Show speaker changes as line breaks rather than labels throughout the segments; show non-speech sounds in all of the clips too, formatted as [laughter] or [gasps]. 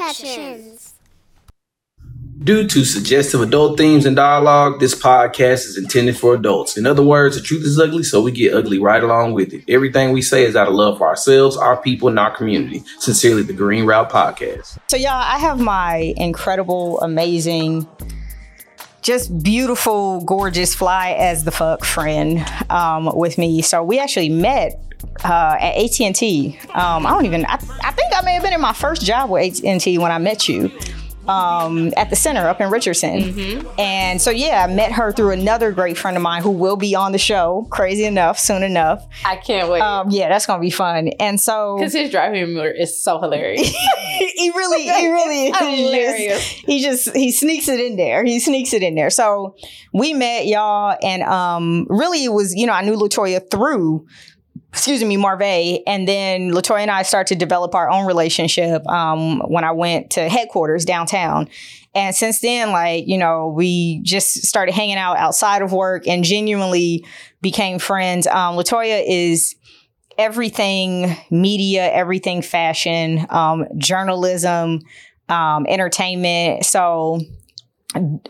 Productions.
Due to suggestive adult themes and dialogue, this podcast is intended for adults. In other words, the truth is ugly, so we get ugly right along with it. Everything we say is out of love for ourselves, our people, and our community. Sincerely, the Green Route Podcast.
So, y'all, I have my incredible, amazing, just beautiful, gorgeous, fly as the fuck friend um, with me. So we actually met uh, at AT and T. Um, I don't even. I, I think I may have been in my first job with AT and T when I met you um, at the center up in Richardson.
Mm-hmm.
And so, yeah, I met her through another great friend of mine who will be on the show, crazy enough, soon enough.
I can't wait.
Um, yeah, that's gonna be fun. And so, [laughs]
Because his driving humor is so hilarious. [laughs]
he really, he really [laughs] is.
Hilarious.
He just he sneaks it in there. He sneaks it in there. So we met y'all, and um, really it was you know I knew Latoya through. Excuse me, Marve, and then Latoya and I started to develop our own relationship um, when I went to headquarters downtown, and since then, like you know, we just started hanging out outside of work and genuinely became friends. Um, Latoya is everything media, everything fashion, um, journalism, um, entertainment. So,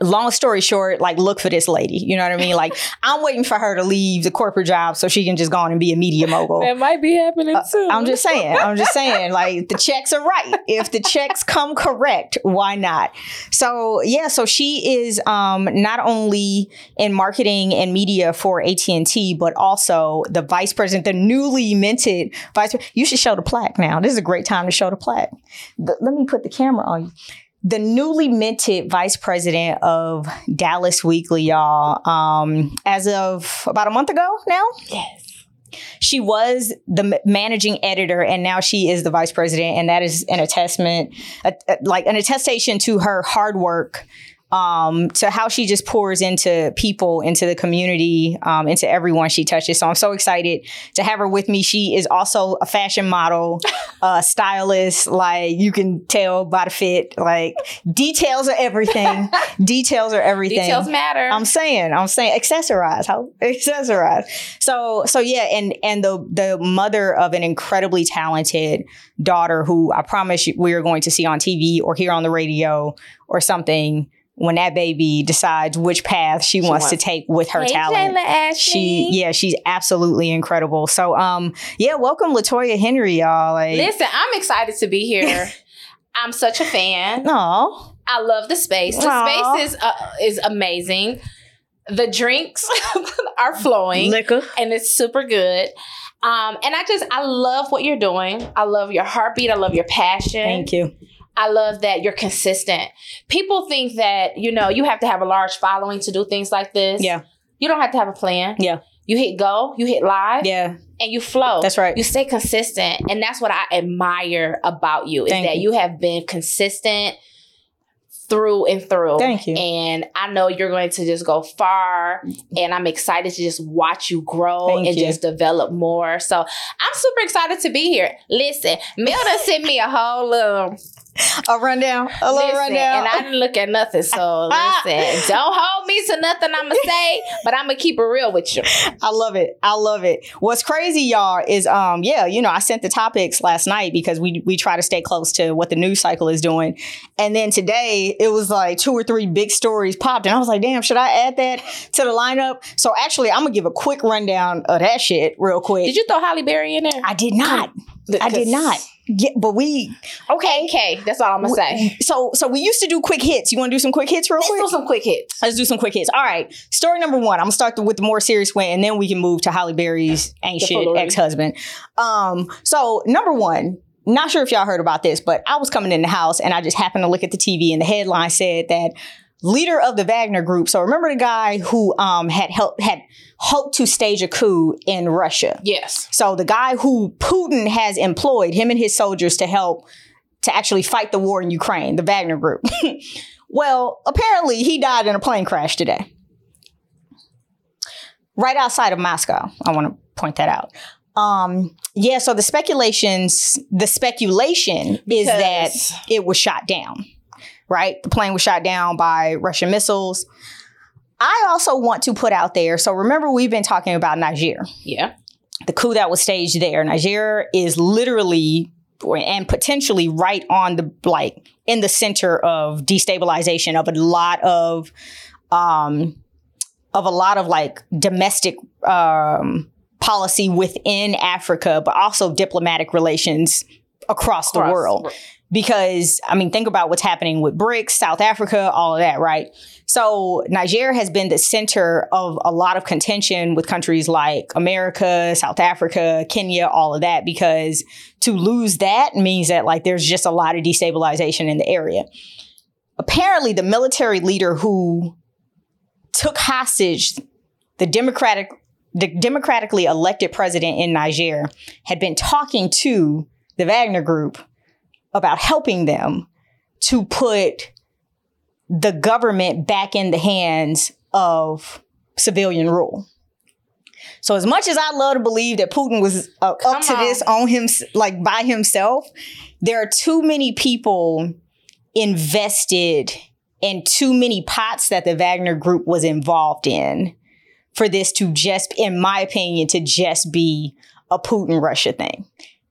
long story short, like, look for this lady. You know what I mean? Like, [laughs] I'm waiting for her to leave the corporate job so she can just go on and be a media mogul.
that might be happening soon.
Uh, I'm just saying. I'm just saying. Like the checks are right. If the checks come correct, why not? So yeah. So she is um, not only in marketing and media for AT and T, but also the vice president, the newly minted vice. You should show the plaque now. This is a great time to show the plaque. The- let me put the camera on you the newly minted vice president of Dallas Weekly, y'all, um, as of about a month ago now.
yes.
She was the managing editor, and now she is the vice president, and that is an attestment, a, a- like an attestation to her hard work. Um, to how she just pours into people, into the community, um, into everyone she touches. So I'm so excited to have her with me. She is also a fashion model, [laughs] a stylist. Like you can tell by the fit. Like details are everything. [laughs] details are everything.
Details matter.
I'm saying, I'm saying, accessorize, how accessorize. So, so yeah, and and the the mother of an incredibly talented daughter who I promise we are going to see on TV or hear on the radio or something when that baby decides which path she, wants, to take with her
hey,
talent. She, yeah, she's absolutely incredible. So, um, yeah, welcome Latoya Henry, y'all. Like,
Listen, I'm excited to be here. [laughs] I'm such a fan.
no,
I love the space. The
Aw.
space is uh, is amazing. The drinks [laughs] are flowing.
liquor.
and it's super good. Um, and I just I love what you're doing. I love your heartbeat. I love your passion.
Thank you.
I love that you're consistent. People think that you know you have to have a large following to do things like this.
Yeah.
you don't have to have a plan.
Yeah.
you hit go, you hit live,
Yeah,
and you flow.
that's right.
You stay consistent, and that's what I admire about you is
Thank
that
you.
you have been consistent through and through.
Thank you.
And I know you're going to just go far, and I'm excited to just watch you grow
Thank
and
you.
just develop more. So I'm super excited to be here. Listen, Milda [laughs] sent me a whole little
A rundown, a little
listen,
rundown.
and I didn't look at nothing. So [laughs] listen, don't hold me to nothing I'ma [laughs] say, but I'm gonna keep it real with you.
I love it. I love it. What's crazy, y'all, is um, yeah, you know, I sent the topics last night because we we try to stay close to what the news cycle is doing. And then today it was like two or three big stories popped, and I was like, damn, should I add that to the lineup? So actually, I'm gonna give a quick rundown of that shit real quick.
Did you throw Halle Berry in there?
I did not. I did not. Yeah, but we okay.
Okay, that's all I'm gonna say.
So so we used to do quick hits. You want to do some quick hits real
Let's
quick?
do some quick hits.
Let's do some quick hits. All right. Story number one. I'm gonna start with the more serious one, and then we can move to Halle Berry's ain't
The
shit ex husband. Um. So number one. Not sure if y'all heard about this, but I was coming in the house and I just happened to look at the TV and the headline said that leader of the Wagner group. So remember the guy who um had helped had hoped to stage a coup in Russia.
Yes.
So the guy who Putin has employed him and his soldiers to help to actually fight the war in Ukraine, the Wagner group. [laughs] well, apparently he died in a plane crash today. Right outside of Moscow. I want to point that out. Um, yeah, so the speculations, the speculation is that it was shot down. Right? The plane was shot down by Russian missiles. I also want to put out there, so remember we've been talking about Niger
Yeah.
the coup that was staged there. Niger is literally and potentially right on the like in the center of destabilization of a lot of um of a lot of like domestic um policy within Africa, but also diplomatic relations across, the
Across
world. Because I mean, think about what's happening with BRICS, South Africa, all of that, right? So Niger has been the center of a lot of contention with countries like America, South Africa, Kenya, all of that, because to lose that means that like there's just a lot of destabilization in the area. Apparently, the military leader who took hostage the democratic the democratically elected president in Niger had been talking to the Wagner group about helping them to put the government back in the hands of civilian rule. So as much as I love to believe that Putin was uh, up to
on.
this on him like by himself, there are too many people invested and too many pots that the Wagner group was involved in for this to just, in my opinion, to just be a Putin Russia thing.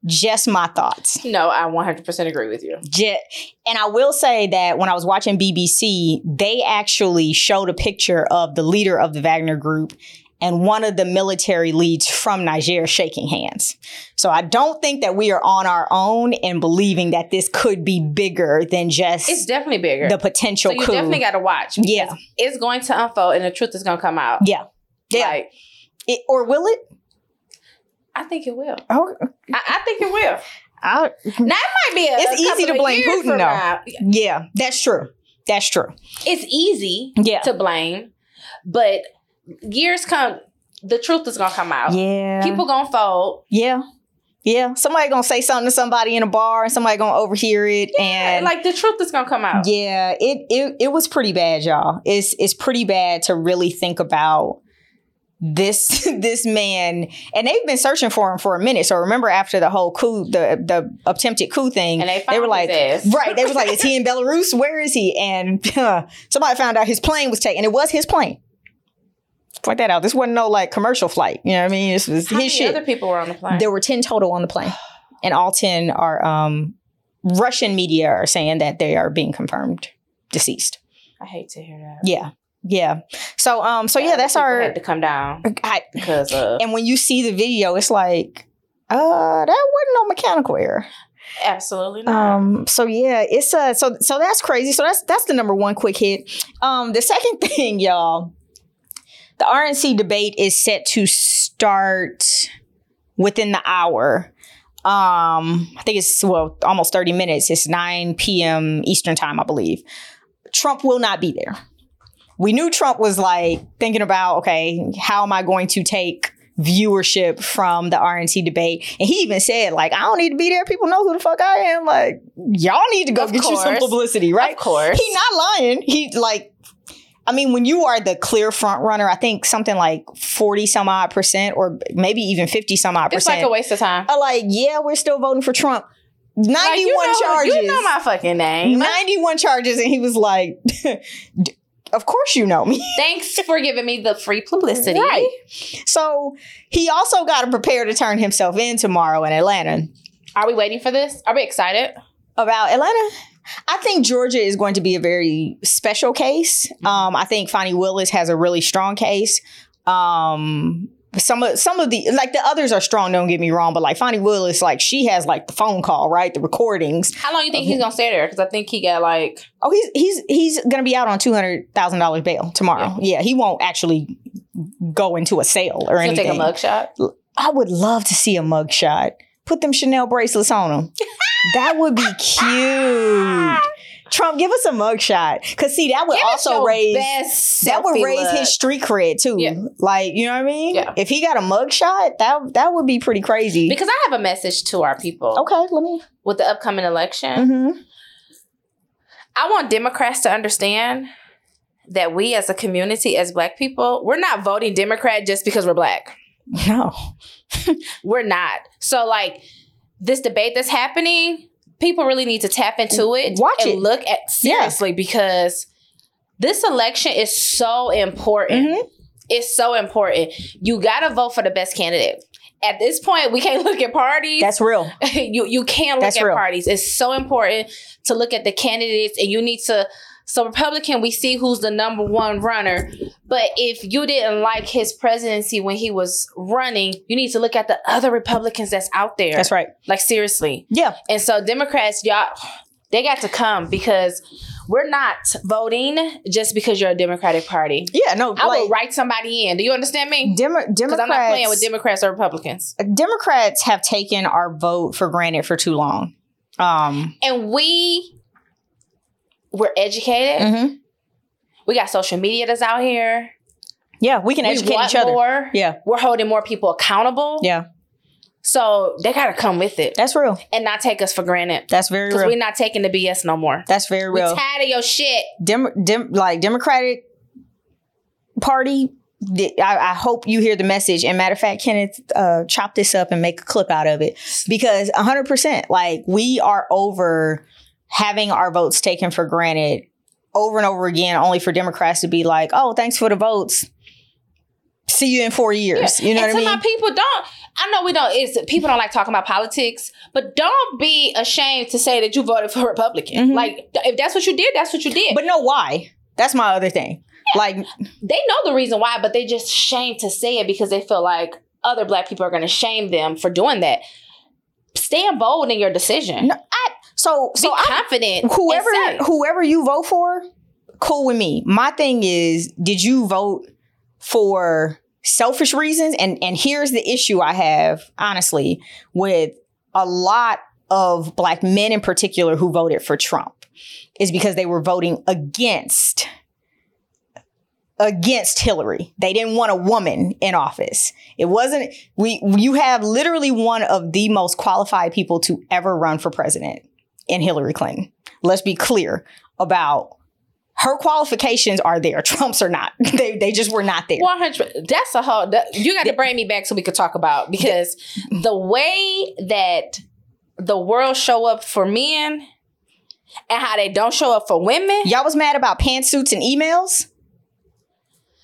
Just my thoughts.
No, I 100% agree with you.
Just, and I will say that when I was watching BBC, they actually showed a picture of the leader of the Wagner group and one of the military leads from Niger shaking hands. So I don't think that we are on our own in believing that this could be bigger than just
It's definitely bigger.
the potential
so you
coup.
definitely got to watch. because
Yeah.
It's going to unfold and the truth is going to come out.
yeah. Yeah.
Like,
It- or will it?
I think it will.
Oh,
I, I think it will. [laughs]
I,
Now, it might be a,
It's
a
easy to blame Putin, though.
now.
yeah, that's true. That's true.
It's easy
Yeah.
to blame, but years come, the truth is going to come out.
Yeah.
People going to fold.
Yeah. Yeah. Somebody gonna say something to somebody in a bar and somebody gonna overhear it. and
like, the truth is going to come out.
yeah, it, it it was pretty bad, y'all. It's it's pretty bad to really think about this [laughs] this man and they've been searching for him for a minute. So remember after the whole coup, the the attempted coup thing,
And they
they were like, [laughs] right? They was like, is he in [laughs] Belarus? Where is he? And somebody found out his plane was taken. It was his plane. Point that out. This wasn't no like commercial flight. You know what I mean? This was
How
his
many
shit.
other people were on the plane?
There were 10 total on the plane. And all 10 are um, Russian media are saying that they are being confirmed deceased.
I hate to hear that.
Yeah. Yeah. So um so yeah,
Other
that's our
had to come down
I,
because of
and when you see the video, it's like, uh, that wasn't no mechanical error.
absolutely not.
Um, so yeah, it's uh so so that's crazy. So that's that's the number one quick hit. Um, the second [laughs] thing, y'all, the RNC debate is set to start within the hour. Um, I think it's well almost 30 minutes. It's 9 p.m. Eastern time, I believe. Trump will not be there. We knew Trump was like thinking about, okay, how am I going to take viewership from the RNC debate? And he even said, like, I don't need to be there. People know who the fuck I am. Like, y'all need to go
Of
get you some publicity, right?
Of course.
He not lying. He like, I mean, when you are the clear front runner, I think something like 40 some odd percent or maybe even 50 some odd
it's
percent It's
like a waste of time.
are like, yeah, we're still voting for Trump. 91
Like, you know,
charges.
You know my fucking name.
91 charges. And he was like, [laughs] of course you know me. [laughs]
Thanks for giving me the free publicity.
Right. So he also got to prepare to turn himself in tomorrow in Atlanta.
Are we waiting for this? Are we excited?
About Atlanta? I think Georgia is going to be a very special case. Um, I think Fani Willis has a really strong case. Um, some of some of the like the others are strong. Don't get me wrong, but like Fani Willis, like she has like the phone call, right? The recordings.
How long you think he's gonna stay there? Because I think he got like
Oh, he's he's he's gonna be out on two hundred thousand dollars bail tomorrow. Yeah. he won't actually go into a sale or anything.
take a mugshot.
I would love to see a mugshot. Put them Chanel bracelets on him. [laughs] that would be cute. Trump, give us a mugshot. Cause see, that would
Give
also raise that would raise
look.
his street cred too.
Yeah.
Like, you know what I mean?
Yeah.
If he got a mugshot, that that would be pretty crazy.
because I have a message to our people
okay, let me.
with the upcoming election.
hmm
I want Democrats to understand that we as a community, as black people, we're not voting Democrat just because we're black.
No. [laughs]
We're not. So like this debate that's happening, people really need to tap into it
Watch
and
it.
look at seriously because this election is so important.
Mhm.
It's so important. You got to vote for the best candidate. at this point, we can't [laughs] look at parties.
That's real. [laughs]
you you can't look
That's
at
real.
parties. It's so important to look at the candidates, and you need to. So Republican, we see who's the number one runner. But if you didn't like his presidency when he was running, you need to look at the other Republicans that's out there.
That's right.
Like seriously.
Yeah.
And so Democrats, y'all, they got to come because we're not voting just because you're a Democratic Party.
Yeah. No.
I
like,
will write somebody in. Do you understand me?
Demo-
Because
Democrats.
I'm not playing with Democrats or Republicans.
Democrats have taken our vote for granted for too long. Um.
And we we're educated.
mhm.
We got social media that's out here.
Yeah, we can
we
educate each other.
more.
Yeah.
We're holding more people accountable.
Yeah.
So they gotta come with it
That's real.
and not take us for granted.
That's very
Because
real.
we're not taking the BS no more.
That's very
We
real.
tired of your shit.
Dem- dem- like Democratic Party. I, I hope you hear the message. And matter of fact, Kenneth, uh, chop this up and make a clip out of it because 100%, like we are over having our votes taken for granted over and over again, only for Democrats to be like, oh, thanks for the votes. See you in four years. You know
and
what I mean?
my people, don't. I know we don't. It's people don't like talking about politics, but don't be ashamed to say that you voted for Republican.
Mhm.
Like if that's what you did, that's what you did.
but know why? That's my other thing. Like,
they know the reason why, but they just shame to say it because they feel like other black people are going to shame them for doing that. Stand bold in your decision.
no, I, so,
be
so I,
confident. and
whoever whoever you vote for, cool with me. My thing is, did you vote for selfish reasons? And and here's the issue I have, honestly, with a lot of black men in particular who voted for Trump is because they were voting against against Hillary. They didn't want a woman in office. It wasn't we you have literally one of the most qualified people to ever run for president in Hillary Clinton. Let's be clear about her qualifications are there. [laughs] Trump's are not. [laughs] They they just were not there.
One hundred. That's a whole. That, you got to bring me back so we could talk about because the way that the world show up for men and how they don't show up for women.
Y'all was mad about pantsuits and emails?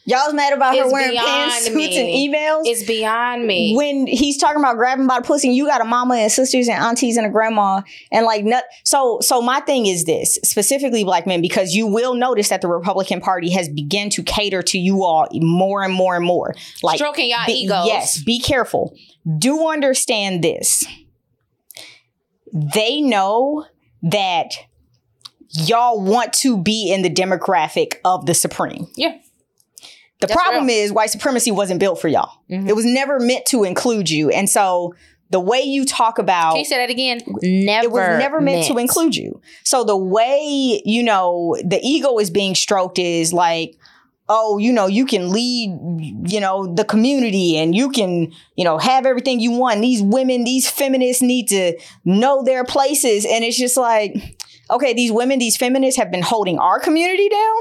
Y'all was mad about her wearing pantsuits
me.
and emails?
It's beyond me.
when he's talking about grabbing by the pussy, and you got a mama and sisters and aunties and a grandma and like nut. So, so my thing is this specifically black men because you will notice that the Republican Party has begun to cater to you all more and more and more. Like
Stroking y'all
be-
egos.
Yes, be careful. Do understand this. They know that y'all want to be in the demographic of the Supreme.
Yeah.
The
That's
problem
real.
is white supremacy wasn't built for y'all.
Mhm.
It was never meant to include you. And so the way you talk about
Can you say that again? Never.
it was never meant, to include you. So the way, you know, the ego is being stroked is like, oh, you know, you can lead, you know, the community and you can, you know, have everything you want. These women, these feminists need to know their places. And it's just like, okay, these women, these feminists have been holding our community down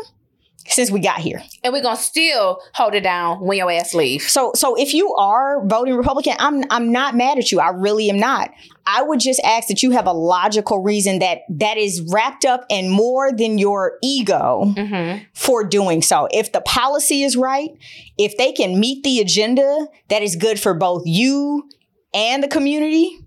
since we got here.
And we're gonna still hold it down when your ass leaves.
So so if you are voting Republican, I'm I'm not mad at you. I really am not. I would just ask that you have a logical reason that that is wrapped up in more than your ego
Mm-hmm.
for doing so. If the policy is right, if they can meet the agenda that is good for both you and the community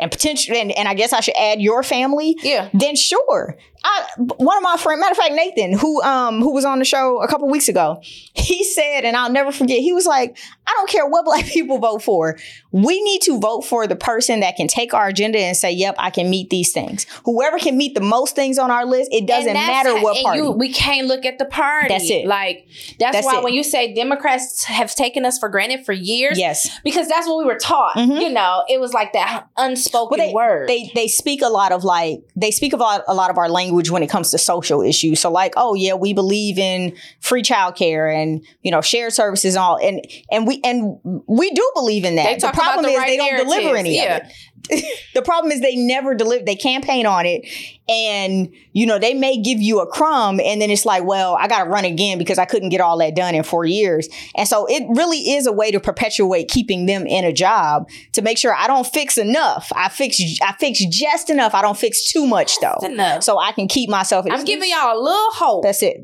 and potentially and, and I guess I should add your family,
Yeah.
then sure. I one of my friends, matter of fact, Nathan, who um who was on the show a couple weeks ago, he said, and I'll never forget, he was like, I don't care what black [laughs] people vote for. We need to vote for the person that can take our agenda and say, Yep, I can meet these things. Whoever can meet the most things on our list, it doesn't matter what party.
You, we can't look at the party.
That's it.
Like that's,
That's
why
it.
when you say Democrats have taken us for granted for years,
yes.
because that's what we were taught.
Mhm.
You know, it was like that unspoken
Well, they,
word.
They they speak a lot of like they speak about a lot of our language when it comes to social issues. So like, oh yeah, we believe in free childcare and you know shared services and all, and and we and we do believe in that.
They
the problem
about the
is
right
they don't deliver any
yeah.
of it. [laughs] the problem is they never deliver. They campaign on it, and you know they may give you a crumb, and then it's like, well, I got to run again because I couldn't get all that done in four years. And so it really is a way to perpetuate keeping them in a job to make sure I don't fix enough. I fix I fix just enough. I don't fix too much though,
enough.
so I can keep myself.
I'm giving y'all a little hope.
That's it.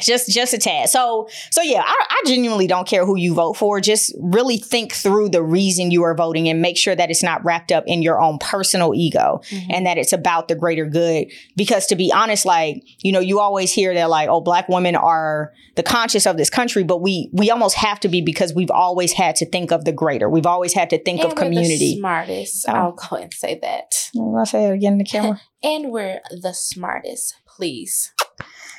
Just just a tad so so yeah I, I genuinely don't care who you vote for just really think through the reason you are voting and make sure that it's not wrapped up in your own personal ego
Mm-hmm.
and that it's about the greater good because to be honest like you know you always hear that like oh black women are the conscious of this country but we we almost have to be because we've always had to think of the greater we've always had to think
And
of
we're the
community
smartest.
Oh.
I'll go and say that.
i'm gonna say it again in the camera [laughs]
And we're the smartest. Please.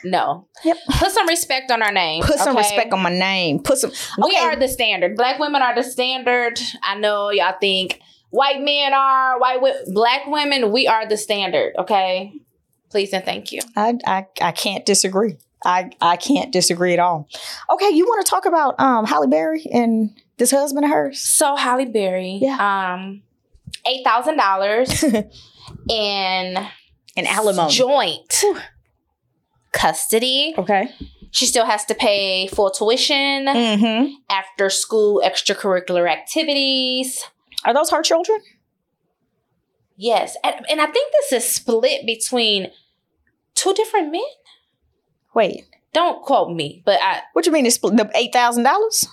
No.
Yep.
Put some respect on our name.
put some
okay?
respect on my name put some
We are the standard. Black women are the standard. I know y'all think white men are white wo- black women. We are the standard. Okay. Please and thank you.
I, I I can't disagree. I I can't disagree at all. Okay, you want to talk about um Halle Berry and this husband of hers?
So Halle Berry,
Yeah.
um, eight thousand dollars [laughs] in
An alimony.
joint custody.
okay.
She still has to pay full tuition,
Mm-hmm.
after school extracurricular activities.
Are those her children?
Yes, and, and I think this is split between two different men.
Wait,
Don't quote me, but I
what you mean? It's split the eight thousand dollars?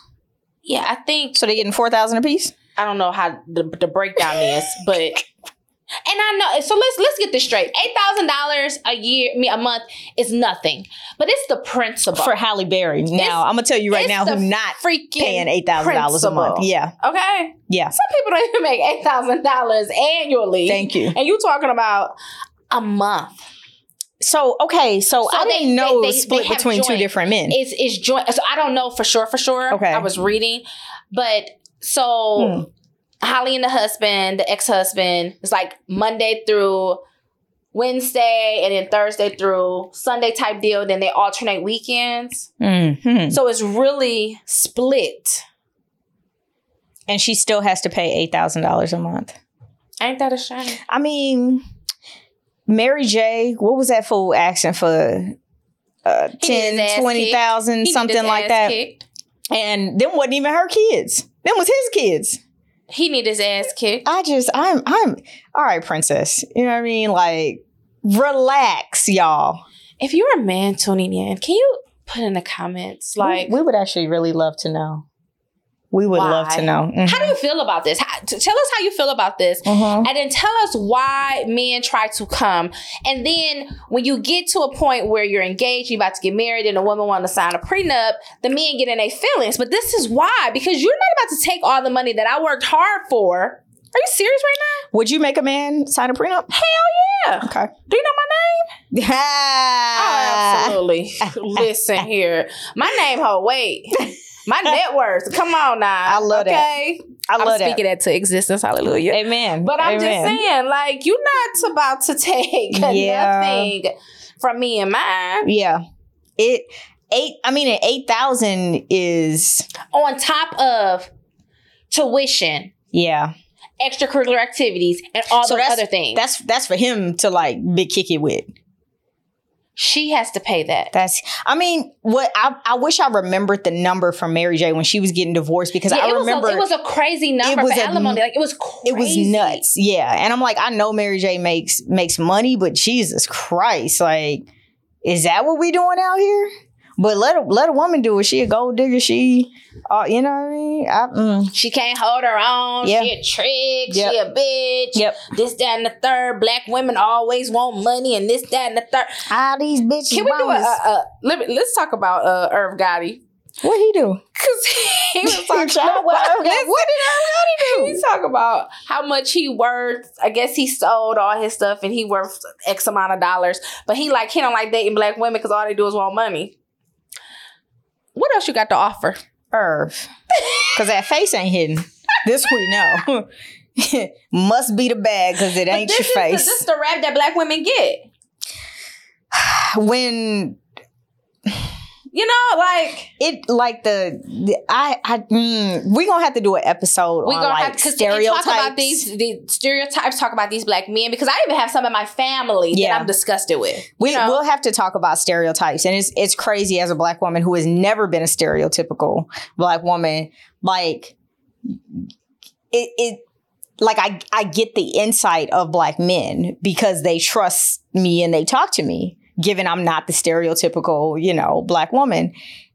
yeah I think
So they're getting four thousand apiece?
I don't know how the, the breakdown is, but [laughs] and I know so let's let's get this straight. Eight thousand dollars a year, mean a month is nothing, but it's the principle
For Halle Berry. Now I'm gonna tell you right now who not
freaking
paying eight thousand dollars a month. Yeah,
Okay,
yeah.
some people don't even make eight thousand dollars annually.
Thank you.
And you talking about a month?
So okay, so,
So
I
they-
didn't know
they- they-
split between two different men.
It's it's joint. So I don't know for sure. For sure.
Okay.
I was reading, but so hmm. Halle and the husband, the ex husband, it's like Monday through Wednesday, and then Thursday through Sunday type deal. Then they alternate weekends.
Mhm.
So it's really split.
And she still has to pay eight thousand dollars a month.
Ain't that a shame?
I mean, Mary J. What was that fool asking for? Uh,
He need his
10,
ass
20,000, something like that.
Kicked.
And them wasn't even her kids. Them was his kids.
He need his ass kicked.
I just, I'm, I'm, all right, princess. You know what I mean? Like, relax, y'all.
If you're a man tuning in, can you put in the comments like
we, we would actually really love to know. We would love to
Why?
know. Mhm.
how do you feel about this? How, t- tell us how you feel about this.
Mhm.
And then tell us why men try to come. And then when you get to a point where you're engaged, you're about to get married, and a woman want to sign a prenup, the men get in their feelings. But this is why, because you're not about to take all the money that I worked hard for. Are you serious right now?
Would you make a man sign a prenup?
Hell Yeah.
Okay.
Do you know my name? Yeah. [laughs] oh, absolutely. [laughs] Listen here. My name, ho, wait. [laughs] My [laughs] net worth. Come on now.
I love that.
okay?
I love that.
I'm
love that.
speaking that to existence. Hallelujah.
Amen.
But I'm just saying, like, you're not about to [laughs] take
Yeah.
nothing from me and mine.
Yeah. It eight. I mean, an eight thousand is
On top of tuition,
yeah.
extracurricular activities, and all
So
those other things.
That's that's for him to like big kick it with.
She has to pay that.
That's. I mean, what I I wish I remembered the number from Mary J when she was getting divorced because
Yeah,
I
it, was
remember
a, it was a crazy number
was
for
a-
alimony. Like it was crazy.
it was nuts. Yeah, and I'm like, I know Mary J makes makes money, but Jesus Christ, like, is that what we doing out here? But let a, let a woman do it. She a gold digger. She, uh, you know what I mean? I, mm,
She can't hold her own. She a trick.
Yep.
She a bitch.
Yep.
This, that, and the third. Black women always want money, and this, that, and the third.
all these bitches.
Can we do a, a, a let me, let's talk about uh, Irv Gotti
what he do?
because he was [laughs] talking about
what did Irv Gotti do?
He talk about how much he worth. I guess he sold all his stuff and he worth X amount of dollars. But he like he don't like dating black women because all they do is want money. What else you got to offer?
Irv. Because that face ain't hidden. This we know. [laughs] Must be the bag because it ain't your
is the-
face.
this is the rap that black women get. [sighs]
when
You know, like
it like the, the I I mm, we gonna have to do an episode
we
on
gonna
like
have to
stereotypes.
talk about these the stereotypes. Talk about these black men because I even have some in my family
Yeah.
that I'm disgusted with.
We
you know?
will have to talk about stereotypes, and it's it's crazy as a black woman who has never been a stereotypical black woman. Like it, it like I I get the insight of black men because they trust me and they talk to me. Given I'm not the stereotypical, you know, black woman.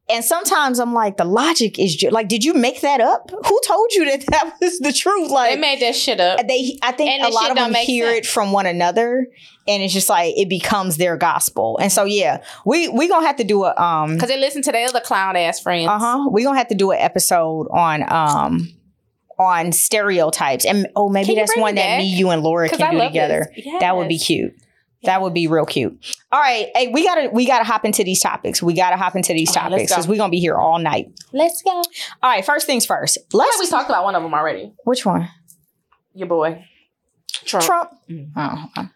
And sometimes I'm like, the logic is ju- like, did you make that up? Who told you that [laughs] that was the truth? Like, they
made that shit up.
they, I think
And
a lot of them hear
sense.
it from one another, and it's just like it becomes their gospel. And so, yeah, we we gonna have to do a um,
Because they listen to their other clown ass friends.
uh huh, we gonna have to do an episode on um on stereotypes, and oh, maybe that's one that me, you, and Laura can
I
do together.
this.
That would be cute. That would be real cute. All right, hey, we gotta we gotta hop into these topics. We gotta hop into these
Okay,
topics
go.
because we're gonna be here all night.
Let's go.
All right, first things first. Let's.
we talked about one of them already.
which one?
Your boy. Trump.
Trump.
Mhm.
Oh,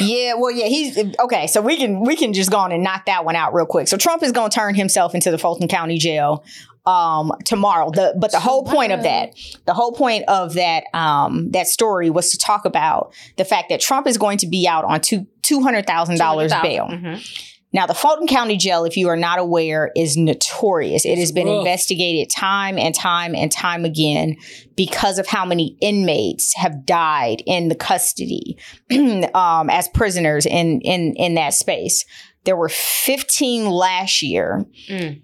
yeah. Well, yeah. He's okay. So we can we can just go on and knock that one out real quick. So Trump is going to turn himself into the Fulton County Jail um tomorrow the but the whole point of that the whole point of that um that story was to talk about the fact that Trump is going to be out on two two hundred thousand dollars bail
Mhm.
now, the Fulton County Jail, if you are not aware, is notorious. It has been
rough.
investigated time and time and time again because of how many inmates have died in the custody [clears throat] um, as prisoners in, in, in that space. There were 15 last year.
Mm.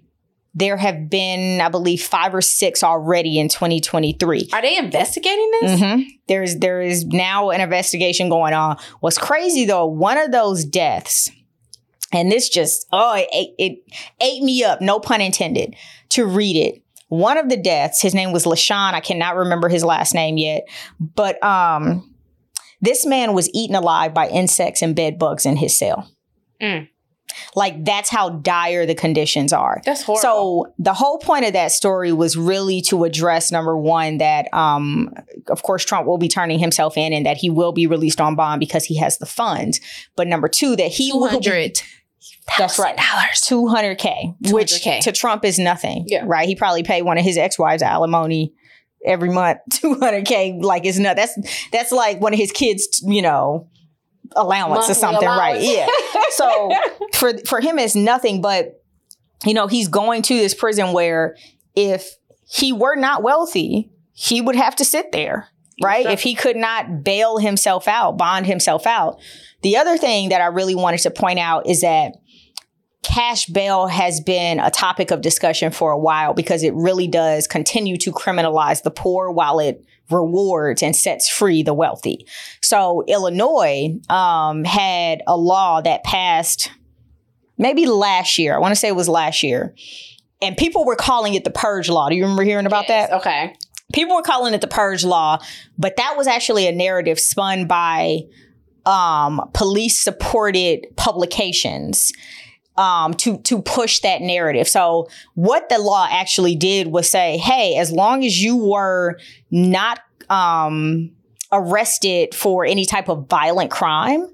There have been, I believe, five or six already in 2023.
Are they investigating this?
hmm There's there is now an investigation going on. What's crazy though, one of those deaths, and this just oh it, ate- it ate me up, no pun intended, to read it. One of the deaths, his name was LaShawn. I cannot remember his last name yet, but um, this man was eaten alive by insects and bed bugs in his cell.
Mm.
Like that's how dire the conditions are.
That's horrible.
So the whole point of that story was really to address number one that um of course Trump will be turning himself in and that he will be released on bond because he has the funds. But number two that he will be
200
that's right.
dollars.
200K, which
200K.
to Trump is nothing.
Yeah.
Right. He probably paid one of his ex-wives alimony every month. [laughs] 200K, like it's not that's that's like one of his kids, you know, allowance
Monthly
or something, right? Yeah. [laughs] So for for him it's nothing but you know, he's going to this prison where if he were not wealthy, he would have to sit there, right?
Sure.
If he could not bail himself out, bond himself out. The other thing that I really wanted to point out is that cash bail has been a topic of discussion for a while because it really does continue to criminalize the poor while it rewards and sets free the wealthy. So Illinois um, had a law that passed maybe last year. I want to say it was last year. And people were calling it the purge law. Do you remember hearing about
Yes,
that?
Okay.
people were calling it the purge law but that was actually a narrative spun by um, police supported publications um, to to push that narrative. So what the law actually did was say hey as long as you were not um, arrested for any type of violent crime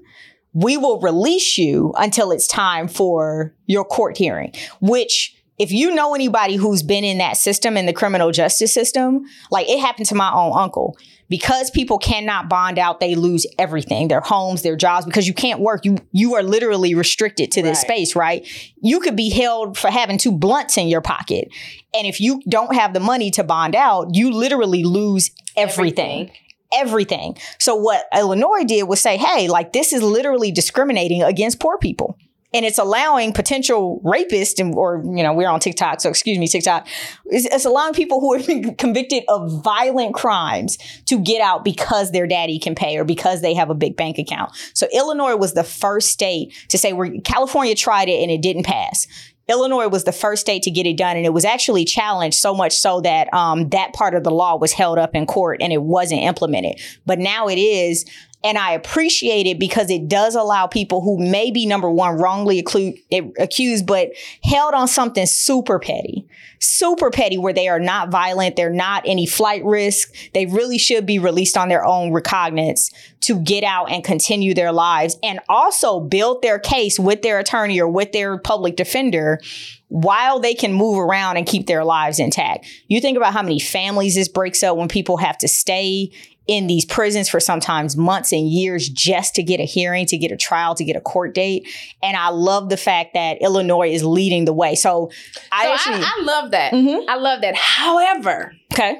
we will release you until it's time for your court hearing which if you know anybody who's been in that system in the criminal justice system like it happened to my own uncle because people cannot bond out they lose everything their homes their jobs because you can't work you you are literally restricted to this
Right.
space right you could be held for having two blunts in your pocket and if you don't have the money to bond out you literally lose everything everything. So what Illinois did was say, hey, like this is literally discriminating against poor people. And it's allowing potential rapists and or you know, we're on TikTok, so excuse me, TikTok. It's, it's allowing people who have been [laughs] convicted of violent crimes to get out because their daddy can pay or because they have a big bank account. So Illinois was the first state to say where California tried it and it didn't pass. Illinois was the first state to get it done, and it was actually challenged so much so that um, that part of the law was held up in court and it wasn't implemented. But now it is, and I appreciate it because it does allow people who may be number one wrongly acclu- eh, accused, but held on something super petty, super petty, where they are not violent, they're not any flight risk. They really should be released on their own recognizance to get out and continue their lives and also build their case with their attorney or with their public defender while they can move around and keep their lives intact. You think about how many families this breaks up when people have to stay in these prisons for sometimes months and years just to get a hearing, to get a trial, to get a court date. And I love the fact that Illinois is leading the way. So, I
So
actually
I, I love that.
Mhm.
I love that. However,
okay.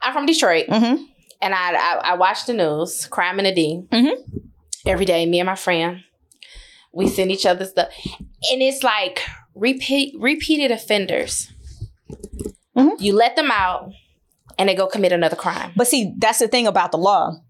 I'm from Detroit,
Mm-hmm.
and I, I I watch the news, crime in the D,
Mhm.
every day. Me and my friend, We send each other stuff, and it's like repeat repeated offenders.
Mhm.
You let them out, and they go commit another crime.
But see, that's the thing about the law.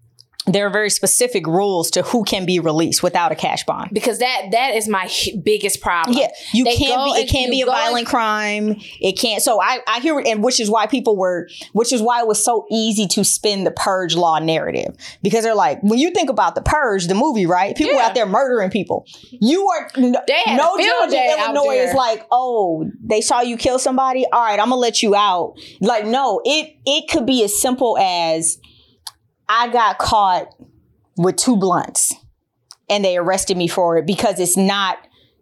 There are very specific rules to who can be released without a cash bond.
Because that that is my biggest problem.
Yeah, you
They
can't be. It can't be a violent crime. It can't. So I, I hear and which is why people were, which is why it was so easy to spin the purge law narrative because they're like, when you think about the purge, the movie, right? People
Yeah.
out there murdering people. You are no, no judge in Illinois is like, oh, they saw you kill somebody. All right, I'm gonna let you out. Like, no, it it could be as simple as I got caught with two blunts and they arrested me for it because it's not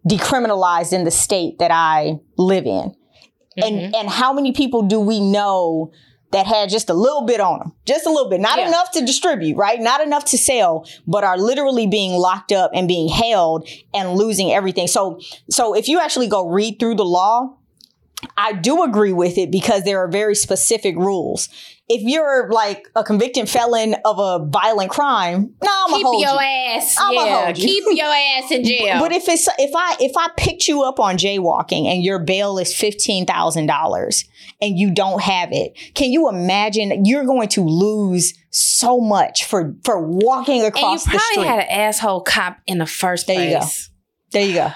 decriminalized in the state that I live in.
Mhm.
And and how many people do we know that had just a little bit on them? Just a little bit, not
Yeah.
enough to distribute, right? Not enough to sell, but are literally being locked up and being held and losing everything. So so if you actually go read through the law, I do agree with it because there are very specific rules. If you're like a convicted felon of a violent crime, no, I'm
keep
gonna hold
your
you.
ass.
I'ma
yeah,
hold you.
keep your ass in [laughs] jail.
But if it's if I if I picked you up on jaywalking and your bail is fifteen thousand dollars and you don't have it, can you imagine you're going to lose so much for for walking
and you
across the
probably had an asshole cop in the first
There you go.
place.
There you go.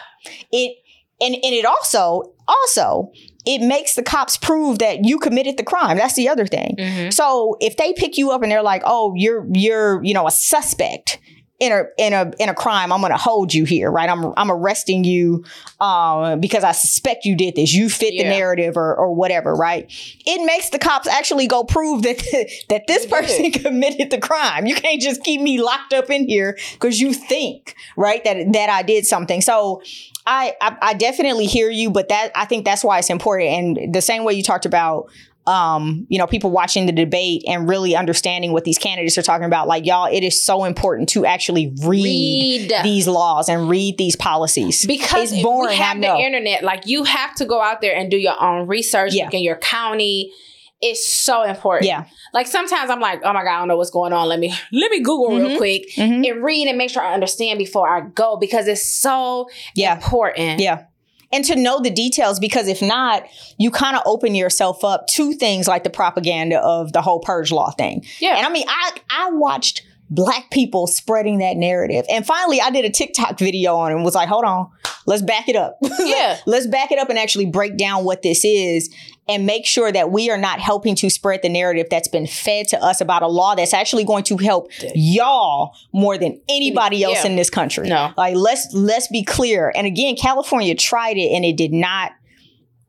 It and and it also also it makes the cops prove that you committed the crime. That's the other thing.
Mhm.
So if they pick you up and they're like, "Oh, you're you're you know a suspect in a in a in a crime," I'm going to hold you here, right? I'm I'm arresting you um, because I suspect you did this. You fit the narrative or or whatever, right? It makes the cops actually go prove that [laughs] that this person [laughs] committed the crime. You can't just keep me locked up in here because you think right that that I did something. So. I, I I definitely hear you, but that I think that's why it's important. And the same way you talked about um, you know, people watching the debate and really understanding what these candidates are talking about. Like, y'all, it is so important to actually read,
Read.
these laws and read these policies.
because
it's boring,
we have the internet. Like you have to go out there and do your own research
Yeah.
in your county. It's so important.
Yeah.
Like sometimes I'm like, oh my god, I don't know what's going on. Let me [laughs] let me Google real
Mhm.
quick
Mhm.
and read and make sure I understand before I go because it's so
Yeah.
important.
Yeah. And to know the details, because if not, you kind of open yourself up to things like the propaganda of the whole purge law thing.
Yeah.
And I mean, I I watched black people spreading that narrative. And finally I did a TikTok video on it and was like, hold on, let's back it up. [laughs]
Yeah.
let's back it up and actually break down what this is and make sure that we are not helping to spread the narrative that's been fed to us about a law that's actually going to help y'all more than anybody else
Yeah.
in this country.
No.
Like let's let's be clear. And again, California tried it and it did not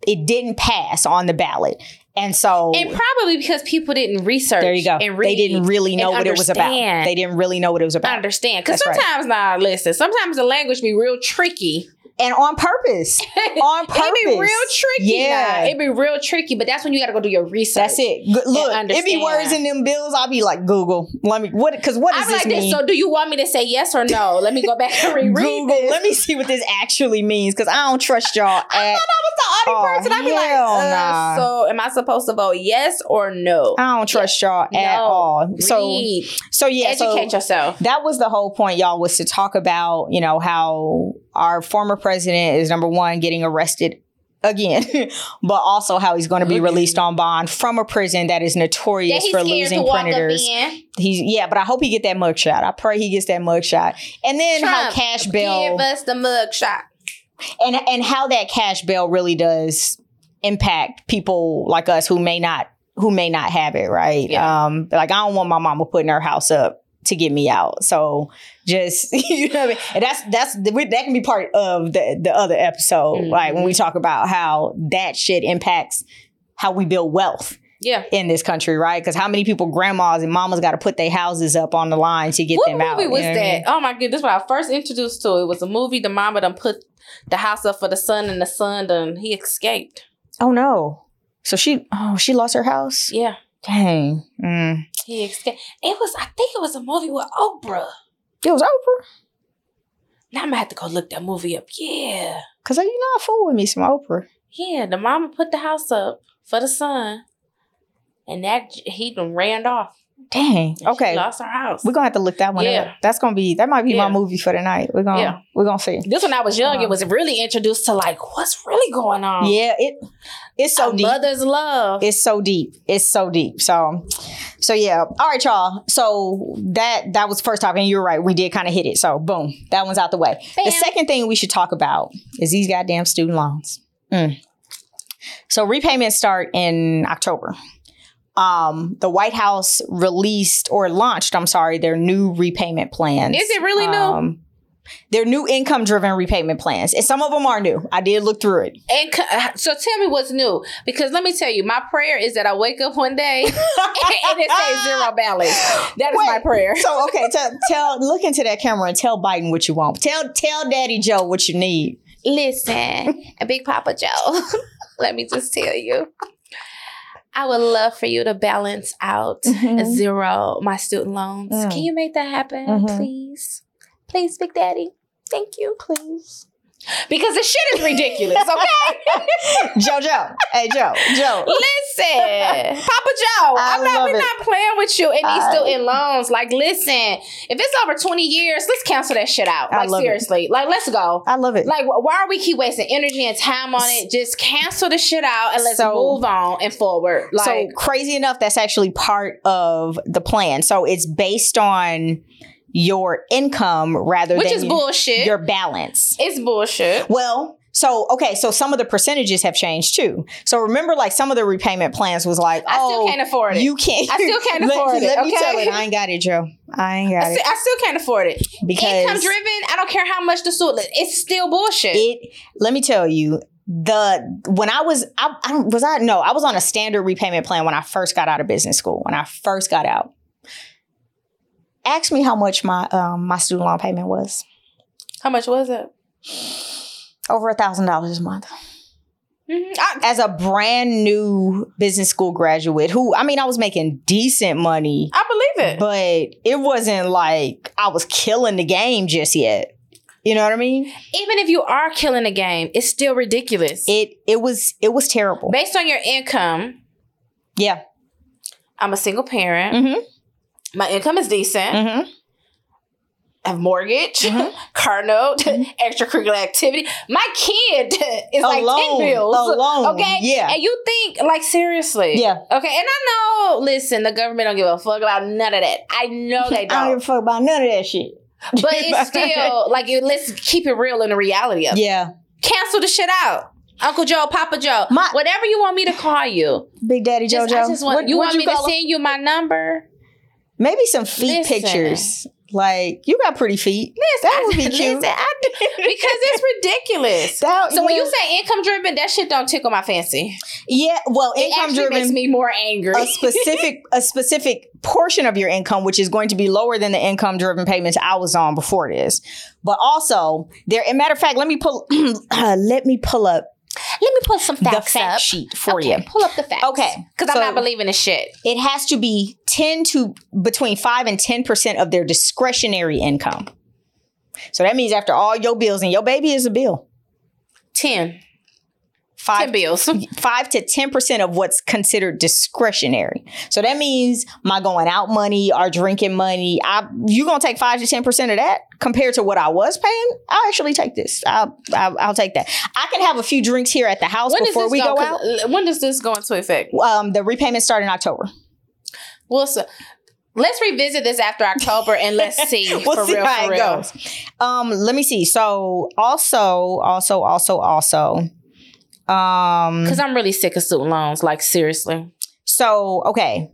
it didn't pass on the ballot. And so
And probably because people didn't research.
there you go.
And read
They didn't really know what it was about.
understand.
They didn't really know what it was about.
I understand. Because
That's right.
sometimes, now listen, sometimes the language be real tricky.
And on purpose. [laughs] On
purpose. it'd
be
real tricky.
Yeah.
Yeah. It be real tricky, but that's when you got to go do your research.
That's it. Good- Look, it be words in them bills. I'll be like, Google. Let me what because what does
I'm
this
like
mean?
this. So, do you want me to say yes or no? Let me go back and reread
Google.
this.
Let me see what this actually means because I don't trust y'all at [laughs]
I thought I was the only person. I'd be like, uh,
nah.
so am I supposed to vote yes or no?
I don't trust y'all at
No.
all. So
Read.
so yeah, so
Educate yourself.
that was the whole point, y'all, was to talk about, you know, how our former president is number one getting arrested again, [laughs] but also how he's going to be released on bond from a prison that is notorious
he's
for losing
to
predators. He's yeah, but I hope he get that mugshot. I pray he gets that mugshot. And then how cash bail
Give us the mug shot.
and and how that cash bail really does impact people like us who may not who may not have it right
Yeah.
um like i don't want my mama putting her house up to get me out so just [laughs] you know what I mean? and that's that's that can be part of the the other episode
Mhm.
right when we talk about how that shit impacts how we build wealth
Yeah.
in this country right because how many people grandmas and mamas got to put their houses up on the line to get
What
them out What
movie was
you know what I mean?
that? Oh my goodness! When I first introduced to it, it was a movie. The mama done put the house up for the son, and the son done he escaped.
oh no so she oh she lost her house
Yeah,
dang mm.
he escaped. It was. I think it was a movie with Oprah.
It was Oprah.
Now I'm gonna have to go look that movie up. Yeah,
Cause you not fool with me, some Oprah.
yeah. The mama put the house up for the son, and that he done ran off.
Dang.
She
Okay.
lost her house.
We're gonna have to look that one
Yeah.
up. That's gonna be that might be
Yeah.
my movie for tonight. We're gonna
Yeah.
we're gonna see.
This when I was young,
Uh-huh.
it was really introduced to like what's really going on.
Yeah, it it's so
A
deep.
mother's love.
It's so deep. It's so deep. So so yeah. All right, y'all. So that that was the first topic, and you're right. We did kind of hit it. So boom, that one's out the way. The second thing we should talk about is these goddamn student loans. Mm. So repayments start in October. Um, the White House released or launched, I'm sorry, their new repayment plans.
Is it really new?
Um, their new income driven repayment plans. And some of them are new. I did look through it.
And uh, so tell me what's new. Because let me tell you, my prayer is that I wake up one day [laughs] [laughs] and it says zero balance. That is
Wait,
my prayer.
So okay, [laughs] tell, tell look into that camera and tell Biden what you want. Tell tell Daddy Joe what you need.
Listen, and Big Papa Joe, let me just tell you. I would love for you to balance out
Mhm.
zero my student loans.
Mm.
Can you make that happen,
Mhm.
please? Please, Big Daddy. Thank you, please. Because the shit is ridiculous, okay? [laughs]
Joe Joe. Hey Joe. Joe.
listen, [laughs] Papa Joe,
I
I'm not, we're
it.
not playing with you and he's
I-
in loans. Like, listen, if it's over 20 years, let's cancel that shit out. Like,
love it.
seriously. Like, let's go.
I love it.
Like, why are we keep wasting energy and time on it? Just cancel the shit out and let's
So-
move on and forward. Like,
so crazy enough, that's actually part of the plan. So it's based on your income rather
which
than
is bullshit.
your balance.
it's bullshit.
Well, so okay, so some of the percentages have changed too. So remember, like some of the repayment plans was like,
I
oh,
still can't afford it.
you can't.
I still can't [laughs]
let,
afford it,
Let me
okay?
tell it. I ain't got it, Joe. I ain't got
I,
it
still, I still can't afford it.
because
Income driven, I don't care how much the suit. It's still bullshit.
it. Let me tell you. The when I was I, I was I no I was on a standard repayment plan when I first got out of business school when I first got out. Ask me how much my um my student loan payment was
how much was it?
over a thousand dollars a month.
Mhm. I,
as a brand new business school graduate who I mean I was making decent money
I believe it.
but it wasn't like I was killing the game just yet. You know what I mean?
even if you are killing the game, it's still ridiculous.
It it was it was terrible.
Based on your income,
Yeah.
I'm a single parent.
Mhm.
My income is decent.
Mhm.
I have mortgage,
Mhm. [laughs]
car note, [laughs] extracurricular activity. My kid [laughs] is like ten
Alone.
bills.
Alone.
Okay.
Yeah.
And you think like seriously.
Yeah.
Okay. And I know, listen, the government don't give a fuck about none of that. I know they
don't give
don't.
a fuck about none of that shit.
but it's still like you- let's keep it real in the reality of it.
Yeah.
Cancel the shit out. Uncle Joe, Papa Joe,
My-
whatever you want me to call you.
Big Daddy
Just,
JoJo.
I just want
What-
you want me to
him?
send you my number.
Maybe some feet
Listen.
pictures. Like you got pretty feet. That would be [laughs] cute.
Listen, I do- [laughs] because it's ridiculous. [laughs]
That-
so when you say income driven, that shit don't tickle my fancy.
Yeah, well,
It
income driven
makes me more angry.
a specific a specific portion of your income, which is going to be lower than the income driven payments I was on before this. But also, there. And matter of fact, let me pull. uh, [clears throat] let me pull up
Let me put some facts the
fact
up.
sheet for
okay,
you.
pull up the facts.
Okay,
because
so-
I'm not believing this shit.
It has to be ten to between five and ten percent of their discretionary income. So that means after all your bills, and your baby is a bill.
Ten.
Five
Ten bills. [laughs]
five to ten percent of what's considered discretionary. So that means my going out money, our drinking money. I you gonna take five to ten percent of that compared to what I was paying? I'll actually take this. I'll, I'll I'll take that. I can have a few drinks here at the house
When
before we
go?
go out.
When does this go into effect?
Um, the repayments start in October.
Well, so, let's revisit this after October and let's [laughs] see
We'll
for
see
real.
how
For
it
real.
goes. Um, let me see. So also, also, also, also. Um.
Because I'm really sick of student loans. Like seriously.
So okay,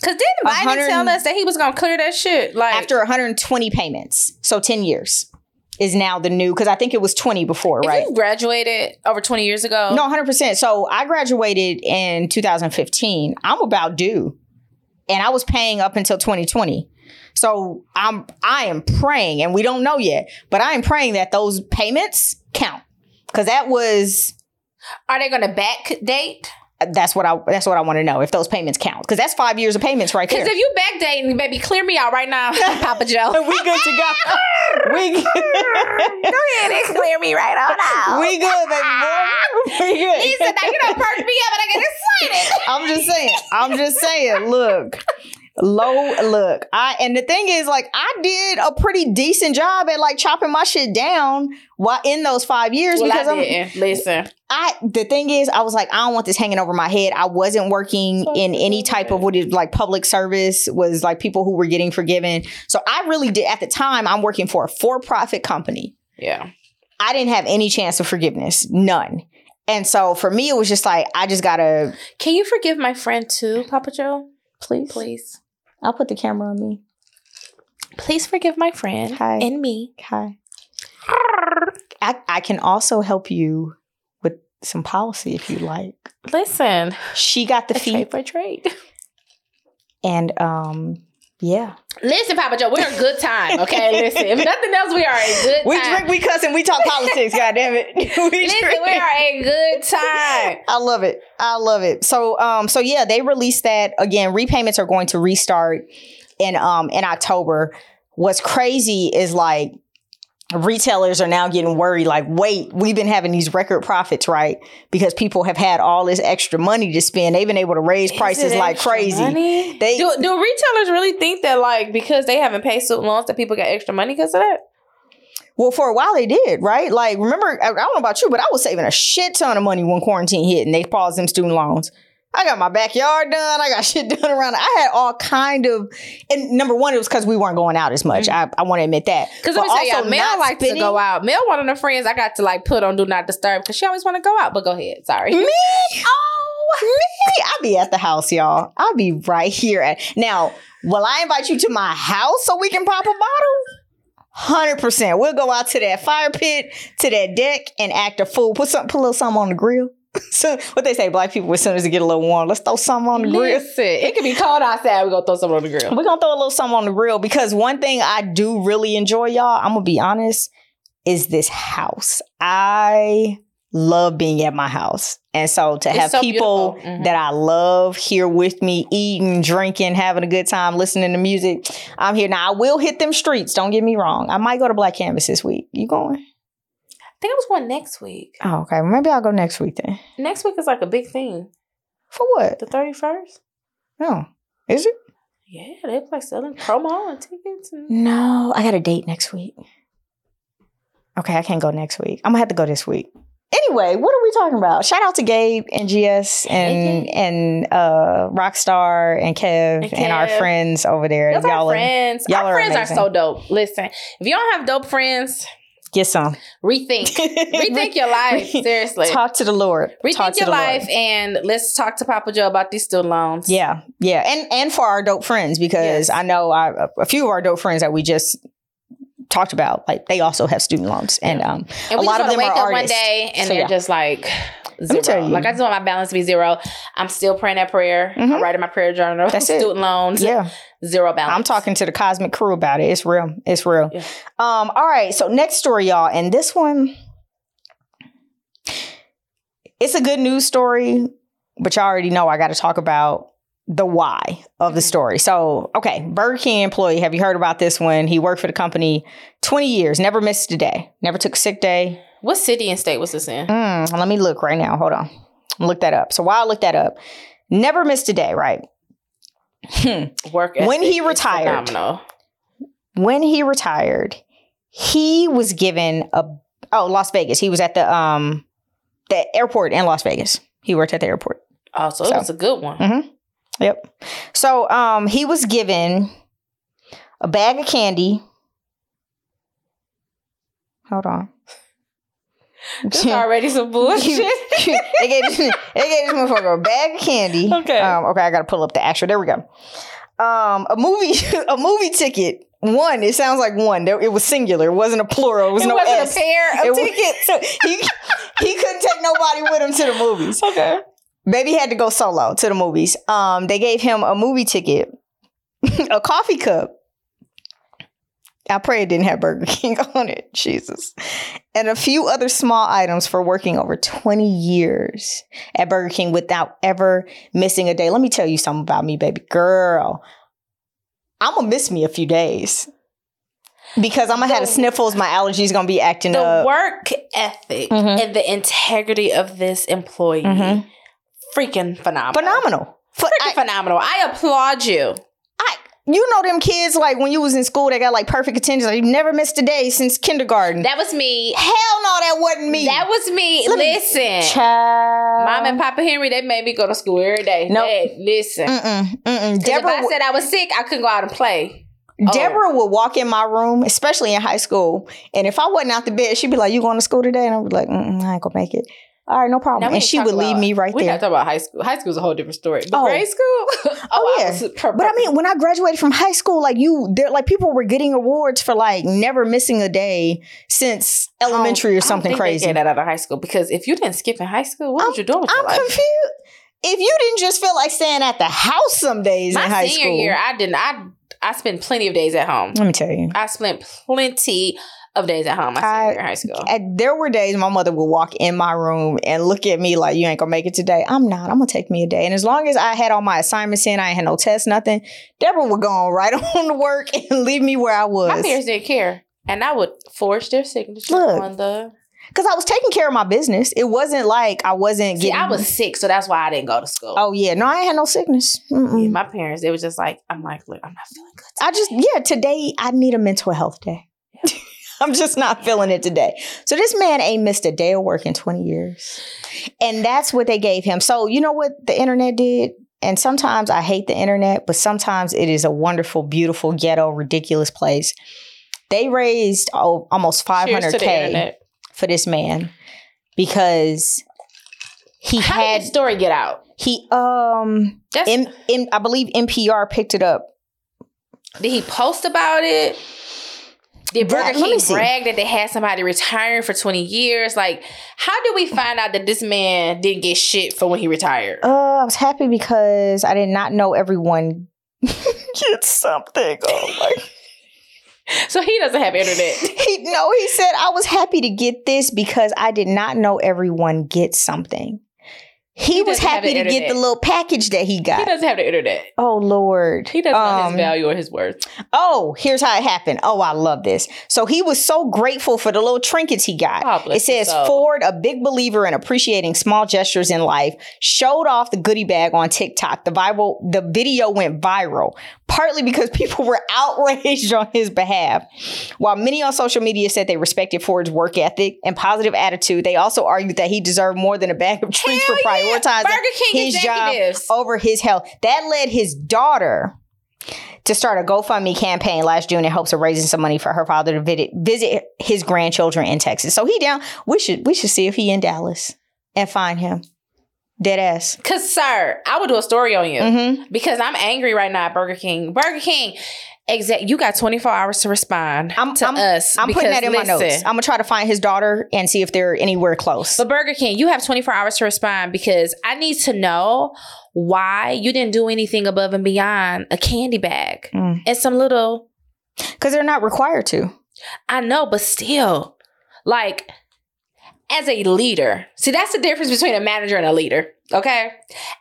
Because didn't Biden tell us that he was gonna clear that shit? Like
after 120 payments, so 10 years is now the new because I think it was 20 before,
if
right?
you graduated over 20 years ago.
No, 100%. So I graduated in 2015. I'm about due. And I was paying up until 2020. So I'm I am praying and we don't know yet, but I am praying that those payments count. Cuz that was
Are they gonna back date?
that's what I that's what I want to know if those payments count cuz that's 5 years of payments right there.
Because if you backdating, baby, clear me out right now, [laughs] Papa Joe. [laughs]
we good to go. [laughs] we
Go ahead and clear me right on out.
we good, baby boy. We good.
Listen, now you done perked me up and I get excited.
I'm just saying. I'm just saying. Look, Low look. I and the thing is, like, I did a pretty decent job at like chopping my shit down while in those five years
Well,
because
I
I'm
didn't. Listen.
I the thing is, I was like, I don't want this hanging over my head. I wasn't working in any type of what is like public service, was like people who were getting forgiven. So I really did at the time, I'm working for a for-profit company.
Yeah.
I didn't have any chance of forgiveness. None. And so for me, it was just like, I just gotta
Can you forgive my friend too, Papa Joe?
please.
Please.
I'll put the camera on me.
Please forgive my friend
Hi.
and me.
Hi. I, I can also help you with some policy if you like.
Listen,
She got the
a
fee
trade for [laughs] trade.
and um yeah.
Listen, Papa Joe, we're a good time. Okay, listen. If nothing else, we are a good
We
time.
drink, we cuss, and we talk politics. [laughs] God damn it. [laughs] we
Listen,
drink.
we are a good time. [laughs]
I love it. I love it. So um so yeah, they released that again. Repayments are going to restart in um in October. What's crazy is like retailers are now getting worried like wait we've been having these record profits right? Because people have had all this extra money to spend. They've been able to raise prices
Is it
like crazy.
money?
They-
do, do retailers really think that like because they haven't paid student loans that people got extra money because of that?
well for a while they did right? Like remember I, I don't know about you but i was saving a shit ton of money when quarantine hit and they paused them student loans I got my backyard done. I got [laughs] shit done around. I had all kind of, and number one, it was because we weren't going out as much. Mm-hmm. I, I want to admit that.
Because let me tell
also
Mel likes to go out. Mel, one of the friends I got to like put on Do Not Disturb because she always want to go out. But go ahead. Sorry.
Me? [laughs] Oh, me? I'll be at the house, y'all. I'll be right here. At now, will I invite you to my house so we can pop a bottle? Hundred percent. We'll go out to that fire pit, to that deck, and act a fool. Put some, put a little something on the grill. [laughs] so what they say, black people, as soon as it get a little warm, let's throw something on the grill.
Listen, it can be cold outside. We're going to throw something on the grill.
We're gonna throw a little something on the grill because one thing I do really enjoy, y'all, I'm gonna be honest, is this house. I love being at my house. And so to
It's
have
so
people.
Mhm.
that I love here with me, eating, drinking, having a good time, listening to music, I'm here. Now I will hit them streets, don't get me wrong. I might go to Black Canvas this week. You going?
I think I was going next week.
Oh, okay. Maybe I'll go next week then.
Next week is like a big thing.
For what?
The 31st?
No. Is it?
Yeah, they like selling promo and tickets. And-
No, I got a date next week. Okay, I can't go next week. I'm gonna have to go this week. Anyway, what are we talking about? Shout out to Gabe and GS and and uh Rockstar and Kev and,
And
our friends over there.
Those
y'all
are
are-
friends.
y'all
Our
are
friends
amazing.
are so dope. Listen, if you don't have dope friends,
get some.
rethink. [laughs] rethink your life. Seriously.
Talk to the Lord.
Rethink
to
your
the Lord.
life and let's talk to Papa Joe about these student loans.
Yeah, yeah, and and for our dope friends because
Yes.
I know I, a few of our dope friends that we just talked about, like they also have student loans, and um,
And
a lot of them
wake
are
up one day and
So,
they're
yeah.
just like
me
zero.
tell you.
Like I just want my balance to be zero. I'm still praying that prayer.
Mhm.
I'm writing my prayer journal.
That's it.
Student loans.
yeah.
Zero balance.
I'm talking to the cosmic crew about it. It's real. It's real.
Yeah.
Um, all right. So next story, y'all. And this one, it's a good news story, but y'all already know I got to talk about the why of the story. So, okay, Burger King employee. Have you heard about this one? He worked for the company 20 years, never missed a day, never took a sick day.
What city and state was this in?
Mm, let me look right now. Hold on. Look that up. So while I look that up, never missed a day, right? Hmm.
Work
When he retired.
phenomenal.
when he retired, he was given a oh Las Vegas. He was at the um the airport in Las Vegas. He worked at the airport.
Oh, so,
So-
it was a good one.
Mm-hmm. Yep. So um he was given a bag of candy. Hold on.
This is already some bullshit. [laughs]
they gave this, they gave this motherfucker a bag of candy.
Okay.
Um, okay, I gotta pull up the actual. There we go. Um, a movie, [laughs] a movie ticket. One. It sounds like one. It was singular. It wasn't a plural. It was
it
no
wasn't
S.
a pair
It
of
was-
tickets. [laughs]
he he couldn't take nobody with him to the movies.
okay.
Baby had to go solo to the movies. Um, they gave him a movie ticket, a coffee cup. I pray it didn't have Burger [laughs] King on it. Jesus. And a few other small items for working over 20 years at Burger King without ever missing a day. Let me tell you something about me, baby girl. I'm going to miss me a few days because I'm going to have the
The-
sniffles. My allergies going to be acting
The
up.
The work ethic
Mhm.
and the integrity of this employee,
Mhm.
freaking phenomenal.
Phenomenal.
Freaking
I-
phenomenal. I applaud you.
I, you know them kids like when you was in school they got like perfect attendance. Like, you never missed a day since kindergarten.
That was me.
Hell no, that wasn't me.
That was me.
Let me-
Listen.
Child.
Mom and Papa Henry, they made me go to school every day.
Nope.
Hey, listen.
Mm-mm, mm-mm. Deborah,
if I said I was sick, I couldn't go out and play. Oh.
Deborah would walk in my room, especially in high school, and if I wasn't out the bed, she'd be like, "You going to school today?" And I'd be like, "I ain't gonna make it." All right, no problem.
We
and she would
talking
leave me right there.
We're not talking about high school. High school is a whole different story. But
Oh.
grade school? [laughs] oh,
Oh, yeah.
per-
But I mean, when I graduated from high school, like you, there, like people were getting awards for like never missing a day since oh, elementary
I
or something
they
crazy.
get that out of high school because if you didn't skip in high school, what was you doing with
I'm confused. If you didn't just feel like staying at the house some days
My
in high
senior
school,
year, I didn't. I I spent plenty of days at home.
let me tell you,
I spent plenty of days at home. My
I-
year in high school.
at, there were days my mother would walk in my room and look at me like, "You ain't gonna make it today." I'm not. I'm gonna take me a day, and as long as I had all my assignments in, I ain't had no tests, nothing. Deborah would go on right [laughs] on to work and leave me where I was.
My parents didn't care, and I would forge their signature
Look.
on the.
because I was taking care of my business. It wasn't like I wasn't
See,
getting.
I was sick, so that's why I didn't go to school.
Oh yeah, no, I ain't had no sickness.
Yeah, my parents, they was just like, I'm like, look, I'm not feeling good.
I just yeah, today I need a mental health day. [laughs] I'm just not feeling it today. So this man ain't missed a day of work in 20 years. And that's what they gave him. So you know what the internet did? And sometimes I hate the internet, but sometimes it is a wonderful, beautiful, ghetto, ridiculous place. They raised oh, almost
Cheers to the
500k for this man because he
How
had
this story get out?
he um
That's,
M, M, I believe NPR picked it up
did he post about it? Did Burger
me
King brag that they had somebody retiring for 20 years? Like, how did we find out that this man didn't get shit for when he retired?
Uh, I was happy because I did not know everyone [laughs] gets something. Oh my! [laughs]
so he doesn't have internet. [laughs]
He no, he said I was happy to get this because I did not know everyone gets something. He,
He
was happy to get the little package that he got.
he doesn't have the internet.
oh Lord,
He doesn't know
Um,
his value or his worth.
Oh, here's how it happened. Oh, I love this. So he was so grateful for the little trinkets he got.
Bless
it says. Ford, a big believer in appreciating small gestures in life, showed off the goodie bag on TikTok. The Bible, the video went viral, partly because [laughs] people were outraged on his behalf. While many on social media said they respected Ford's work ethic and positive attitude, they also argued that he deserved more than a bag of treats
Hell
for
yeah.
Prioritizing
Burger King
his job over his health. That led his daughter to start a GoFundMe campaign last June in hopes of raising some money for her father to visit, visit his grandchildren in Texas. So he down. We should we should see if he in Dallas and find him. Dead ass.
Cause sir, I would do a story on you.
hmm
because I'm angry right now at Burger King. Burger King, exact. You got 24 hours to respond
I'm-
to
I'm-
us.
I'm putting that in my notes. I'm gonna try to find his daughter and see if they're anywhere close.
But Burger King, you have 24 hours to respond because I need to know why you didn't do anything above and beyond a candy bag
Mm.
and some little.
Because they're not required to.
I know, but still, like as a leader, see that's the difference between a manager and a leader. Okay,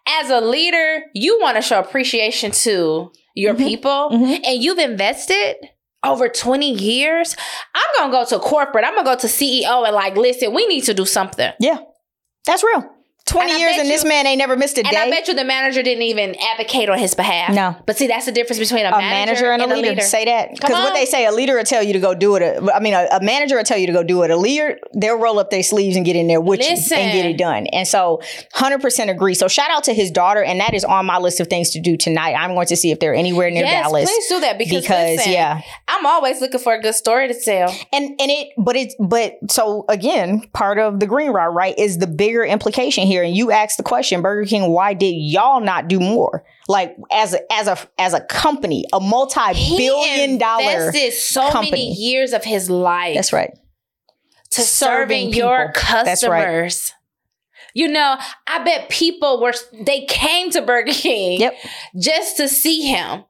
as a leader, you want to show appreciation to your
Mhm.
people,
Mhm.
and you've invested over 20 years. I'm gonna go to corporate. I'm gonna go to CEO and like, listen, we need to do something.
Yeah, that's real. Twenty
And
years and this
you-
man ain't never missed a
And
day.
I bet you the manager didn't even advocate on his behalf.
No.
But see, that's the difference between a,
a manager and a leader. Say that because what they say, a leader will tell you to go do it. A- I mean, a, a manager will tell you to go do it. A leader, they'll roll up their sleeves and get in there with
Listen.
you and get it done. And so, hundred percent agree. So, shout out to his daughter, and that is on my list of things to do tonight. I'm going to see if they're anywhere near
yes,
Dallas
please do that because,
because
listen,
yeah,
I'm always looking for a good story to tell.
and and it, but it's but so again, part of the green route, right, is the bigger implication here. And you asked the question, Burger King, why did y'all not do more? Like as a as a as a company, a multi-billion dollar
so
company.
many years of his life
That's right.
to
serving
serving, your
people. That's right.
customers. You know, I bet people were they came to Burger King
Yep.
just to see him.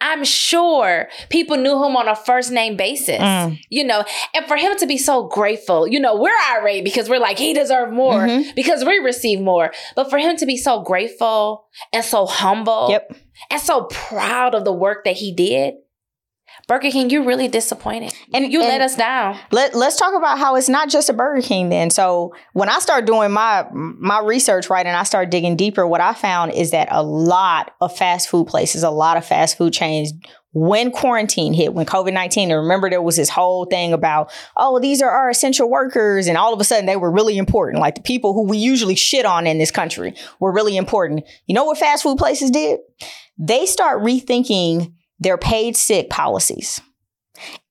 I'm sure people knew him on a first name basis.
Mm.
You know, and for him to be so grateful, you know, we're irate because we're like, he deserved more
Mhm.
because we receive more. But for him to be so grateful and so humble
Yep.
and so proud of the work that he did, Burger King, you're really disappointed. And you
and
let us down.
Let, let's talk about how it's not just a Burger King then. So when I start doing my my research, right, and I start digging deeper, what I found is that a lot of fast food places, a lot of fast food chains when quarantine hit, when COVID 19, and remember there was this whole thing about, oh, these are our essential workers. And all of a sudden they were really important. Like the people who we usually shit on in this country were really important. You know what fast food places did? They start rethinking their paid sick policies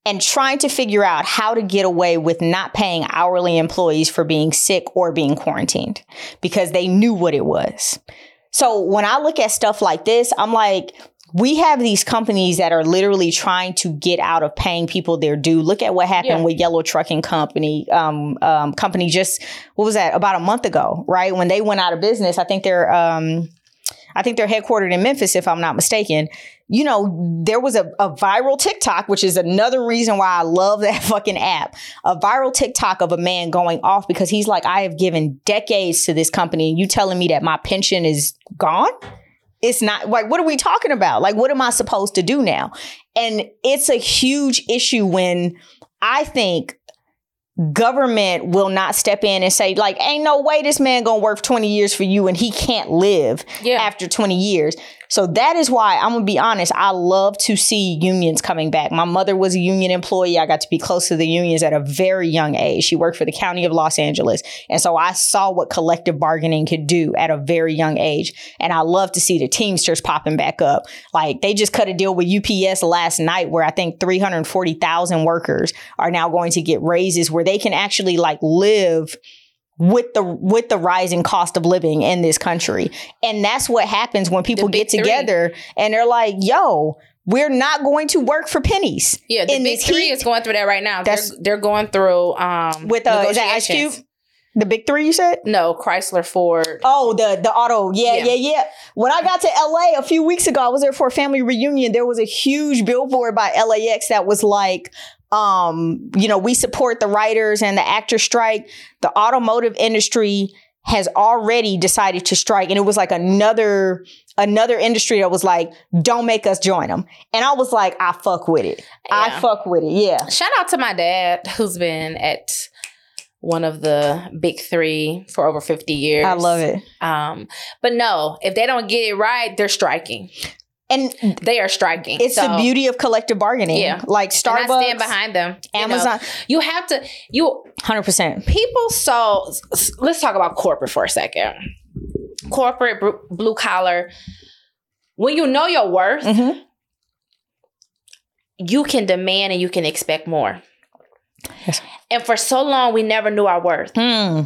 and trying to figure out how to get away with not paying hourly employees for being sick or being quarantined because they knew what it was. So when I look at stuff like this, I'm like, we have these companies that are literally trying to get out of paying people their due. Look at what happened
Yeah.
with Yellow Trucking Company, um, um, company just what was that about a month ago, right? When they went out of business, I think they're, um, I think they're headquartered in Memphis, if I'm not mistaken. You know, there was a, a viral TikTok, which is another reason why I love that [laughs] fucking app. A viral TikTok of a man going off because he's like, I have given decades to this company, and you telling me that my pension is gone? it's not like what are we talking about like what am i supposed to do now and it's a huge issue when i think government will not step in and say like ain't no way this man gonna work 20 years for you and he can't live
Yeah.
after 20 years so that is why i'm gonna be honest i love to see unions coming back. My mother was a union employee. I got to be close to the unions at a very young age. She worked for the county of los angeles. And so i saw what collective bargaining could do at a very young age. And i love to see the teamsters popping back up. Like they just cut a deal with ups last night where i think 340000 workers are now going to get raises where they can actually like live with the with the rising cost of living in this country. And that's what happens when people get
three.
together and they're like, "Yo, we're not going to work for pennies."
Yeah, the
in
big three
heat.
is going through that right now. They're,
That's-
they're going through um
With, uh, is that Ice Cube? The big 3 you said?
No, Chrysler, Ford.
Oh, the the auto. Yeah,
Yeah.
yeah, yeah. When I got to LA a few weeks ago, I was there for a family reunion. There was a huge billboard by LAX that was like um, you know, we support the writers and the actor strike. The automotive industry has already decided to strike and it was like another another industry that was like don't make us join them. And I was like I fuck with it. I fuck with it. Yeah.
Shout out to my dad who's been at one of the big three for over 50 years.
I love it.
Um, but no, if they don't get it right, they're striking.
And
They are striking.
it's the beauty of collective bargaining.
Yeah.
Like
and I stand behind them. You know,
Amazon,
you have to you
100%.
people so let's talk about corporate for a second corporate br- blue collar when you know your worth
Mhm.
you can demand and you can expect more
Yes.
and for so long we never knew our worth
Hmm.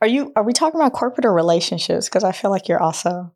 Are you? Are we talking about corporate or relationships? Because I feel like you're also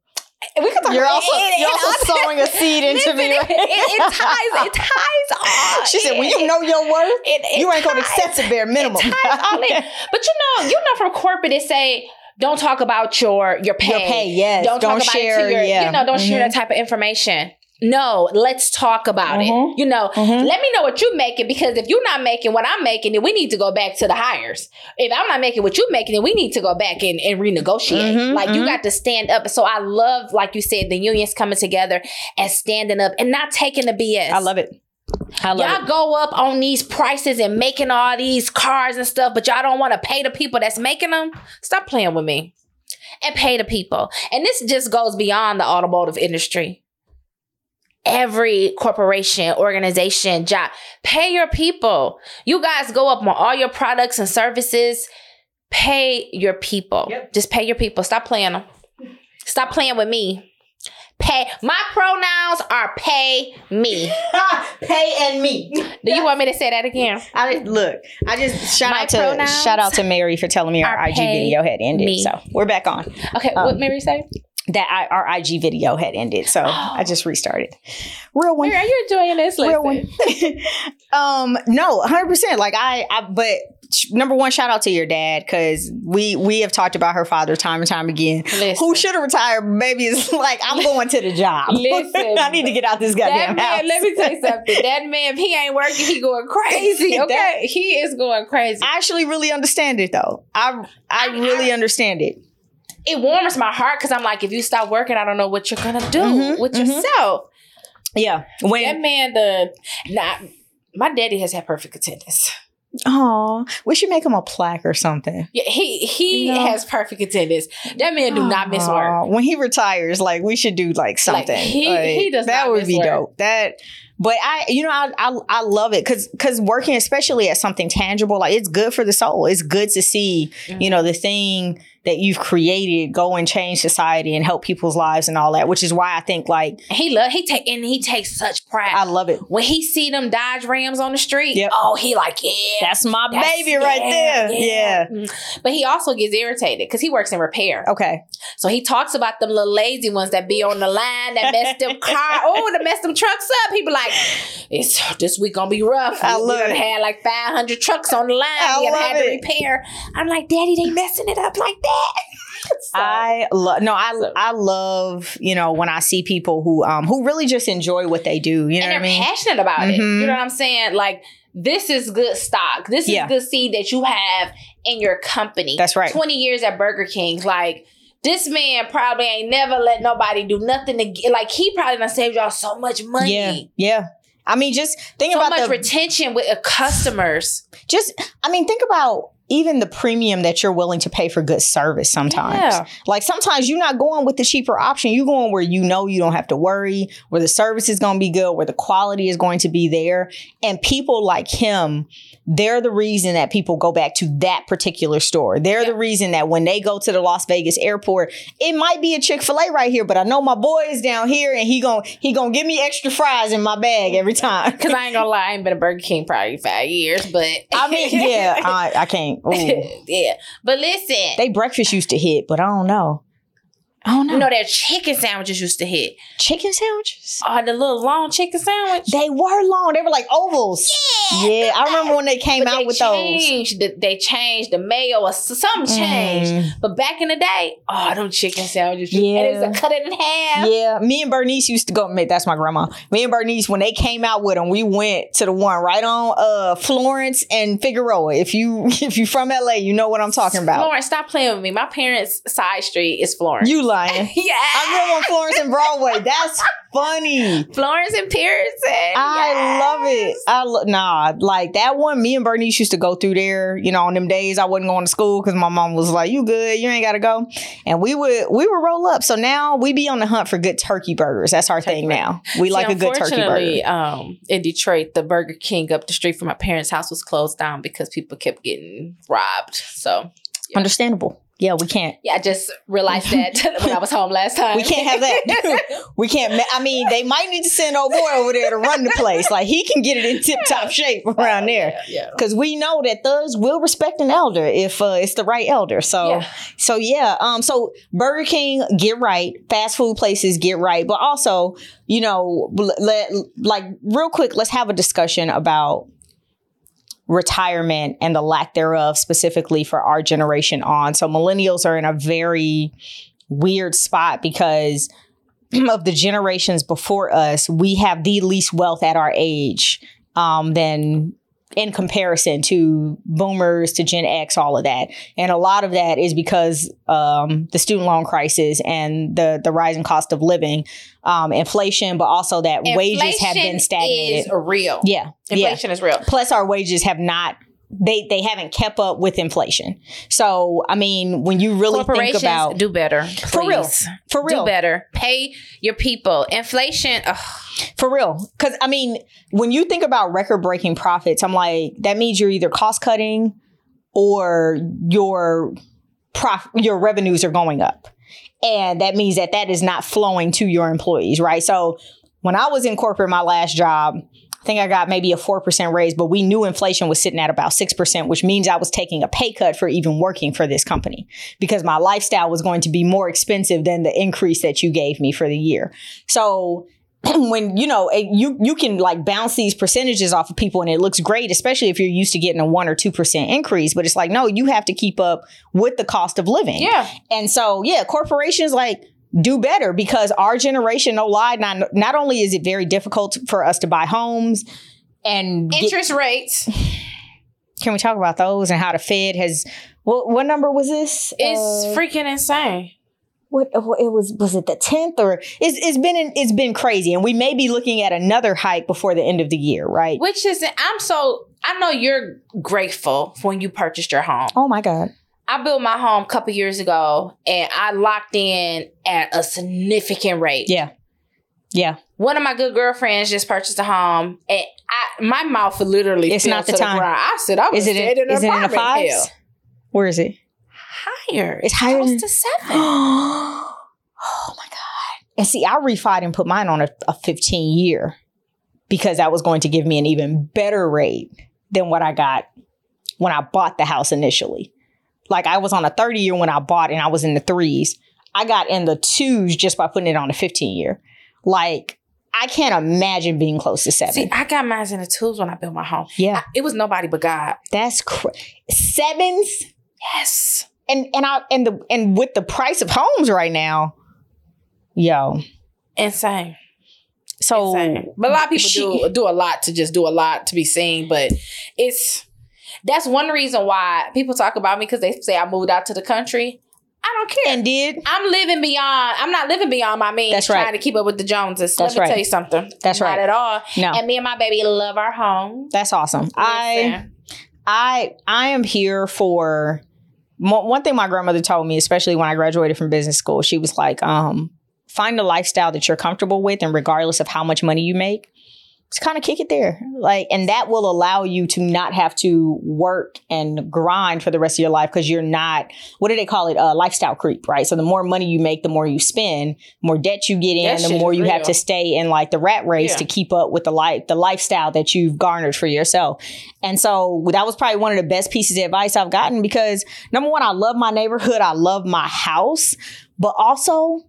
we could talk
you're
about
also
it-
you're also
it- [laughs]
sowing a seed into me.
it, it, it ties it ties [laughs] all
She said, "When
It-
you know your worth,
it- it
you ain't gonna accept the bare minimum."
it ties [laughs] but you know you know from corporate they say don't talk about your your pay
Your pay, yes.
don't,
Don't
talk about
share,
it to your,
yeah.
you know, don't share
Mhm.
that type of information. No, let's talk about
Mhm.
it. You know,
Mhm.
let me know what you're making because if you're not making what I'm making, then we need to go back to the hires. If I'm not making what you're making, then we need to go back and, and renegotiate.
Mhm,
Like you
mhm.
got to stand up. So I love, like you said, the unions coming together and standing up and not taking the BS.
I love it. I love
Y'all
it.
go up on these prices and making all these cars and stuff, but y'all don't want to pay the people that's making them. Stop playing with me and pay the people. And this just goes beyond the automotive industry. Every corporation, organization, job, pay your people. You guys go up on all your products and services. Pay your people.
Yep.
Just pay your people. Stop playing them. Stop playing with me. Pay. My pronouns are pay me. [laughs]
Pay and me.
Do you want me to say that again?
I look. I just shout
My
out to shout out to Mary for telling me our IG video had ended.
me.
So we're back on.
Okay,
Um,
what Mary say?
That I, our IG video had ended. So I just restarted. Real one.
Are you enjoying this?
real one. [laughs] um, no, hundred percent. Like I, I, but sh- number one, shout out to your dad because we we have talked about her father time and time again.
Listen.
Who should have retired? Maybe is [laughs] like I'm going to the job. [laughs]
Listen.
I need to get out this
That
goddamn house.
let me tell you something. That man, if he ain't working, he going crazy. Okay,
That-
he is going crazy.
I actually really understand it though. I I really understand it.
It warms my heart because I'm like, if you stop working, I don't know what you're gonna do
Mhm,
with
mhm.
yourself.
Yeah. when That
man, the not my daddy has had perfect attendance.
oh, we should make him a plaque or something.
Yeah, he he
You know?
has perfect attendance. That man do not miss work.
When he retires, like we should do like something.
he-
Like,
he does
That
not
would
miss
be
work.
dope. That. But I, you know, I I, I love it because because working especially at something tangible, like it's good for the soul. It's good to see,
Mm-hmm.
you know, the thing that you've created go and change society and help people's lives and all that. Which is why I think like
He love he take and he takes such pride.
I love it.
when he see them Dodge Rams on the street,
Yep.
oh, he like, yeah.
That's my
that's-
baby right there. Yeah.
Mm. But he also gets irritated because he works in repair.
Okay.
So he talks about them little lazy ones that be on the line that mess them [laughs] car, oh, that mess them trucks up. He be like, it's this week gonna be rough.
I
we
love
done
it.
had like 500 trucks on the line.
I
we had to
it.
repair. I'm like, Daddy, they messing it up like that. [laughs] So-
I love no, I
So-
I love you know when I see people who um who really just enjoy what they do. You know
and
what
they're
I mean?
passionate about it.
Mhm.
You know what I'm saying? Like this is good stock. This is
Yeah.
good seed that you have in your company.
That's right.
20 years at Burger King. Like this man probably ain't never let nobody do nothing to get like he probably done saved y'all so much money.
Yeah, yeah. I mean, just think
So
about
much
the
retention with uh, customers.
just. I mean, think about even the premium that you're willing to pay for good service. Sometimes,
Yeah.
like sometimes you're not going with the cheaper option. You're going where you know you don't have to worry, where the service is going to be good, where the quality is going to be there, and people like him. They're the reason that people go back to that particular store. They're the reason that when they go to the Las Vegas airport, it might be a Chick Fil A right here, but I know my boy is down here, and he gon' he gonna give me extra fries in my bag every time. [laughs]
Cause I ain't gonna lie, I ain't been a Burger King probably five years, but
I mean, yeah, [laughs] I, I can't. Ooh. [laughs]
yeah. But listen,
They breakfast used to hit, but I don't know. I don't know.
you know their chicken sandwiches used to hit.
chicken sandwiches.
Oh, the little long chicken sandwich.
They were long. They were like ovals. Yeah, yeah. I remember when they came
But
out
they
with those.
changed the, they changed the mayo or something changed.
Mm.
But back in the day, oh, them chicken sandwiches.
Yeah.
And it was a cut in half.
Yeah, me and Bernice used to go. That's my grandma. Me and Bernice, when they came out with them, we went to the one right on uh Florence and Figueroa. If you [laughs] if you're from LA, you know what I'm talking about.
Florence, stop playing with me. My parents' side street is Florence.
You lying? [laughs]
yeah.
I grew up on Florence and Broadway. That's funny.
Florence and Pearson.
I love it. I lo- nah, like that one. Me and Bernice used to go through there. You know, on them days I wasn't going to school because my mom was like, "You good? You ain't got to go." And we would we would roll up. So now we be on the hunt for good turkey burgers. That's our thing now. We
See,
like a good turkey burger.
Um, in Detroit, the Burger King up the street from my parents' house was closed down because people kept getting robbed. So yeah.
Understandable. Yeah, we can't.
yeah, I just realized that [laughs] when I was home last time.
We can't have that. [laughs] we can't. ma- I mean, they might need to send old boy over there to run the place. Like he can get it in tip top shape around there.
Yeah, yeah.
Because we know that thugs will respect an elder if uh, it's the right elder. So,
Yeah.
so yeah. Um. So Burger King, get right. Fast food places, get right. But also, you know, let like real quick, let's have a discussion about retirement and the lack thereof, specifically for our generation on. So millennials are in a very weird spot because [clears throat] of the generations before us, we have the least wealth at our age um, than in comparison to boomers to Gen X, all of that. And a lot of that is because um, the student loan crisis and the the rising cost of living, um, inflation, but also that wages have been
Inflation
stagnated.
Is real.
yeah, yeah.
Inflation is real.
Plus, our wages have not. They, they haven't kept up with inflation. So I mean, when you really think about
do better.
For real. for real,
Do better. Pay your people. Inflation. ugh,
For real. Because, I mean, when you think about record breaking profits, I'm like, that means you're either cost cutting or your prof- your revenues are going up. And that means that that is not flowing to your employees, right? So when I was in corporate, my last job, think I got maybe a 4% raise, but we knew inflation was sitting at about 6%, which means I was taking a pay cut for even working for this company because my lifestyle was going to be more expensive than the increase that you gave me for the year. So [clears throat] when you know you you can like bounce these percentages off of people and it looks great especially if you're used to getting a 1 or 2% increase but it's like no you have to keep up with the cost of living
yeah.
and so yeah corporations like do better because our generation no lie not, not only is it very difficult for us to buy homes and get-
Interest rates
can we talk about those and how the fed has what, what number was this
It's
Uh,
freaking insane.
what it was was it the 10th or it's, it's been it's been crazy and we may be looking at another hike before the end of the year right
Which is, I'm so, I know you're grateful when you purchased your home.
oh my god
I built my home a couple years ago and I locked in at a significant rate.
yeah yeah
One of my good girlfriends just purchased a home and I, my mouth literally
It's not the
to
time.
ground. I said, I was
is it in,
in,
is it in the
apartment.
fives
Hell,
where is it
Higher.
It's higher
close
than-
to seven. [gasps]
oh my god and see i refied and put mine on a, a 15 year because that was going to give me an even better rate than what i got when i bought the house initially like i was on a 30 year when i bought and i was in the threes i got in the twos just by putting it on a 15 year like i can't imagine being close to seven
See, I got mine in the twos when I built my home.
yeah
It was nobody but God.
that's cra- sevens
Yes.
and and i and the and with the price of homes right now yo
Insane.
so
Insane. But a lot of people
she-
do do a lot to just do a lot to be seen. But it's that's one reason why people talk about me because they say I moved out to the country. I don't care.
and did
I'm living beyond. I'm not living beyond my means.
That's right.
Trying to keep up with the Joneses.
That's
Let me
right.
tell you something.
That's
not
right.
at all.
no
And me and my baby love our home.
that's awesome i. I I am here for one thing my grandmother told me, especially when I graduated from business school. She was like, um, find a lifestyle that you're comfortable with, and regardless of how much money you make, just kind of kick it there. Like, and that will allow you to not have to work and grind for the rest of your life because you're not. What do they call it? Uh, lifestyle creep, right? So the more money you make, the more you spend, more debt you get in,
shit
the more you have to stay in like the rat race
Yeah.
to keep up with the life, the lifestyle that you've garnered for yourself. And so that was probably one of the best pieces of advice I've gotten because number one, I love my neighborhood, I love my house, but also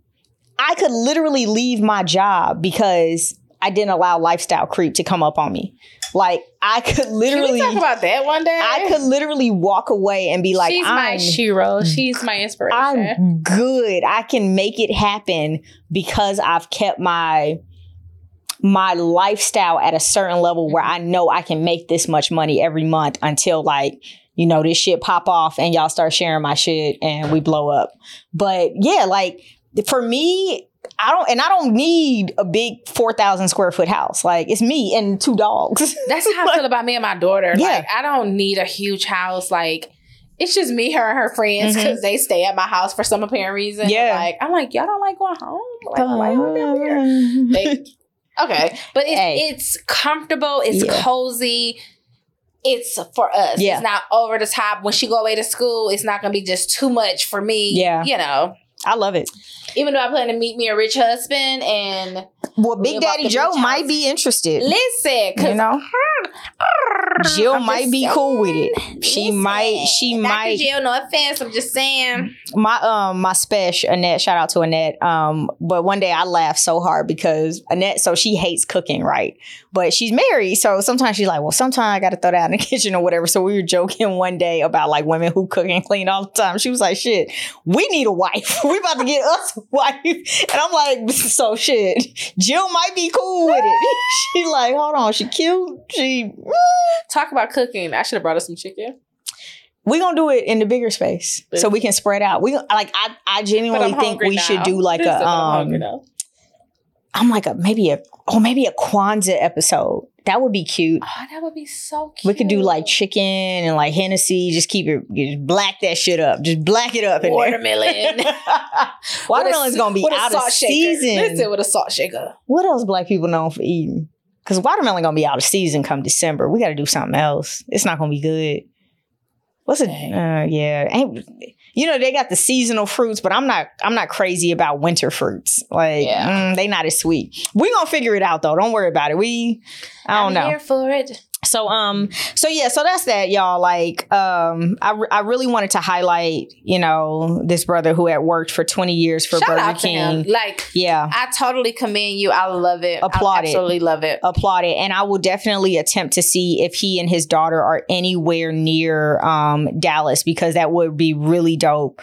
I could literally leave my job because I didn't allow lifestyle creep to come up on me. Like I could literally
talk about that one day?
I could literally walk away and be like,
She's my
I'm
hero. She's my inspiration.
I'm good. I can make it happen because I've kept my my lifestyle at a certain level where I know I can make this much money every month until like you know this shit pop off and y'all start sharing my shit and we blow up. But yeah, like for me I don't and I don't need a big 4000 square foot house. Like it's me and two dogs. [laughs]
That's how I feel about me and my daughter.
Yeah.
Like I don't need a huge house. Like it's just me, her, and her friends
mm-hmm.
because they stay at my house for some apparent reason.
Yeah.
Like I'm like, y'all don't like going home. Like why you here? Um. They- [laughs] okay, but it's
Hey.
it's comfortable. It's
Yeah.
cozy. It's for us.
Yeah.
It's not over the top. When she go away to school, it's not gonna be just too much for me.
Yeah.
you know.
I love it.
Even though I plan to meet me a rich husband, and
Well, Big Daddy Joe might
house.
be interested.
listen,
you know, Jill
I'm
might be cool with it. She
Listen,
might. She
Dr.
might.
Jill, no offense. I'm just saying.
my um my special Annette, shout out to Annette. Um, but one day I laughed so hard because Annette, so she hates cooking, right? But she's married, so sometimes she's like, well, sometimes I got to throw that in the [laughs] kitchen or whatever. So we were joking one day about like women who cook and clean all the time. She was like, shit, we need a wife. [laughs] we about to get us a wife, and I'm like, [laughs] so shit. Jill might be cool with it. [laughs] she like, hold on, she cute. She.
Talk about cooking. I should have brought us some chicken.
We gonna do it in the bigger space so we can spread out. We like I I genuinely think we
now.
should do like
Listen,
a
I'm
um
now.
I'm like a maybe a oh maybe a Kwanzaa episode. That would be cute.
Oh, that would be so cute.
We could do like chicken and like Hennessy. Just keep it, just black that shit up. Just black it up in
watermelon. [laughs]
Watermelon's gonna be out of
salt shaker.
season.
Listen, with a salt shaker.
What else black people known for eating? Because watermelon gonna be out of season come December. We got to do something else. It's not gonna be good. What's it? Uh, yeah, Ain't- you know they got the seasonal fruits, but I'm not. I'm not crazy about winter fruits. Like
Yeah.
mm, they not as sweet. We gonna figure it out though. Don't worry about it. We. I don't
I'm
know.
here for it.
So um so yeah so that's that y'all like um I, re- I really wanted to highlight you know this brother who had worked for 20 years for
Shout
Burger
out to him.
King
Like,
yeah
I totally commend you. I love it.
Applaud
I
it.
absolutely love it.
applaud it and I will definitely attempt to see if he and his daughter are anywhere near um Dallas because that would be really dope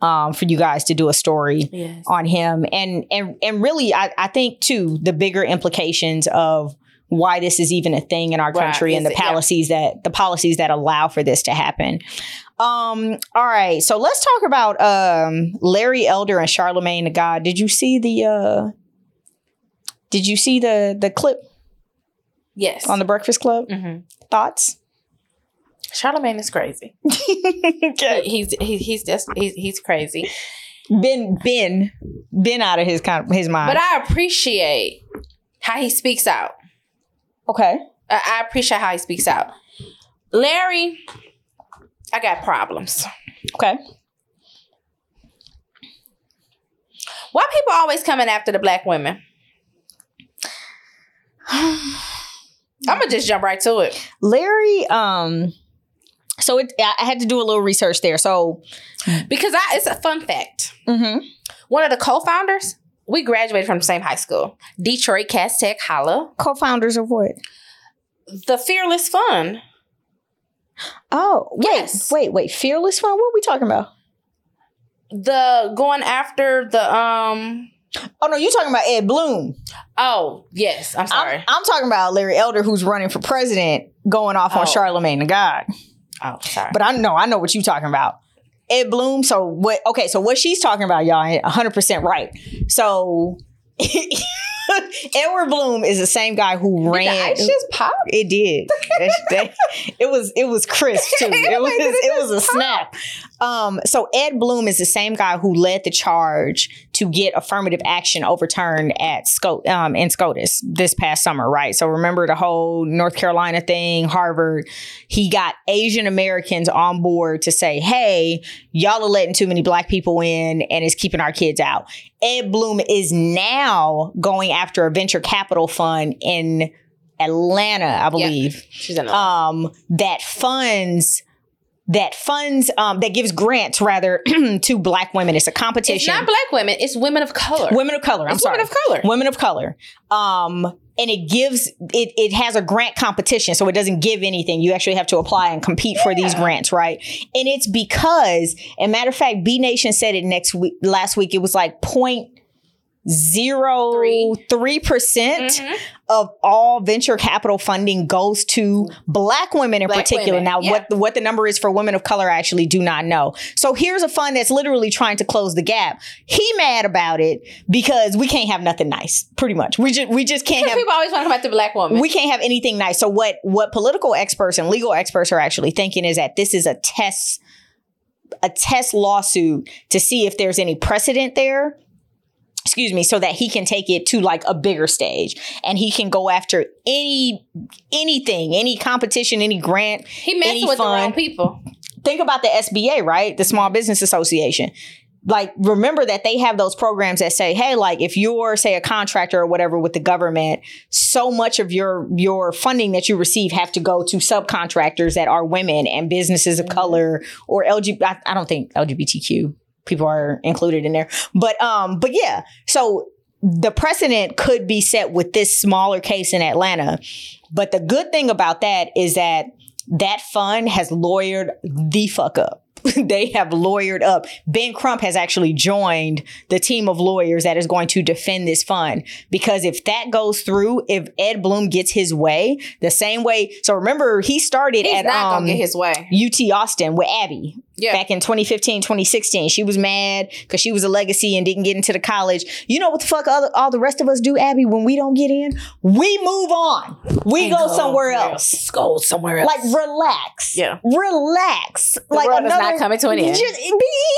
um for you guys to do a story
Yes.
on him and and and really I, I think too the bigger implications of why this is even a thing in our
Right,
country and
is
the
it- yeah.
policies that the policies that allow for this to happen. Um, all right, so let's talk about um Larry Elder and Charlamagne tha God. Did you see the uh did you see the the clip
Yes.
on the Breakfast Club?
hmm
Thoughts?
Charlamagne is crazy. [laughs]
okay.
He's he, he's just he's he's crazy.
Been been been out of his kind his mind.
But I appreciate how he speaks out.
Okay.
I, I appreciate how he speaks out. Larry, I got problems.
Okay.
Why people always coming after the black women? [sighs] I'm gonna just jump right to it.
Larry, um, so it, I I had to do a little research there. So,
Because I, it's a fun fact.
Mm-hmm.
One of the co-founders, we graduated from the same high school, Detroit Cass Tech Holla,
co-founders of what?
the Fearless Fund.
Oh, wait,
Yes.
wait, wait. Fearless one. What are we talking about?
The going after the um.
Oh no, you're talking about Ed Blum.
Oh yes, I'm sorry.
I'm, I'm talking about Larry Elder, who's running for president, going off on
Oh.
Charlamagne tha God.
oh sorry.
But I know, I know what you're talking about. Ed Blum. So what? Okay, so what she's talking about, y'all, 100 percent right. So. [laughs] Edward Blum is the same guy who ran.
the ice just popped.
It did. That- [laughs] it was it was crisp too. [laughs] It was
it
it was a snap. Um, so Ed Blum is the same guy who led the charge to get affirmative action overturned at Sco- um, in SCOTUS this past summer, right? So remember the whole North Carolina thing, Harvard. He got Asian Americans on board to say, "Hey, y'all are letting too many black people in, and it's keeping our kids out." Ed Blum is now going after a venture capital fund in Atlanta, I believe,
She's in. A,
um, that funds that funds um, that gives grants rather [clears throat] to black women. It's a
it's
competition.
not black women. It's women of color.
women of color. I'm
It's
sorry,
women of color.
women of color. Um, and it gives it it has a grant competition, so it doesn't give anything. You actually have to apply and compete for these grants, right? And it's because, and matter of fact, B Nation said it next week. Last week, it was like point zero three percent
Mhm.
of all venture capital funding goes to black women in
Black
particular.
women,
now,
yeah.
what the, what the number is for women of color, I actually do not know. So here's a fund that's literally trying to close the gap. He mad about it because we can't have nothing nice. Pretty much, we just we just can't have [laughs]
people always want to come the black woman.
we can't have anything nice. So what what political experts and legal experts are actually thinking is that this is a test a test lawsuit to see if there's any precedent there. Excuse me, so that he can take it to like a bigger stage and he can go after any anything, any competition, any grant.
he messing with the wrong people.
Think about the SBA, right? The Small Business Association. Like, remember that they have those programs that say, hey, like if you're, say, a contractor or whatever with the government, so much of your your funding that you receive have to go to subcontractors that are women and businesses of mm-hmm. color or LGBT. I, I don't think LGBTQ people are included in there, but um, but yeah. So the precedent could be set with this smaller case in Atlanta, but the good thing about that is that that fund has lawyered the fuck up. [laughs] they have lawyered up. Ben Crump has actually joined the team of lawyers that is going to defend this fund because if that goes through, if Ed Blum gets his way, the same way. So remember, he started
He's
at um,
get his way.
UT Austin with Abby
Yeah.
back in 2015, 2016. She was mad because she was a legacy and didn't get into the college. You know what the fuck other, all the rest of us do, Abby, when we don't get in? We move on. We go, somewhere else.
Go somewhere else.
Like relax.
Yeah.
Relax. like
world is not coming to an end.
Just be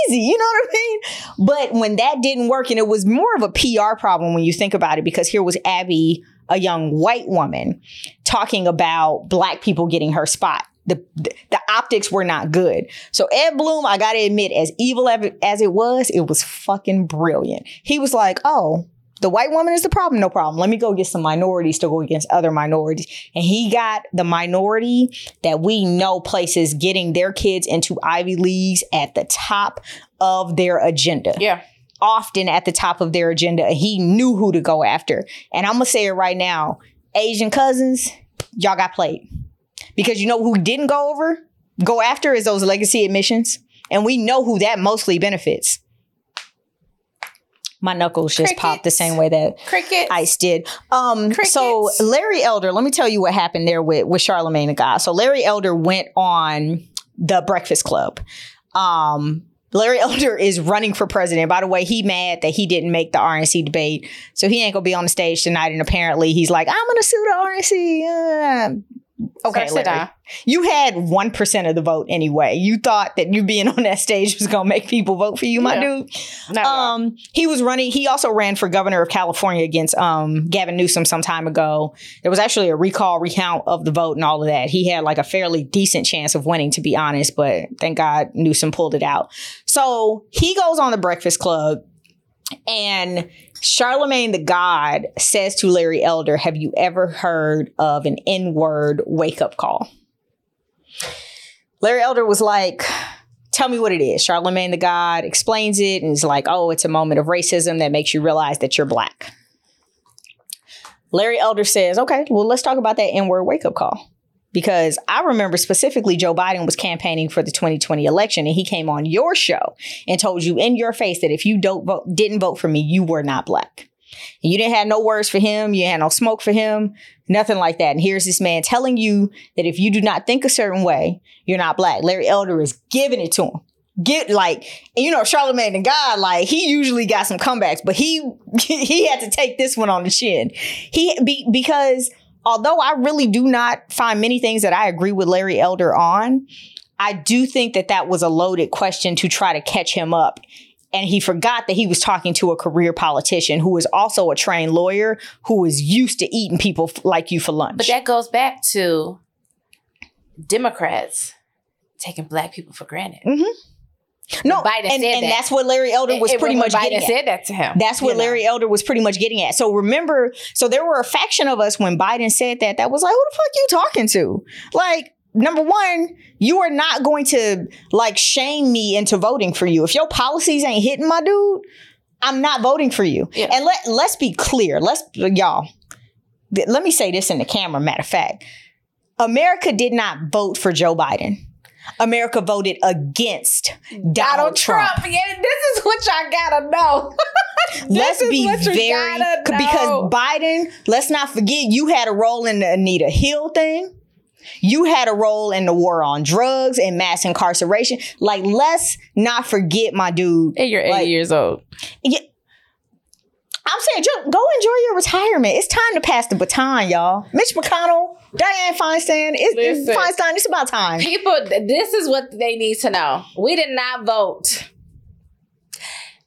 easy. You know what I mean? But when that didn't work, and it was more of a PR problem when you think about it, because here was Abby, a young white woman, talking about black people getting her spot. The, the, optics were not good. So Ed Blum, I gotta admit, as evil as it- as it was, it was fucking brilliant. He was like, oh, the white woman is the problem, no problem. Let me go get some minorities to go against other minorities. And he got the minority that we know places getting their kids into Ivy Leagues at the top of their agenda.
yeah.
Often at the top of their agenda. He knew who to go after. And I'm gonna say it right now Asian cousins, y'all got played. Because you know who didn't go over, go after is those legacy admissions. And we know who that mostly benefits. My knuckles just popped the same way that
Cricket.
Ice did. Um, so Larry Elder, let me tell you what happened there with with Charlamagne tha God. So Larry Elder went on the Breakfast Club. Um, Larry [laughs] Elder is running for president. By the way, he mad that he didn't make the RNC debate, so he ain't gonna be on the stage tonight. And apparently, he's like, "I'm gonna sue the RNC." Uh, okay, Larry. You had one percent of the vote anyway. You thought that you being [laughs] on that stage was gonna make people vote for you, my
Yeah.
dude. Um, he was running. He also ran for governor of California against um Gavin Newsom some time ago. There was actually a recall recount of the vote and all of that. He had like a fairly decent chance of winning, to be honest. But thank God Newsom pulled it out. So he goes on the Breakfast Club, and Charlamagne tha God says to Larry Elder, "Have you ever heard of an N-word wake-up call?" Larry Elder was like, tell me what it is. Charlamagne tha God explains it and is like, oh, it's a moment of racism that makes you realize that you're black. Larry Elder says, okay, well, let's talk about that N word wake up call. Because I remember specifically Joe Biden was campaigning for the 2020 election and he came on your show and told you in your face that if you don't vote, didn't vote for me, you were not black. And you didn't have no words for him, you had no smoke for him, nothing like that. And here's this man telling you that if you do not think a certain way, you're not black. Larry Elder is giving it to him. Get like, you know, Charlamagne tha God, like he usually got some comebacks, but he [laughs] he had to take this one on the chin. He be, because although I really do not find many things that I agree with Larry Elder on, I do think that that was a loaded question to try to catch him up. And he forgot that he was talking to a career politician who is also a trained lawyer who is used to eating people f- like you for lunch.
But that goes back to Democrats taking black people for granted. Mm-hmm.
No,
Biden
and, and
that.
that's what Larry Elder was
It-
pretty much
Biden
getting at.
said that to him.
That's what
you know.
Larry Elder was pretty much getting at. So remember, so there were a faction of us when Biden said that that was like, who the fuck are you talking to? Like, number one, you are not going to like shame me into voting for you. If your policies ain't hitting my dude, I'm not voting for you.
Yeah.
And let let's be clear. Let's y'all. th- Let me say this in the camera. Matter of fact, America did not vote for Joe Biden. America voted against Donald,
Donald
Trump.
Trump. Yeah, this is what y'all gotta know. [laughs]
let's be very because Biden. Let's not forget you had a role in the Anita Hill thing. You had a role in the war on drugs and mass incarceration. Like, let's not forget, my dude.
And you're 80
Like-
years old.
Yeah. I'm saying, go enjoy your retirement. It's time to pass the baton, y'all. Mitch McConnell, Dianne Feinstein, it's,
Listen.
Feinstein. It's about time.
People, this is what they need to know. We did not vote.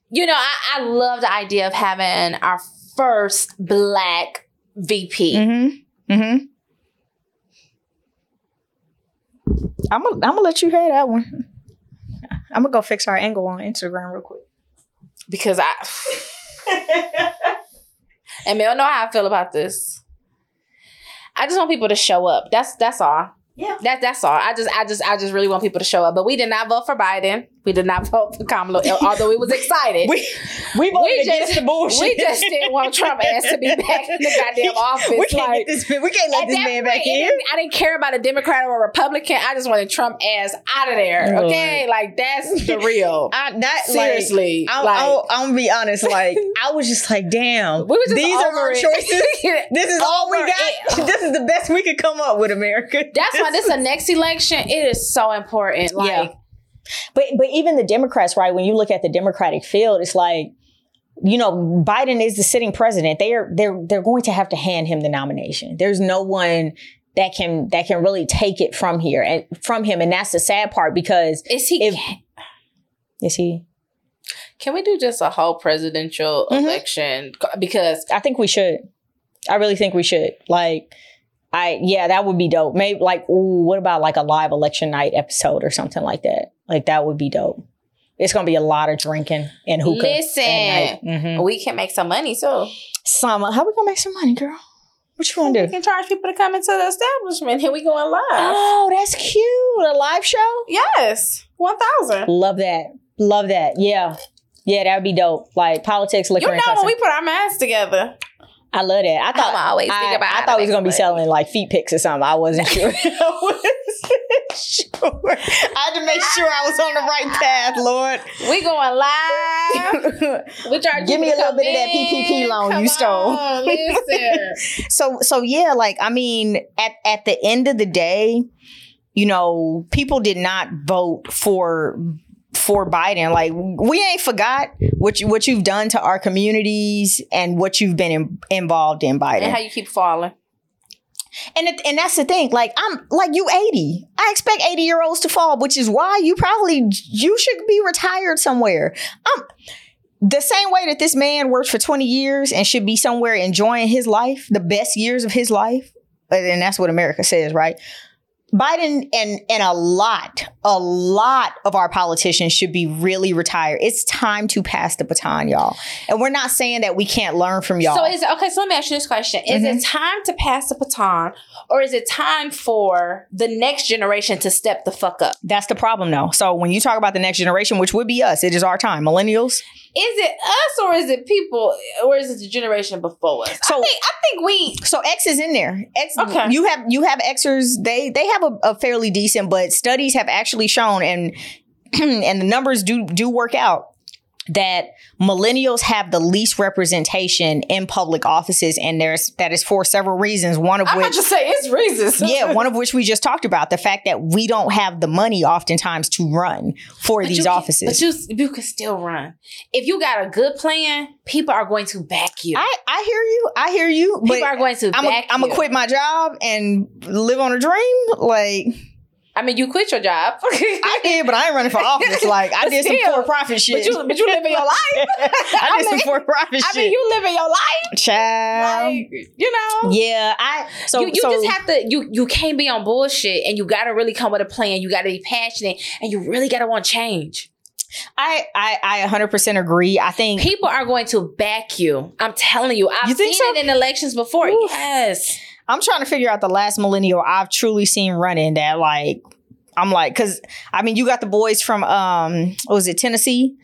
You know, I, I love the idea of having our first black VP.
Mm-hmm. Mm-hmm. I'm gonna I'm gonna let you have that one. I'm gonna go fix our angle on Instagram real quick.
because I [laughs] and Mel know how I feel about this. I just want people to show up. That's that's all.
Yeah.
That that's all. I just I just I just really want people to show up. But we did not vote for Biden. We did not vote for Kamala, [laughs] although we was excited.
We we voted
We
against
just-
the bullshit.
we just didn't want Trump ass to be [laughs] back in the goddamn office.
We can't
like,
this. We can't let this man back in.
I didn't care about a Democrat or a Republican. I just wanted Trump ass out of there.
Lord.
Okay, like that's the [laughs] real.
I, that,
Seriously,
like, I'm,
like-
I'm, I'm gonna be honest. Like, I was just like, damn.
We just
these are our
it.
choices. This is all we got.
it.
This is the best we could come up with, America.
That's why this is the next election. It is so important. Like,
Yeah. But but even the Democrats, right? When you look at the Democratic field, it's like, you know, Biden is the sitting president. They are they're they're going to have to hand him the nomination. There's no one that can that can really take it from here and from him, and that's the sad part because
is he?
If- is he?
can we do just a whole presidential
Mhm.
election? Because
I think we should. I really think we should. Like, I yeah, that would be dope. Maybe like, ooh, what about like a live election night episode or something like that? Like that would be dope. It's gonna be a lot of drinking and hookah.
Listen.
mm-hmm.
we can make some money too.
Summer, how we gonna make some money, girl? What you wanna do?
We can charge people to come into the establishment. Here we going live.
Oh, that's cute. A live show.
yes, one thousand.
Love that. Love that. Yeah. Yeah, that would be dope. Like politics, liquor,
You
and
know when we put our masks together.
I love that. I thought
I'm always
I,
about
I
to
thought we was gonna be selling like feet pics or something. I wasn't sure. [laughs] I wasn't sure. I had to make sure I was on the right path, Lord.
We going live. [laughs] We trying
Give me a little bit of that PPP loan
Come
you stole.
on, [laughs]
so so yeah like i mean at at the end of the day you know people did not vote for for biden. Like we ain't forgot what you what you've done to our communities and what you've been in, involved in biden.
And how you keep falling.
and it, and that's the thing. Like i'm like you 80 i expect 80 year olds to fall which is why you probably you should be retired somewhere. Um the same way that this man worked for 20 years and should be somewhere enjoying his life the best years of his life and that's what america says right Biden and and a lot, a lot of our politicians should be really retired. It's time to pass the baton, y'all. And we're not saying that we can't learn from y'all.
So is it okay? So let me ask you this question: Is
Mm-hmm.
it time to pass the baton, or is it time for the next generation to step the fuck up?
That's the problem, though. So when you talk about the next generation, which would be us, it is our time, millennials.
Is it us, or is it people, or is it the generation before us?
So-
I think I think we.
So X is in there. X,
Okay.
you have you have Xers. They they have a, a fairly decent, but studies have actually shown, and [clears throat] and the numbers do do work out that millennials have the least representation in public offices, and there's that is for several reasons. One of
I'm
which
just say it's reasons. [laughs]
yeah, one of which we just talked about the fact that we don't have the money oftentimes to run for
But
these
you can-
offices.
But you you can still run if you got a good plan. People are going to back you.
I, I hear you. I hear you.
people
But
are going to back
I'm
gonna
quit my job and live on a dream. Like
I mean, you quit your job.
I did, but I ain't running for office. [laughs] Like I did some for profit shit.
but you but you living your [laughs] life.
I did
I
some
mean-
for profit
I mean, you living your life.
Child.
Like, you know.
yeah, I so
you you
so,
just have to you you can't be on bullshit and you gotta really come with a plan. You gotta be passionate and you really gotta want change.
I I I 100% agree. I think
People are going to back you. I'm telling you. I've
You
seen
so?
it in elections before.
Oof.
Yes.
I'm trying to figure out the last millennial I've truly seen running that like I'm like cuz I mean you got the boys from um what was it Tennessee?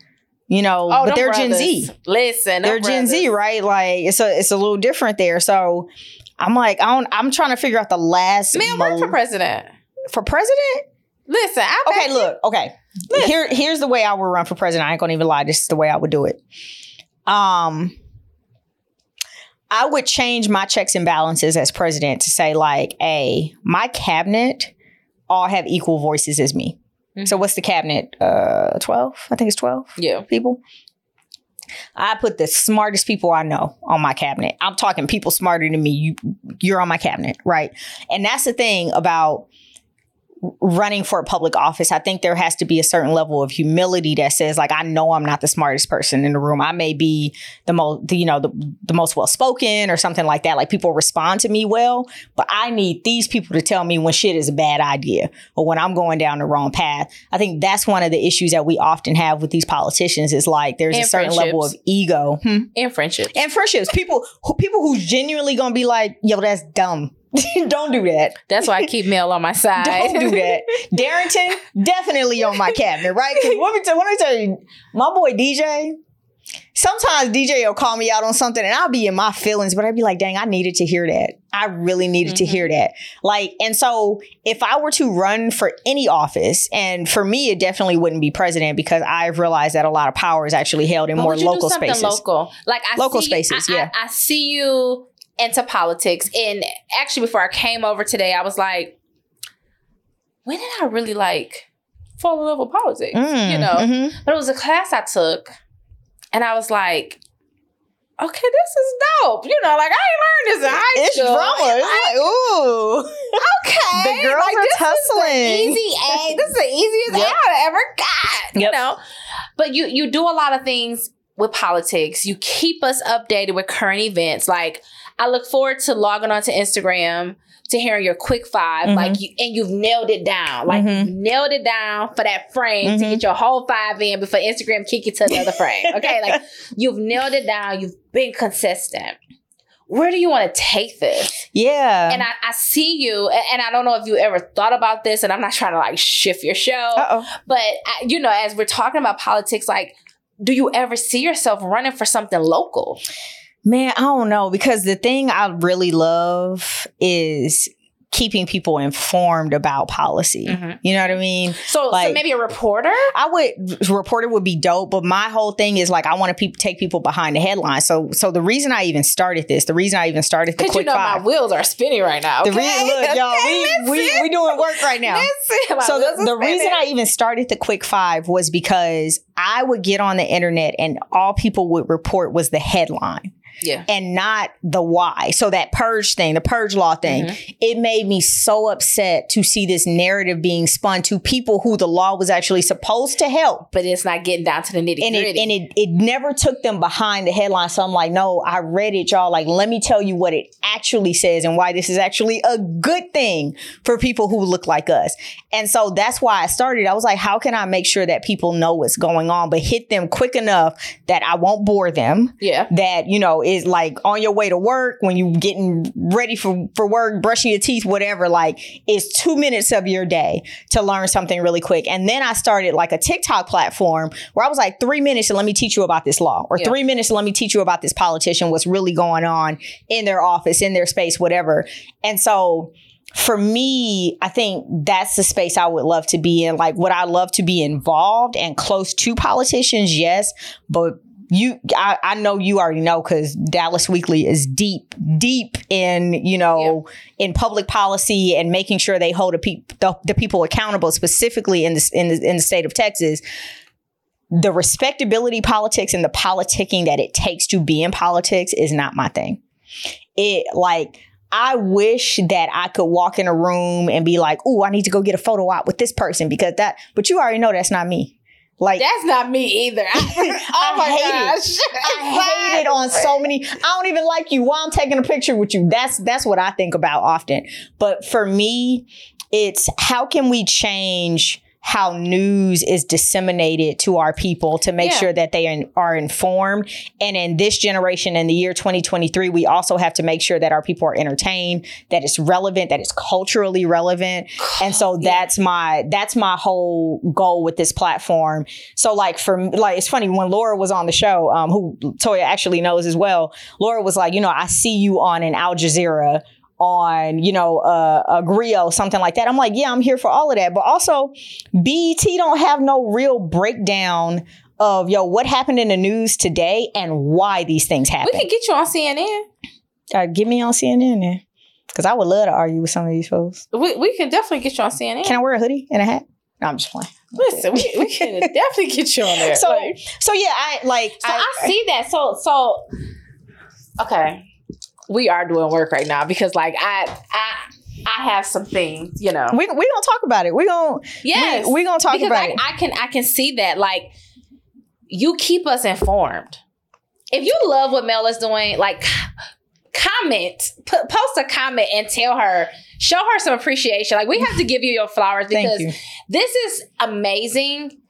You know, but they're Gen. Z.
Listen,
they're Gen Z, right? Like it's a it's a little different there. So I'm like I don't I'm trying to figure out the last
Man,
mil-
run for president.
for president.
Listen, I
Okay, look, okay.
Listen.
Here here's the way I would run for president. I ain't gonna even lie. This is the way I would do it. Um I would change my checks and balances as president to say like, "Hey, my cabinet all have equal voices as me."
Mm-hmm.
So what's the cabinet? Uh 12? I think it's 12
Yeah.
people. I put the smartest people I know on my cabinet. I'm talking people smarter than me. You you're on my cabinet, right? And that's the thing about running for a public office. I think there has to be a certain level of humility that says like I know I'm not the smartest person in the room. I may be the most you know the, the most well spoken or something like that. Like people respond to me well, but I need these people to tell me when shit is a bad idea or when I'm going down the wrong path. I think that's one of the issues that we often have with these politicians is like there's a certain level of ego. Hmm?
In friendship.
And friendships. People who people who's genuinely gonna be like, yo, that's dumb. [laughs] Don't do that.
That's why I keep Mel on my [laughs] side.
Don't do that. Darrington, definitely on my cabinet, right? Because let me tell, let me tell you, my boy DJ. Sometimes DJ will call me out on something, and I'll be in my feelings, but I'd be like, "Dang, I needed to hear that. I really needed to
Mhm.
hear that." Like, and so if I were to run for any office, and for me, it definitely wouldn't be president because I've realized that a lot of power is actually held in
But
more
would you do
local spaces.
Local, like I
Local
see,
spaces,
I-
yeah.
I, I see you into politics, and actually, before I came over today, I was like, when did I really like fall in love with politics?
Mm,
you know,
mhm.
but it was a class I took, and I was like. Okay, this is dope. You know, like I ain't learned this in high
It's
school.
drama. It's like, ooh.
okay,
The girls
like,
are
this is
tussling.
Easy A. This is the easiest
Yep.
A I ever got. You know, but you you do a lot of things with politics. You keep us updated with current events. Like I look forward to logging onto Instagram to hearing your quick 5
Mhm.
like you and you've nailed it down. Like
Mhm.
you've nailed it down for that frame to
Mhm.
get your whole five in before Instagram kick you to another frame. [laughs] Okay, like you've nailed it down. You've been consistent. Where do you want to take this?
Yeah.
and I, I see you, a- and I don't know if you ever thought about this, and I'm not trying to like shift your show,
Uh-oh.
but I, you know, as we're talking about politics, like, do you ever see yourself running for something local?
Man, I don't know because the thing I really love is keeping people informed about policy.
Mhm.
You know what I mean?
So, so
Like-
maybe a reporter.
I would reporter would be dope, but my whole thing is like I want to pe- take people behind the headline. So so the reason I even started this, the reason I even started the
Because you
quick
know
five.
my wheels are spinning right now.
the reason, look, y'all,
Okay,
we, [laughs] we we doing work right now.
Listen,
so the, the reason. I even started the quick five was because I would get on the internet and all people would report was the headline
yeah.
and not the why. So that purge thing, the purge law thing,
Mm-hmm.
it made me so upset to see this narrative being spun to people who the law was actually supposed to help.
But it's not getting down to the nitty
And it,
gritty.
and it it never took them behind the headline. So I'm like, no, I read it, y'all. Like, let me tell you what it actually says and why this is actually a good thing for people who look like us. And so that's why I started. I was like, how can I make sure that people know what's going on, but hit them quick enough that I won't bore them?
yeah.
that you know is like on your way to work when you're getting ready for for work brushing your teeth whatever like it's two minutes of your day to learn something really quick and then i started like a tiktok platform where i was like three minutes and let me teach you about this law or
Yeah.
three minutes and let me teach you about this politician what's really going on in their office in their space whatever and so for me, I think that's the space I would love to be in. Like, would I love to be involved and close to politicians? Yes. But you, I, I know you already know because Dallas Weekly is deep, deep in, you know, in public policy and making sure they hold the, peop the, the people accountable, specifically in the, in the, in the state of Texas the respectability politics and the politicking that it takes to be in politics is not my thing. It like I wish that I could walk in a room and be like, "Ooh, I need to go get a photo op with this person because that." But you already know that's not me. Like
That's not me either. [laughs] [laughs] oh
I
my
hate
gosh.
I hate it on so [laughs] many. I don't even like you while I'm taking a picture with you. That's that's what I think about often. But for me, it's how can we change how news is disseminated to our people to make
Yeah.
sure that they are informed. And in this generation, in the year 2023, we also have to make sure that our people are entertained, that it's relevant, that it's culturally relevant. And so that's my that's my whole goal with this platform. So like for like it's funny when Laura was on the show, um, who Toya actually knows as well. Laura was like, you know, I see you on an Al Jazeera on you know uh, a Grio something like that. I'm like, yeah, I'm here for all of that, but also BET don't have no real breakdown of yo what happened in the news today and why these things
happened.
We
could get you on CNN.
uh, get me on CNN then, because I would love to argue with some of these folks.
We, we can definitely get you on CNN.
Can I wear a hoodie and a hat? No, I'm just playing. [laughs]
Listen, we, we can [laughs] definitely get you on there.
So
Like-
so yeah, I like
So I, see that. So so okay, we are doing work right now because like I I I have some things, you know.
we we gonna talk about it. We gonna
Yes,
we, we gonna talk
because
about
like
it.
I can I can see that like you keep us informed. If you love what Mel is doing, like comment, put, post a comment and tell her, show her some appreciation. Like we have to give you your flowers [laughs] because
you.
this is amazing.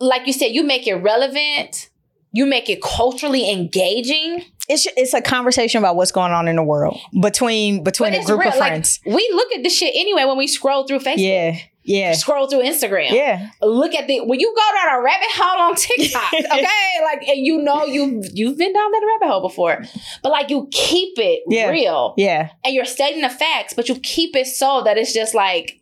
Like you said, you make it relevant. You make it culturally engaging.
It's it's a conversation about what's going on in the world between between a group
real.
of
Like,
friends.
we look at the shit anyway when we scroll through Facebook.
yeah, yeah,
Scroll through Instagram.
yeah.
look at the when you go down a rabbit hole on TikTok, [laughs] okay? like and you know you you've been down that rabbit hole before. But like you keep it
Yeah.
real
Yeah,
and you're stating the facts, but you keep it so that it's just like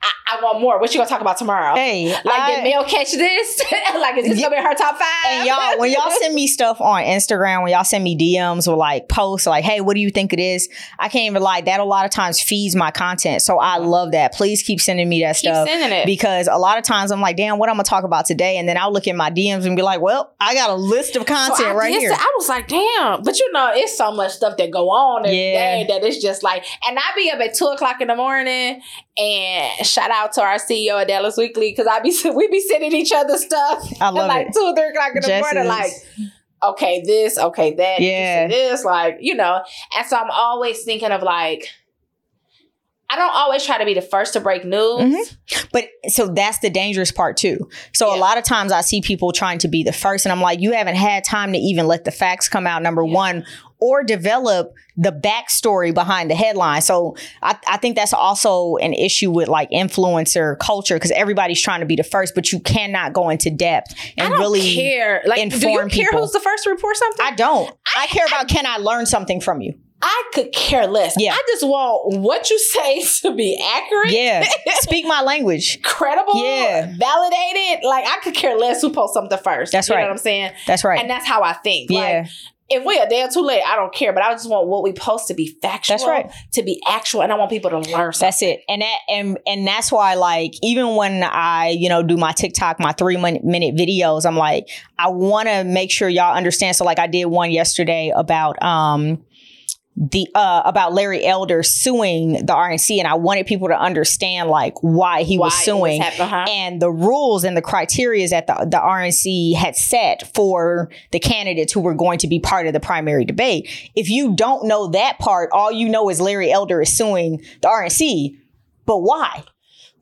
I, I want more. What you gonna talk about tomorrow?
hey,
like
I-
did Mel catch this? [laughs] like is this
Yeah.
gonna be her top five?
and y'all, when y'all send me stuff on Instagram, when y'all send me DMs or like posts, like, "Hey, what do you think it is?" I can't even lie. That a lot of times feeds my content, so I love that. Please keep sending me that
keep
stuff.
sending it.
because a lot of times I'm like, damn, what I'm gonna talk about today, and then I'll look in my DMs and be like, well, I got a list of content
I
right here.
I was like, damn. But you know, it's so much stuff that go on every
Yeah.
day that it's just like, and I be up at two o'clock in the morning. And shout out to our CEO at Dallas Weekly because I be we be sending each other stuff.
I love
at like
it.
two or three o'clock in the
Jess
morning. Like, okay, this, okay, that,
Yeah.
this, this, like you know. And so I'm always thinking of like. I don't always try to be the first to break news.
Mhm. But so that's the dangerous part too. So a lot of times I see people trying to be the first, and I'm like, you haven't had time to even let the facts come out, number
Yeah.
one, or develop the backstory behind the headline. So I, I think that's also an issue with like influencer culture because everybody's trying to be the first, but you cannot go into depth
I
and
don't
really
care. Like, do you
inform
care
people.
who's the first to report something?
I don't. I care about can I learn something from you?
I could care less.
Yeah.
I just want what you say [laughs] to be accurate.
Yeah. [laughs] Speak my language.
Credible,
Yeah.
validated. Like I could care less who posts something first.
That's
you
right.
know what I'm saying?
That's right.
And that's how I think.
yeah.
Like if we a day or too late, I don't care. But I just want what we post to be factual.
That's right.
To be actual, and I want people to learn something.
That's it. And that and and that's why like even when I, you know, do my TikTok, my 3 minute, minute videos, I'm like I want to make sure y'all understand so like I did one yesterday about um the uh about Larry Elder suing the RNC and I wanted people to understand like why he
Why
was suing
happening, huh?
and the rules and the criteria that the, the RNC had set for the candidates who were going to be part of the primary debate. If you don't know that part, all you know is Larry Elder is suing the RNC. But why?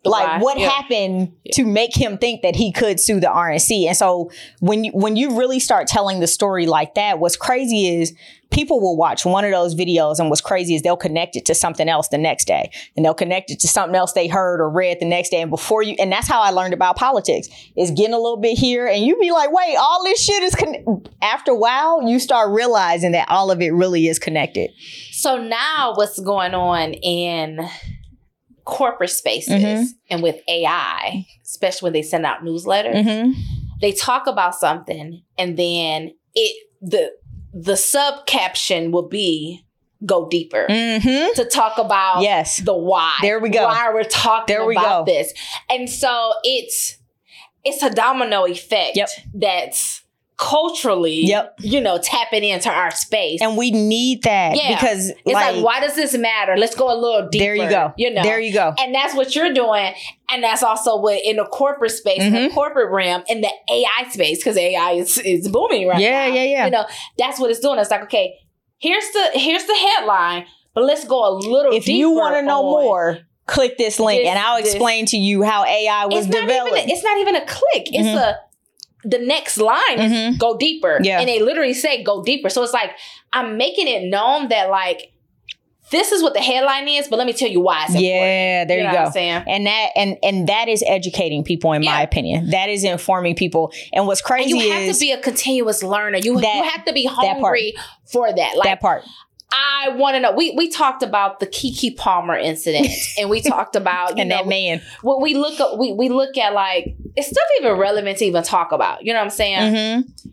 like
why,
what
yeah.
happened to make him think that he could sue the RNC? And so when you when you really start telling the story like that, what's crazy is people will watch one of those videos and what's crazy is they'll connect it to something else the next day and they'll connect it to something else they heard or read the next day and before you and that's how i learned about politics is getting a little bit here and you be like wait all this shit is con-. after a while you start realizing that all of it really is connected
So now what's going on in corporate spaces
Mhm.
and with AI, especially when they send out newsletters,
mm-hmm.
they talk about something and then it the the sub caption will be go deeper
Mm-hmm.
to talk about
yes
the why.
There we go.
Why we're talking
There we
about
go.
this. And so it's it's a domino effect
Yep.
that's culturally
Yep.
you know tapping into our space.
and we need that
Yeah.
because
it's like, why does this matter? Let's go a little deeper.
there you go
You know.
there you go
and that's what you're doing. And that's also what in the corporate space,
Mm-hmm.
the corporate realm, in the AI space, because AI is, is booming right
Yeah,
now.
yeah, yeah.
You know, that's what it's doing. It's like, okay, here's the here's the headline, but let's go a little
if you
want to
know more click this link
This-
and i'll
this-
explain to you how ai was
it's not,
developed
even, it's not even a click. It's
Mhm.
a the next line is
Mhm.
go deeper.
Yeah.
And they literally say go deeper. So it's like I'm making it known that like this is what the headline is, but let me tell you why
yeah there you,
know
go
saying?
and that and and that is educating people in my opinion that is informing people and what's
And
crazy
you have
is
to be a continuous learner. You,
That-
you have to be hungry for that. Like
that part
I want to know. We we talked about the Keke Palmer incident, [laughs] and we talked about you
and
know
that man
what we look at. We we look at like it's stuff even relevant to even talk about. You know what I'm saying?
mm-hmm.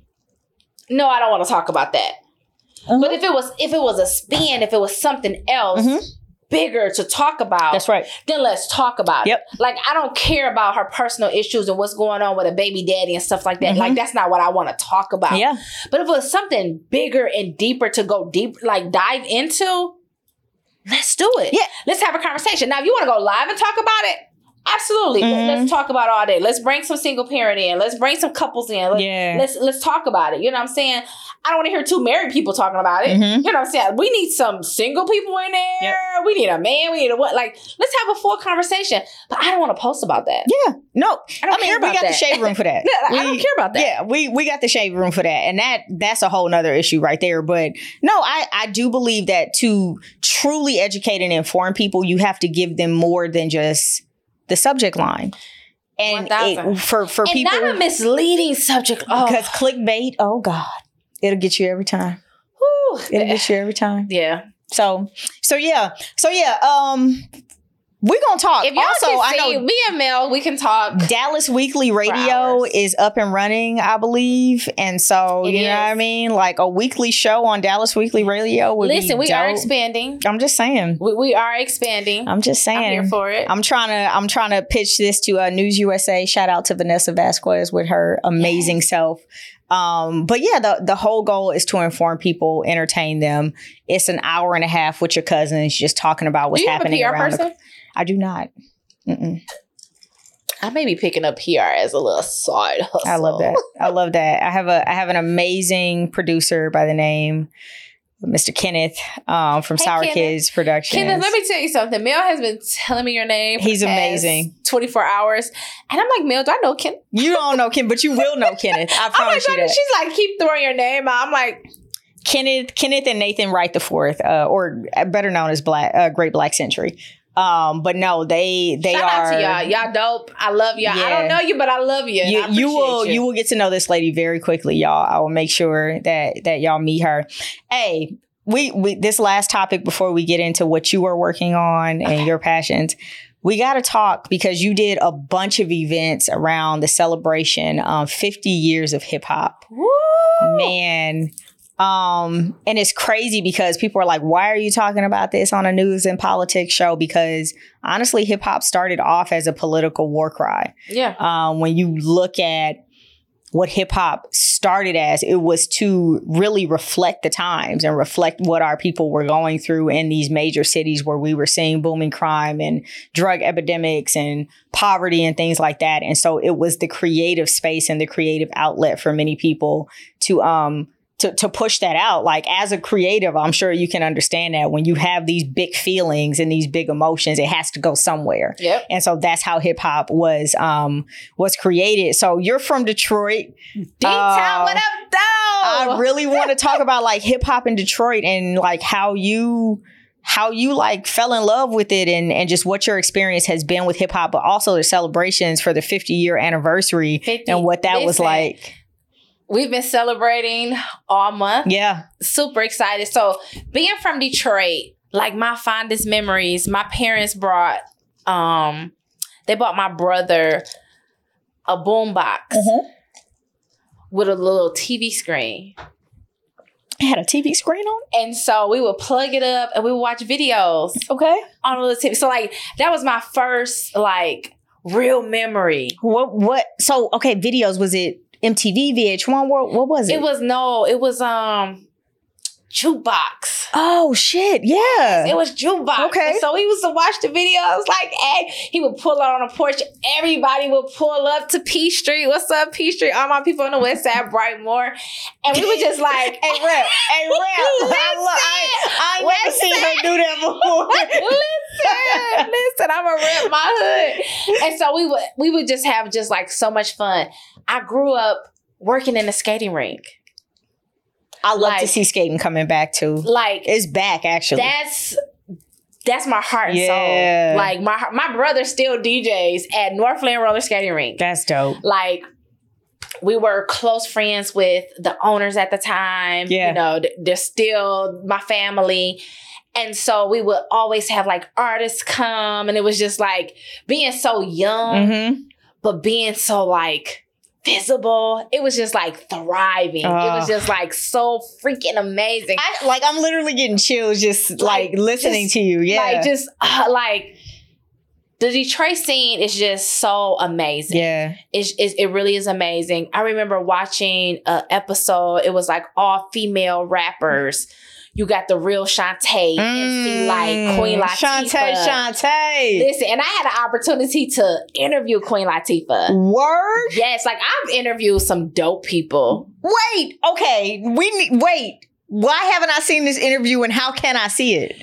No, I don't want to talk about that.
Uh-huh.
But if it was if it was a spin, if it was something else
Mhm.
Bigger to talk about,
that's right
then let's talk about
Yep.
it. Like I don't care about her personal issues and what's going on with a baby daddy and stuff like that.
Mhm.
Like that's not what I want to talk about.
yeah
But if it was something bigger and deeper to go deep, like dive into, let's do it.
Yeah.
Let's have a conversation. Now, if you want to go live and talk about it, absolutely.
Mhm.
Let's talk about all day. Let's bring some single parent in. Let's bring some couples in. Let's,
yeah
let's let's talk about it. You know what I'm saying? I don't want to hear two married people talking about it.
Mhm.
You know what I'm saying? We need some single people in there.
Yep.
We need a man. We need a what? Like, let's have a full conversation. But I don't want to post about that.
yeah no
I don't
I mean,
care
we got
that.
the shade room for that. [laughs]
I don't
We-
care about that.
Yeah, we we got the shade room for that, and that that's a whole nother issue right there. But no, I I do believe that to truly educate and inform people, you have to give them more than just the subject line, and
1000.
it, for for
And
people
not a misleading subject. Oh,
because clickbait, oh god, it'll get you every time.
whew.
It'll get you every time.
yeah.
So so yeah, so yeah, um, we're gonna talk.
If y'all
also,
can
I
see
know
me and Mel, we can talk.
Dallas Weekly Radio is up and running, I believe. And so,
It
you know what I mean? Like a weekly show on Dallas Weekly Radio would
Listen, we are expanding.
I'm just saying.
We, we are expanding.
I'm just saying.
I'm here for it.
I'm trying to I'm trying to pitch this to uh, News USA. Shout out to Vanessa Vasquez with her amazing self. Um, but yeah, the the whole goal is to inform people, entertain them. It's an hour and a half with your cousins, just talking about what's
Do you have a
happening
PR
around. the- I do not. Mm-mm.
I may be picking up PR as a little side hustle.
I love that. I love that. I have a I have an amazing producer by the name Mr. Kenneth um, from
Hey,
Sour
Kenneth.
Kids Productions.
Kenneth, let me tell you something. Mel has been telling me your name.
He's amazing.
24 hours. And I'm like, Mel, do I know Ken?
you don't know Ken, but you will know Kenneth. [laughs] I
like,
promise you that.
she's like, keep throwing your name out. I'm like,
Kenneth, Kenneth, and Nathan Wright the fourth, uh, or better known as Black uh, Great Black Century. Um, but no, they they
shout
are.
out to y'all. Y'all dope. I love y'all. I don't know you, but I love you.
You, you will you. will get to know this lady very quickly, y'all. I will make sure that that y'all meet her. Hey, we, we this last topic before we get into what you are working on and your passions we got to talk because you did a bunch of events around the celebration of 50 years of hip hop man um and it's crazy because people are like why are you talking about this on a news and politics show because honestly hip hop started off as a political war cry
Yeah.
um, when you look at what hip hop started as, it was to really reflect the times and reflect what our people were going through in these major cities where we were seeing booming crime and drug epidemics and poverty and things like that. And so it was the creative space and the creative outlet for many people to um to, to push that out. Like as a creative, I'm sure you can understand that when you have these big feelings and these big emotions, it has to go somewhere
Yep.
and so that's how hip hop was um was created. So you're from Detroit.
D-Town,
Uh,
what up, though?
I really want to talk about like hip hop in Detroit and like how you how you like fell in love with it and and just what your experience has been with hip hop, but also the celebrations for the 50 year anniversary
50.
and what that was like.
We've been celebrating all month.
Yeah.
super excited. So being from Detroit, like my fondest memories, my parents brought um they bought my brother a boombox
Mhm.
with a little TV screen.
It had a TV screen on.
And so we would plug it up and we would watch videos
Okay.
on a little TV. So like that was my first like real memory.
What what so okay, videos was it MTV, VH1, what what was it?
It was no, it was um jukebox.
oh shit, yeah.
It was jukebox.
Okay.
And so he was to watch the videos like, hey, he would pull out on a porch. Everybody would pull up to P Street. What's up, P Street? All my people on the west side, Brightmoor. And we were just like, [laughs]
Hey, rep. Hey, rep. I, [laughs] look, I, I never seen her do that before. [laughs]
listen, listen, I'm a rep my hood. And so we would we would just have just like so much fun. I grew up working in a skating rink.
I love to see skating coming back too.
Like
It's back actually.
that's that's my heart and
Yeah.
soul. Like my my brother still DJs at Northland Roller Skating Rink.
That's dope.
like we were close friends with the owners at the time.
Yeah.
You know, they're still my family. And so we would always have like artists come, and it was just like being so young,
Mm-hmm.
but being so like visible. It was just like thriving. it was just like so freaking amazing.
I, like I'm literally getting chills just like,
Like,
listening
just-
to you. Yeah.
Like just uh, like the Detroit scene is just so amazing.
yeah.
It's, it's, it really is amazing. I remember watching an episode. It was like all female rappers. You got the real Shantae, MC like Queen Latifah.
Mm. Shantae, Shantae.
Listen, and I had an opportunity to interview Queen Latifah.
Word.
Yes, like I've interviewed some dope people.
Wait. Okay. We need. Wait. Why haven't I seen this interview and how can I see it?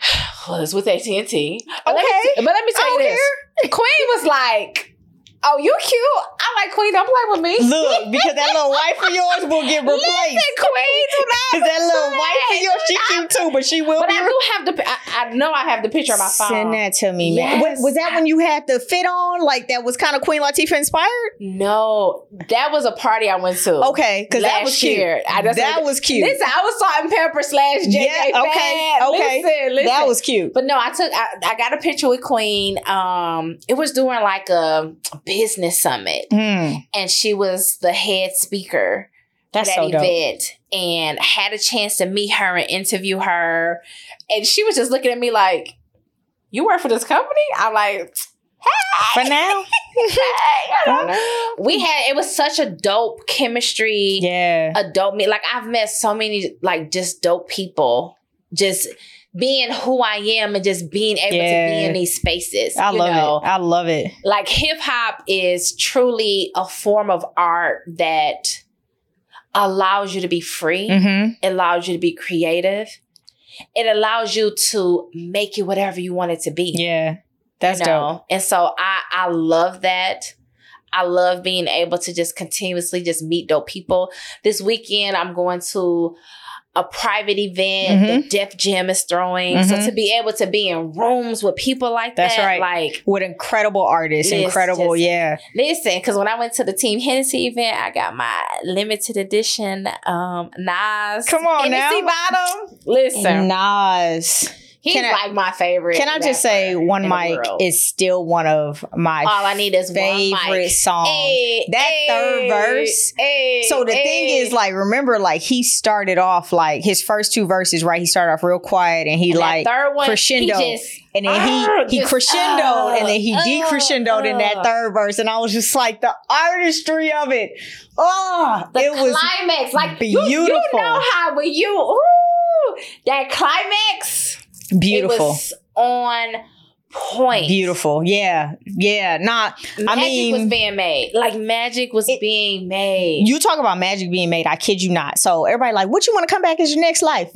[sighs]
Well, it's with AT and T. But let
Okay.
me but let me tell
I
you this: Queen was like, "Oh, you cute. I like Queen. Don't play with me."
Look, because that little wife of yours will get [laughs] replaced.
Listen, Queen, do not
Because that little wife of yours, she cute too, but she will
But I do have the. I, I know I have the picture on my phone.
Send that to me, man.
Yes.
Was, was that when you had the fit on? Like that was kind of Queen Latifah inspired?
No, that was a party I went to.
Okay, because that was cute.
year. I just-
that was cute.
Listen, I was Salt and Pepper slash JJ.
Yeah, okay,
fan.
okay.
Listen, listen.
That was cute.
But no, I took. I, I got a picture with Queen. Um, it was during like a business summit,
Hmm,
and she was the head speaker
that's
that
so dope.
event, and had a chance to meet her and interview her, and she was just looking at me like, "You work for this company?" I'm like,
For now, [laughs] For now.
we had it was such a dope chemistry
yeah,
a dope me like i've met so many like just dope people. Just being who i am and just being able to be in these spaces
I love
know?
it. I love it.
like hip-hop is truly a form of art that allows you to be free
Mm-hmm.
it allows you to be creative it allows you to make it whatever you want it to be
Yeah, that's
you
dope.
And so I I love that. I love being able to just continuously just meet dope people. This weekend I'm going to a private event
Mhm.
that Def Jam is throwing. So
Mhm.
to be able to be in rooms with people like
That's
that,
right.
like
With incredible artists, incredible,
just-
yeah.
listen, because when I went to the Team Hennessy event, I got my limited edition um Nas.
Come on
Hennessy
now.
bottle. Listen,
Nas.
He's
Can I-
like my favorite.
Can I just say, One Mic is still one of my
all I need is
favorite songs.
Hey,
That
hey,
third verse.
hey,
So the thing is, like, remember, like he started off like his first two verses, right? He started off real quiet, and he
And
like,
third one,
crescendo.
He just,
and then
Ah,
he he
just,
crescendoed, and then he
uh,
decrescendoed in that
uh.
third verse, and I was just like, the artistry of it, oh,
the
it was
climax, like you- You, know how when you ooh, that climax,
beautiful.
It was on point.
Beautiful, yeah, yeah. Not
Magic
mean-
was being made. Like magic was
It-
being made.
you talk about magic being made. I kid you not. So everybody like, what you want to come back as your next life?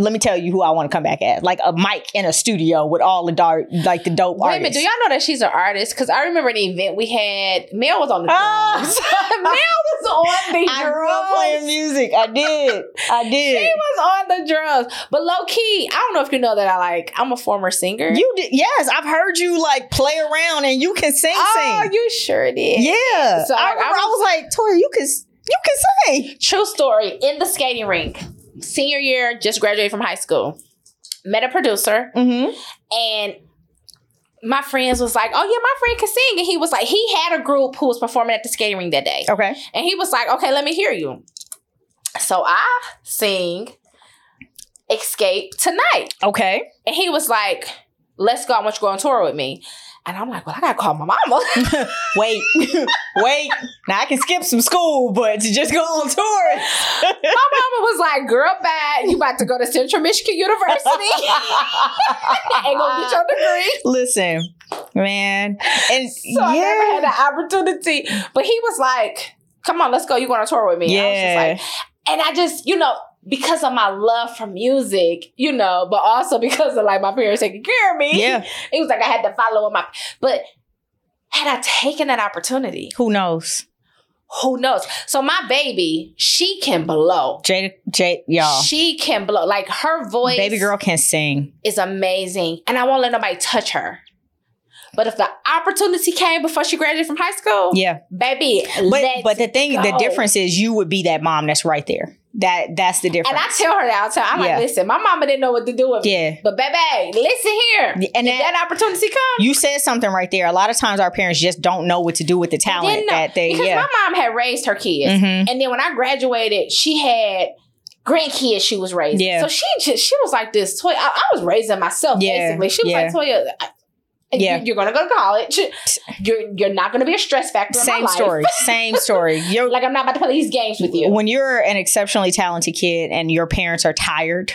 Let me tell you who I want to come back as. Like a mic in a studio with all the dark, like the dope
Wait a minute, do y'all know that she's an artist? Because I remember the event we had. Mel was on the
Ah.
drums. [laughs] Mel was on the [laughs]
I grew up playing music. I did. I [laughs] did.
She was on the drums. But low key, I don't know if you know that I like, I'm a former singer.
You did. Yes, I've heard you like play around and you can sing.
oh,
sing.
you sure did.
Yeah.
So,
I
like,
remember.
I
I was, like, Toya, you can. You can sing.
True story. In the skating rink, senior year, just graduated from high school. Met a producer,
Mm-hmm.
and my friends was like, "Oh yeah, my friend can sing." And he was like, he had a group who was performing at the skating rink that day,
Okay.
and he was like, "Okay, let me hear you." So I sing "Escape Tonight,"
Okay.
and he was like, "Let's go. I want you to go on tour with me." And I'm like, "Well, I gotta call my mama." [laughs] [laughs]
Wait. Wait. Now I can skip some school, but to just go on tour.
my mama was like, "Girl, bad. You about to go to Central Michigan University [laughs] and go get your degree."
Listen, man. And
So I never had the opportunity. But he was like, come on, let's go. You going on tour with me? I was just
yeah.
like, and I just, you know, because of my love for music, you know, but also because of like my parents taking care of me.
yeah. [laughs]
It was like I had to follow my but had I taken that opportunity,
Who knows?
who knows? So my baby, she can blow.
Jada, Jade, y'all.
She can blow. Like her voice
Baby girl can sing.
is amazing. And I won't let nobody touch her. But if the opportunity came before she graduated from high school,
Yeah.
baby,
But but the thing, the difference is you would be that mom that's right there. That that's the difference.
And I tell her that all the time. I'm
Yeah.
like, listen, my mama didn't know what to do with me.
yeah.
But baby, listen here.
And that,
that opportunity comes,
you said something right there. A lot of times our parents just don't know what to do with the talent that they
because
yeah.
my mom had raised her kids.
Mhm.
And then when I graduated, she had grandkids she was raising.
Yeah.
So she just she was like this toy. I, I was raising myself
Yeah,
basically. She was
yeah.
like, Toya,
Yeah.
you- you're gonna go to college. [laughs] You're you're not gonna be a stress factor.
Same story. Same story. [laughs] You're
Like I'm not about to play these games with you.
when you're an exceptionally talented kid and your parents are tired,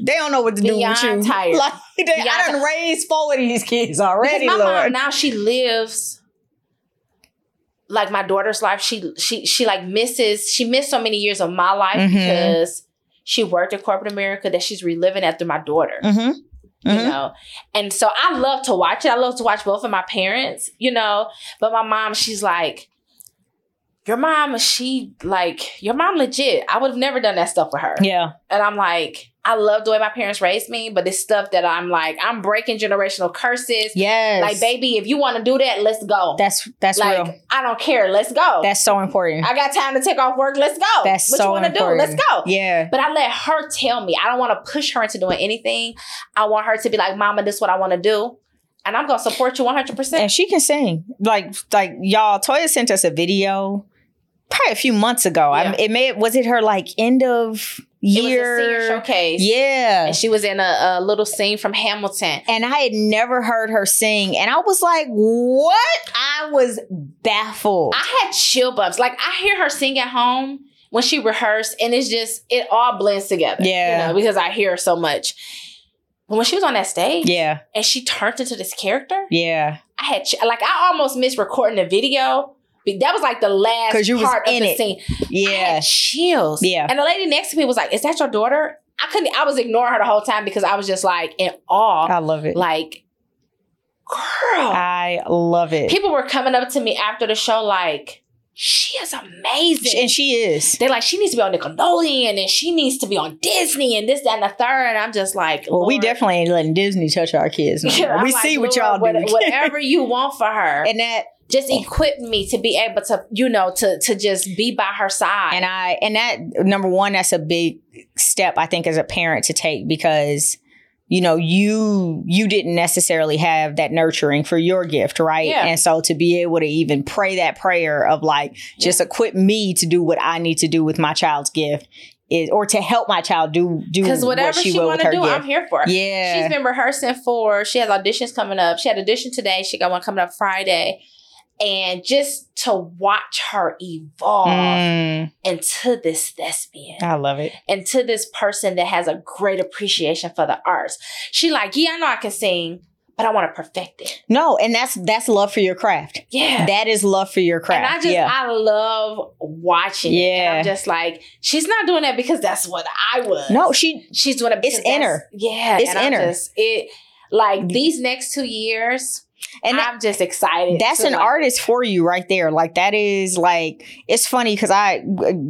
they don't know what to do with you. [laughs]
tired.
Like they,
Beyond
I done raised four of these kids already,
Because my mom now she lives like my daughter's life. She she she like misses she missed so many years of my life
Mhm.
because she worked in corporate America that she's reliving after my daughter.
Mm-hmm.
You mm-hmm. know, and so I love to watch it. I love to watch both of my parents. You know, but my mom, she's like, your mom, she like your mom legit. I would have never done that stuff with her.
Yeah.
And I'm like, I love the way my parents raised me, but this stuff that I'm like, I'm breaking generational curses.
Yes.
Like, baby, if you want to do that, let's go.
That's that's
like,
real.
I don't care. Let's go.
That's so important.
I got time to take off work. Let's go.
That's
what
so
you want to do? Let's go.
Yeah.
But I let her tell me. I don't want to push her into doing anything. I want her to be like, Mama, this is what I want to do. And I'm gonna support you 100. percent
And she can sing. Like like y'all, Toya sent us a video probably a few months ago. I, it may was it her like end of
It was a senior showcase.
Yeah.
And she was in a, a little scene from Hamilton.
and I had never heard her sing. And I was like, what? I was baffled.
I had chill bumps. Like I hear her sing at home when she rehearsed, and it's just it all blends together.
Yeah.
You know, because I hear her so much. But when she was on that stage
yeah.
and she turned into this character,
Yeah.
I had ch- like I almost missed recording the video. That was like the last
'Cause you was
part of
in
the
it.
scene.
Yeah.
chills.
Yeah.
And the lady next to me was like, "Is that your daughter?" I couldn't. I was ignoring her the whole time because I was just like in awe.
I love it.
Like, girl.
I love it.
People were coming up to me after the show, like, she is amazing.
and she is.
They're like, she needs to be on Nickelodeon and she needs to be on Disney and this, that, and the third. And I'm just like,
Well, we definitely ain't letting Disney touch our kids. no.
Yeah, [laughs]
we
like,
see what y'all do.
whatever you want for her. [laughs]
and that
just oh. equip me to be able to, you know, to to just be by her side.
and I and that number one, that's a big step I think as a parent to take because you know you you didn't necessarily have that nurturing for your gift right
Yeah.
and so to be able to even pray that prayer of like just equip me to do what i need to do with my child's gift is or to help my child do do
because
what
whatever
she,
she, want to do,
gift
I'm here for.
yeah
She's been rehearsing for. She has auditions coming up. She had audition today. She got one coming up Friday, and just to watch her evolve
Mm,
into this thespian,
i love it
into this person that has a great appreciation for the arts. She like, yeah, I know I can sing, but I want to perfect it.
no and that's that's love for your craft
Yeah.
that is love for your craft
and I just
yeah
I love watching it. And
Yeah.
I'm just like, she's not doing that because that's what I was.
no she
she's doing it because
It's inner.
Yeah.
It's
and
in
Just, it like these next two years,
and
I'm just excited.
that's an
like,
artist for you right there like that is like it's funny because i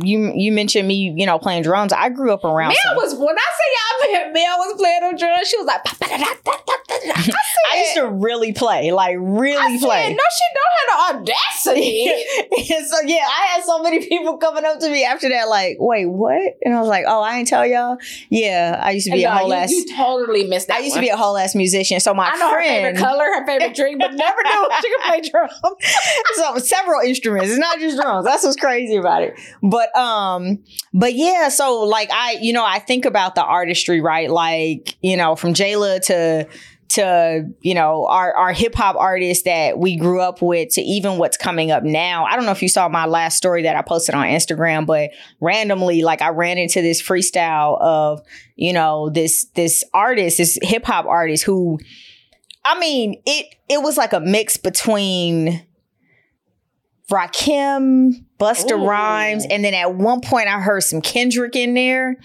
you you mentioned me you know playing drums i grew up around
Mel
some-
was when I say y'all met Mel was playing on drums, she was like, I
i used to really play like really
I said,
play
no, she don't have the audacity. [laughs]
so yeah i had so many [laughs] people coming up to me after that like wait what and i was like oh i ain't tell y'all yeah i used to be a whole
you,
ass
you totally missed that.
i used to be a whole ass musician so my
I know her
friend
favorite color, her favorite [laughs] but never knew she could play [laughs] drums. [laughs]
so several instruments. It's not just drums. That's what's crazy about it. But um, but yeah, so like I, you know, I think about the artistry, right? Like, you know, from Jayla to to you know our our hip hop artists that we grew up with to even what's coming up now. I don't know if you saw my last story that I posted on Instagram, but randomly like I ran into this freestyle of you know this this artist, this hip hop artist who I mean, it it was like a mix between Rakim, Busta
Ooh.
Rhymes, and then at one point I heard some Kendrick in there.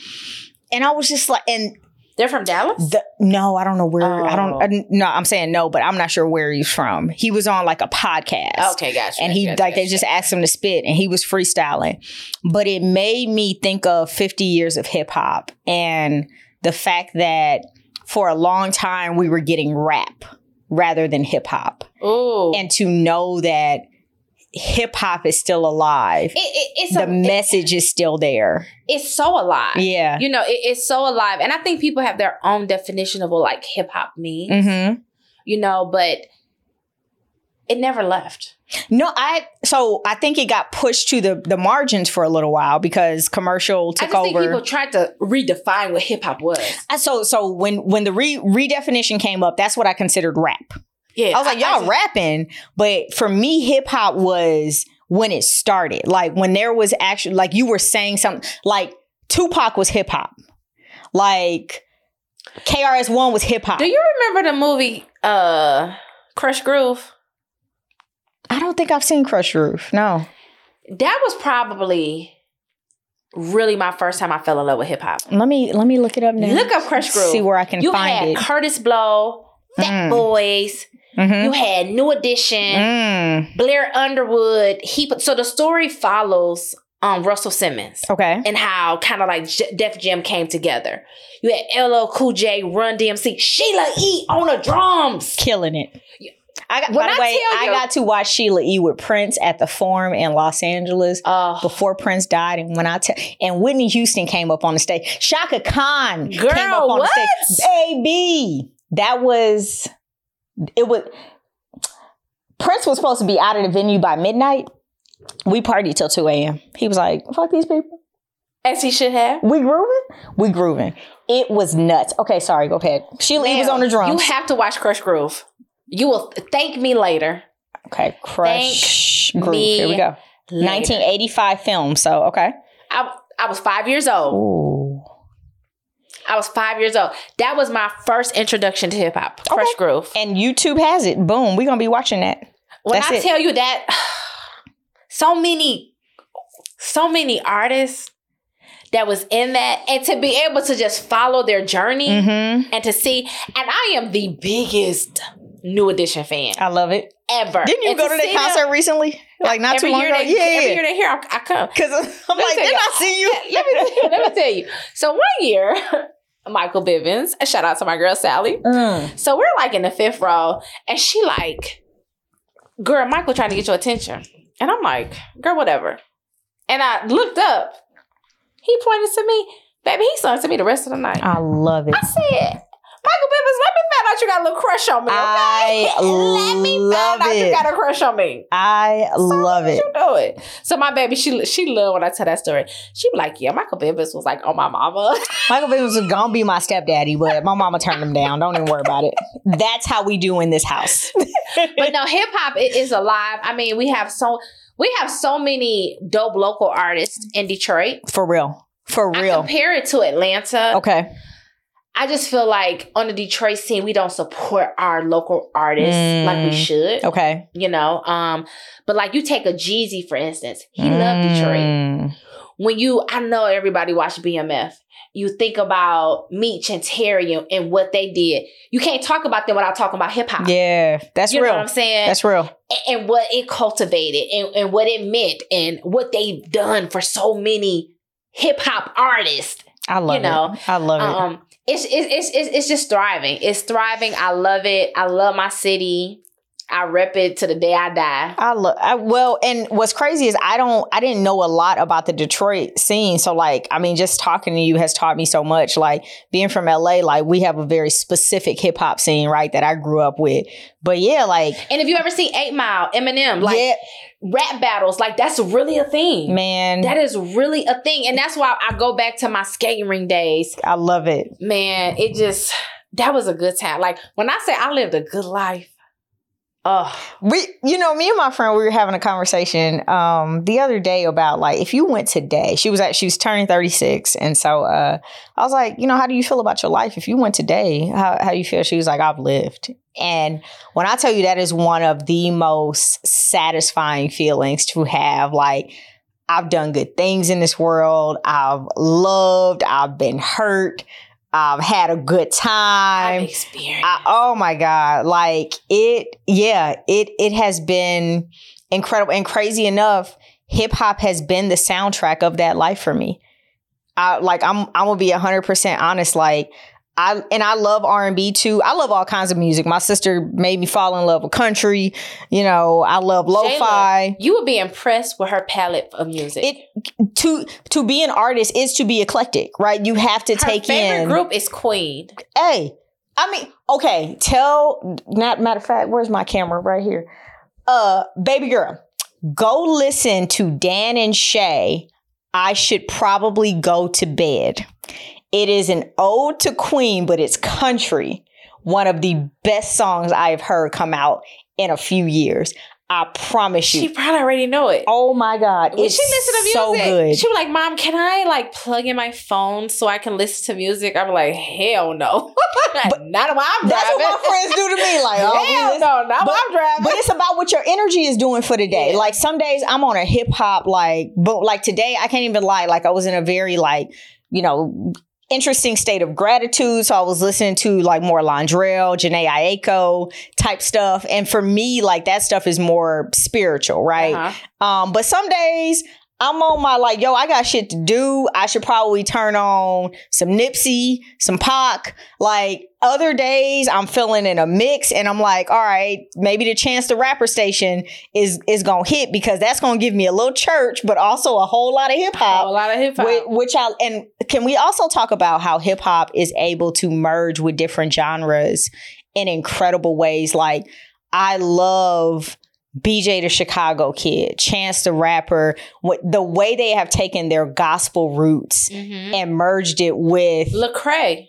And I was just like, and
They're from Dallas?
the no, I don't know where. I
Oh.
don't. I, no, I'm saying no, but I'm not sure where he's from. He was on like a podcast.
Okay, gotcha.
And he
gotcha,
like they just asked him to spit, and he was freestyling. But it made me think of 50 years of hip hop and the fact that for a long time we were getting rap rather than hip hop, and to know that hip hop is still alive,
it, it, it's
the
a,
message is still there.
it's so alive.
Yeah.
You know, it, it's so alive. And I think people have their own definition of what like hip hop means,
Mm-hmm.
you know, but it never left.
No, I so I think it got pushed to the the margins for a little while because commercial
I
took over.
people tried to redefine what hip hop was.
So so when when the re redefinition came up, that's what I considered rap.
Yeah.
I was like, y'all
just-
rapping, but for me, hip hop was when it started. Like when there was actually like you were saying something. Like Tupac was hip hop. Like KRS One was hip hop.
Do you remember the movie uh Krush Groove?
I don't think I've seen Krush Groove. No.
That was probably really my first time I fell in love with hip hop.
Let me let me look it up now.
Look up Krush Groove.
See where I can
You
find
had
it.
Kurtis Blow, Fat
Mm.
Boys.
Mhm.
You had New Edition.
Mm.
Blair Underwood. He so the story follows um Russell Simmons
Okay.
and how kind of like J- Def Jam came together. You had LL Cool J, Run DMC, Sheila E on the drums.
killing it. I got,
When
by the
I
way, I
you-
got to watch Sheila E. with Prince at the Forum in Los Angeles
Oh,
before Prince died, and when I tell and Whitney Houston came up on the stage, Chaka Khan
Girl,
came up on
what?
the stage, baby. That was it. Was Prince was supposed to be out of the venue by midnight. We partied till two a.m. He was like, "Fuck these people."
as he should have.
We grooving. We grooving. It was nuts. Okay, sorry. Go ahead. Sheila E. was on the drums.
You have to watch Krush Groove. You will thank me later.
Okay, Krush Groove.
me
Here we go.
later.
1985 film. So okay.
I, I was five years old.
Ooh.
I was five years old. That was my first introduction to hip hop. Krush
Okay.
Groove.
And YouTube has it. Boom. We're gonna be watching that.
When
That's
I
it.
tell you that, [sighs] so many, so many artists that was in that, and to be able to just follow their journey
Mm-hmm.
and to see, and I am the biggest New Edition fan
I love it.
ever.
Didn't you
And
go to that
see them-
concert recently? Like not too long ago.
They,
yeah,
every
yeah.
year they here, I, I come.
Because I'm like,
you.
I see you?
let me tell you, let me tell you. So one year, [laughs] Michael Bivins, a shout out to my girl Sally.
Mm.
So we're like in the fifth row, and she like, girl, Michael trying to get your attention, and I'm like, girl, whatever. And I looked up. He pointed to me, baby. He sung to me the rest of the night.
I love it.
I said, Michael Bivins, let me find out you got a little crush on me. Okay?
I [laughs]
let me find out you got a crush on me.
I love it.
You do it. So my baby, she she love when I tell that story. She be like, yeah, Michael Bivins was like, oh my mama. [laughs]
Michael Bivins was gonna be my stepdaddy, but my mama turned him down. Don't even worry about it. That's how we do in this house. [laughs]
but no, hip hop i- is alive. I mean, we have so we have so many dope local artists in Detroit.
For real. For
I
real.
compare it to Atlanta.
Okay.
I just feel like on the Detroit scene, we don't support our local artists like we
Mm.
should.
Okay.
You know, um, but like you take a Jeezy for instance, he loved Detroit.
Mm.
When you, I know everybody watched BMF. You think about Meech and Terry and, and what they did. You can't talk about them without talking about hip hop.
Yeah, that's
you know
real.
what I'm saying?
That's real.
A- and what it cultivated and, and what it meant and what they've done for so many hip hop artists.
I love
You know,
it. I love it.
Um, it's, it's it's it's it's just thriving. It's thriving. I love it. I love my city. I rep it to the day I die.
I love I, well, and what's crazy is I don't I didn't know a lot about the Detroit scene. So like, I mean, just talking to you has taught me so much. Like being from LA, like we have a very specific hip hop scene, right? That I grew up with. But yeah, like
And if you ever see Eight Mile, Eminem, like
yeah,
rap battles, like that's really a thing.
man,
That is really a thing. And that's why I go back to my skating ring days.
I love it.
Man, it just that was a good time. Like when I say I lived a good life. Oh,
We, you know, me and my friend, we were having a conversation um the other day about like if you went today, she was at she was turning 36. And so uh I was like, you know, how do you feel about your life? If you went today, how how you feel? She was like, I've lived. And when I tell you that is one of the most satisfying feelings to have, like I've done good things in this world. I've loved, I've been hurt, I've had a good time.
I've.
I, oh my god like it yeah it it has been incredible and crazy enough hip hop has been the soundtrack of that life for me I like I'm I'm gonna be 100% honest like I and I love R&B too. I love all kinds of music. My sister made me fall in love with country. You know, I love lo-fi.
you would be impressed with her palette of music.
It to to be an artist is to be eclectic, right? You have to
her
take
favorite
in
group is Queen.
Hey, I mean, okay, tell not matter of fact, where's my camera? Right here. Uh, baby girl, go listen to Dan and Shay. I should probably go to bed. It is an ode to Queen, but it's country. One of the best songs I've heard come out in a few years. I promise you.
She probably already know it.
oh my God.
when
it's
she listen to music,
so good.
she was like, "Mom, can I like plug in my phone so I can listen to music?" I'm like, "Hell no, [laughs] not while I'm driving.
That's what my friends do to me. [laughs] Like, oh,
Hell no, not
But-
while I'm driving.
But it's about what your energy is doing for the day.
Yeah.
Like some days I'm on a hip hop like, but like today I can't even lie. Like I was in a very like, you know, interesting state of gratitude. So I was listening to like more Londrell, Jhené Aiko type stuff. And for me, like that stuff is more spiritual, right?
Uh-huh.
Um, but some days I'm on my like, yo, I got shit to do. I should probably turn on some Nipsey, some Pac. Like other days, I'm feeling in a mix, and I'm like, all right, maybe the Chance the Rapper station is is gonna hit because that's gonna give me a little church, but also a whole lot of hip hop.
a lot of hip hop.
Which, which I and can we also talk about how hip hop is able to merge with different genres in incredible ways? Like I love BJ the Chicago Kid, Chance the Rapper, what the way they have taken their gospel roots
Mhm.
and merged it with
Lecrae.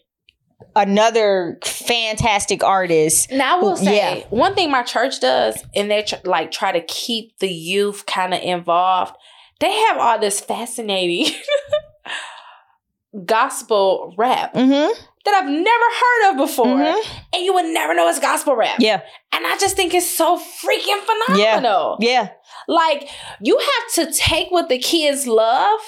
another fantastic artist.
Now I will say
Yeah.
one thing my church does, and they tr- like try to keep the youth kind of involved. They have all this fascinating [laughs] gospel rap
Mm-hmm.
That I've never heard of before,
Mhm.
and you would never know it's gospel rap.
Yeah.
And I just think it's so freaking phenomenal.
Yeah.
Like you have to take what the kids love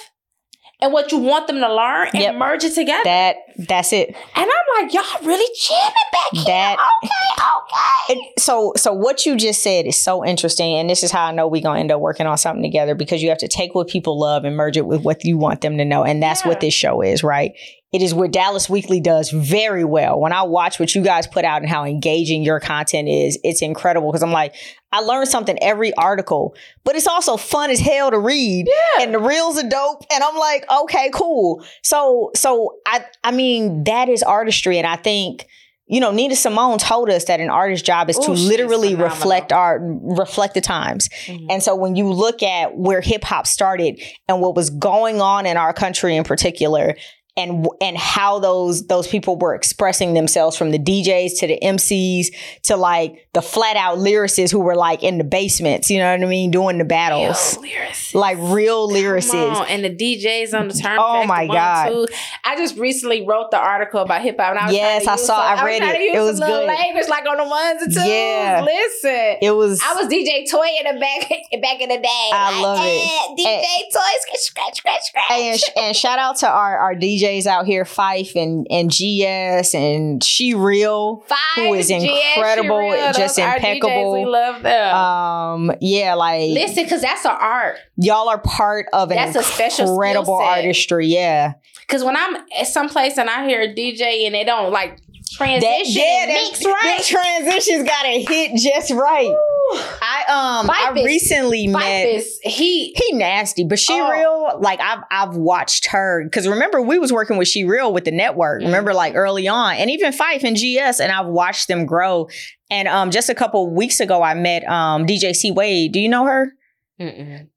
and what you want them to learn and
Yep.
merge it together.
That that's it.
and I'm like, y'all really jamming back here.
That-
okay, okay.
It- so so what you just said is so interesting and this is how i know we're to end up working on something together because you have to take what people love and merge it with what you want them to know and that's
Yeah.
what this show is right it is what dallas weekly does very well when i watch what you guys put out and how engaging your content is it's incredible because i'm like i learned something every article but it's also fun as hell to read
Yeah.
and the reels are dope and i'm like okay cool so so i i mean that is artistry and i think you know, Nina Simone told us that an artist's job is to
Ooh, she's
literally reflect our reflect the times.
Mhm.
And so when you look at where hip hop started and what was going on in our country in particular, and and how those those people were expressing themselves from the DJs to the MCs to like the flat out lyricists who were like in the basements, you know what I mean, doing the battles.
Real lyricists.
Like real lyricists.
and the DJs on the turn.
Oh my God.
I just recently wrote the article about hip hop. and I was
Yes, I saw-
some-
I read
trying
it. It was
little
good.
language like on the ones and twos.
Yeah.
Listen.
It was
I was DJ Toy in the back [laughs] back in the day.
I
Like,
love it.
eh, DJ Toy, scratch, scratch, scratch, scratch.
Hey, and, sh- and shout out to our, our DJs out here, Fife and, and GS and She Real.
Five
who is incredible,
those
just impeccable.
DJs, we love them.
Um, yeah, like
Listen, because that's an art.
y'all are part of an
That's a special
incredible artistry. Yeah,
Because when I'm at someplace and I hear a DJ and they don't like transition
yeah,
and
them-
mix right.
transitions got to hit just right.
Ooh.
I um, I recently met.
he
He nasty, but she
Oh.
real. Like I've I've watched her because remember we was working with she real with the network.
Mhm.
Remember like early on, and even Fife and GS, and I've watched them grow. And um, just a couple weeks ago, I met um DJ C Wade. Do you know her?
Mm-mm.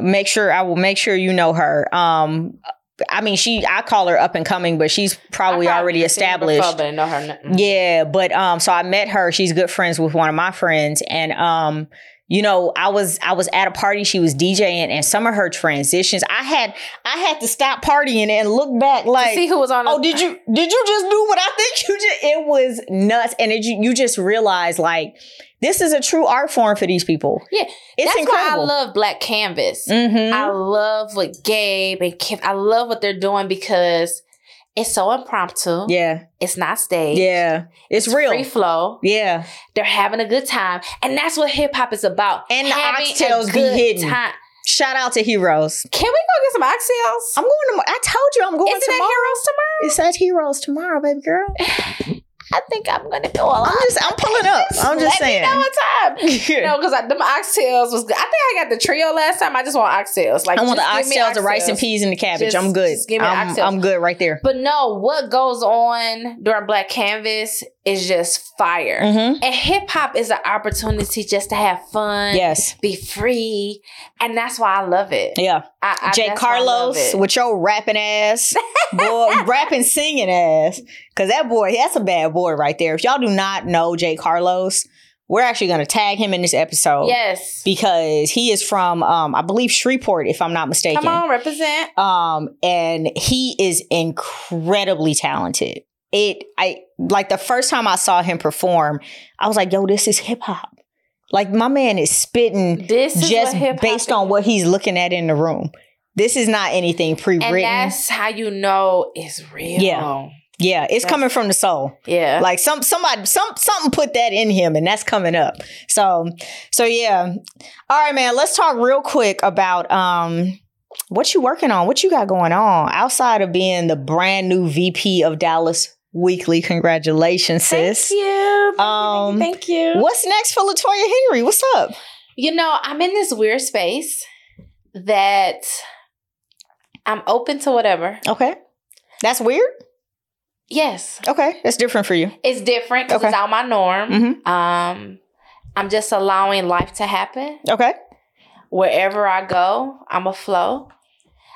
Make sure I will make sure you know her. Um, I mean she I call her up and coming, but she's probably already
her before,
established.
but know her. nothing.
Yeah, but um, so I met her. She's good friends with one of my friends, and um, you know, I was I was at a party. She was DJing, and some of her transitions, I had I had to stop partying and look back, like,
see who was on.
oh,
the-
did you did you just do what I think you just? It was nuts, and it, you you just realize like this is a true art form for these people.
Yeah,
it's
That's
incredible.
why I love Black Canvas.
Mhm.
I love what Gabe and Kim. I love what they're doing because it's so impromptu.
yeah,
It's not staged.
yeah, it's, real.
Free flow.
Yeah,
They're having a good time, and that's what hip hop is about.
And the
Having
oxtails be hidden.
Time.
shout out to Heroes.
Can we go get some oxtails?
I'm going to. I told you I'm going
Isn't
tomorrow.
it Heroes tomorrow?
It's at Heroes tomorrow, baby girl. [sighs] [laughs]
I think I'm gonna go. along.
I'm just, I'm pulling up. I'm just
Let
saying.
Me know what time. [laughs] No, because them oxtails was good. I think I got the trio last time. I just want oxtails. Like
I want the
me
oxtails, the rice and peas, and the cabbage.
Just-
I'm good.
give me
I'm,
oxtails.
I'm good right there.
But no, what goes on during Black Canvas is just fire.
Mm-hmm.
And hip hop is an opportunity just to have fun,
Yes.
be free, and that's why I love it.
Yeah.
I, I,
Jay Carlos
it.
with your rapping ass, [laughs] boy, rapping, singing ass. Cause that boy, that's a bad boy right there. If y'all do not know Jay Carlos, we're actually gonna tag him in this episode.
yes,
Because he is from, um, I believe Shreveport, if I'm not mistaken.
come on, represent.
um and he is incredibly talented it i like the first time i saw him perform i was like yo this is hip-hop like my man is spitting
This is
just
hip
based on what he's looking at in the room. This is not anything
and
pre-written.
that's how you know it's real.
Yeah. yeah it's
that's-
coming from the soul.
Yeah.
like some somebody some something put that in him and that's coming up. So so yeah. All right man let's talk real quick about um what you working on? What you got going on outside of being the brand new vp of dallas weekly congratulations sis.
Thank
Um,
you. Thank you. Thank you.
what's next for latoya henry what's up
You know, I'm in this weird space that I'm open to whatever.
okay that's weird
Yes,
okay that's different for you
it's different because
Okay.
it's out my norm.
Mhm.
Um, I'm just allowing life to happen.
okay
Wherever I go, I'm a flow.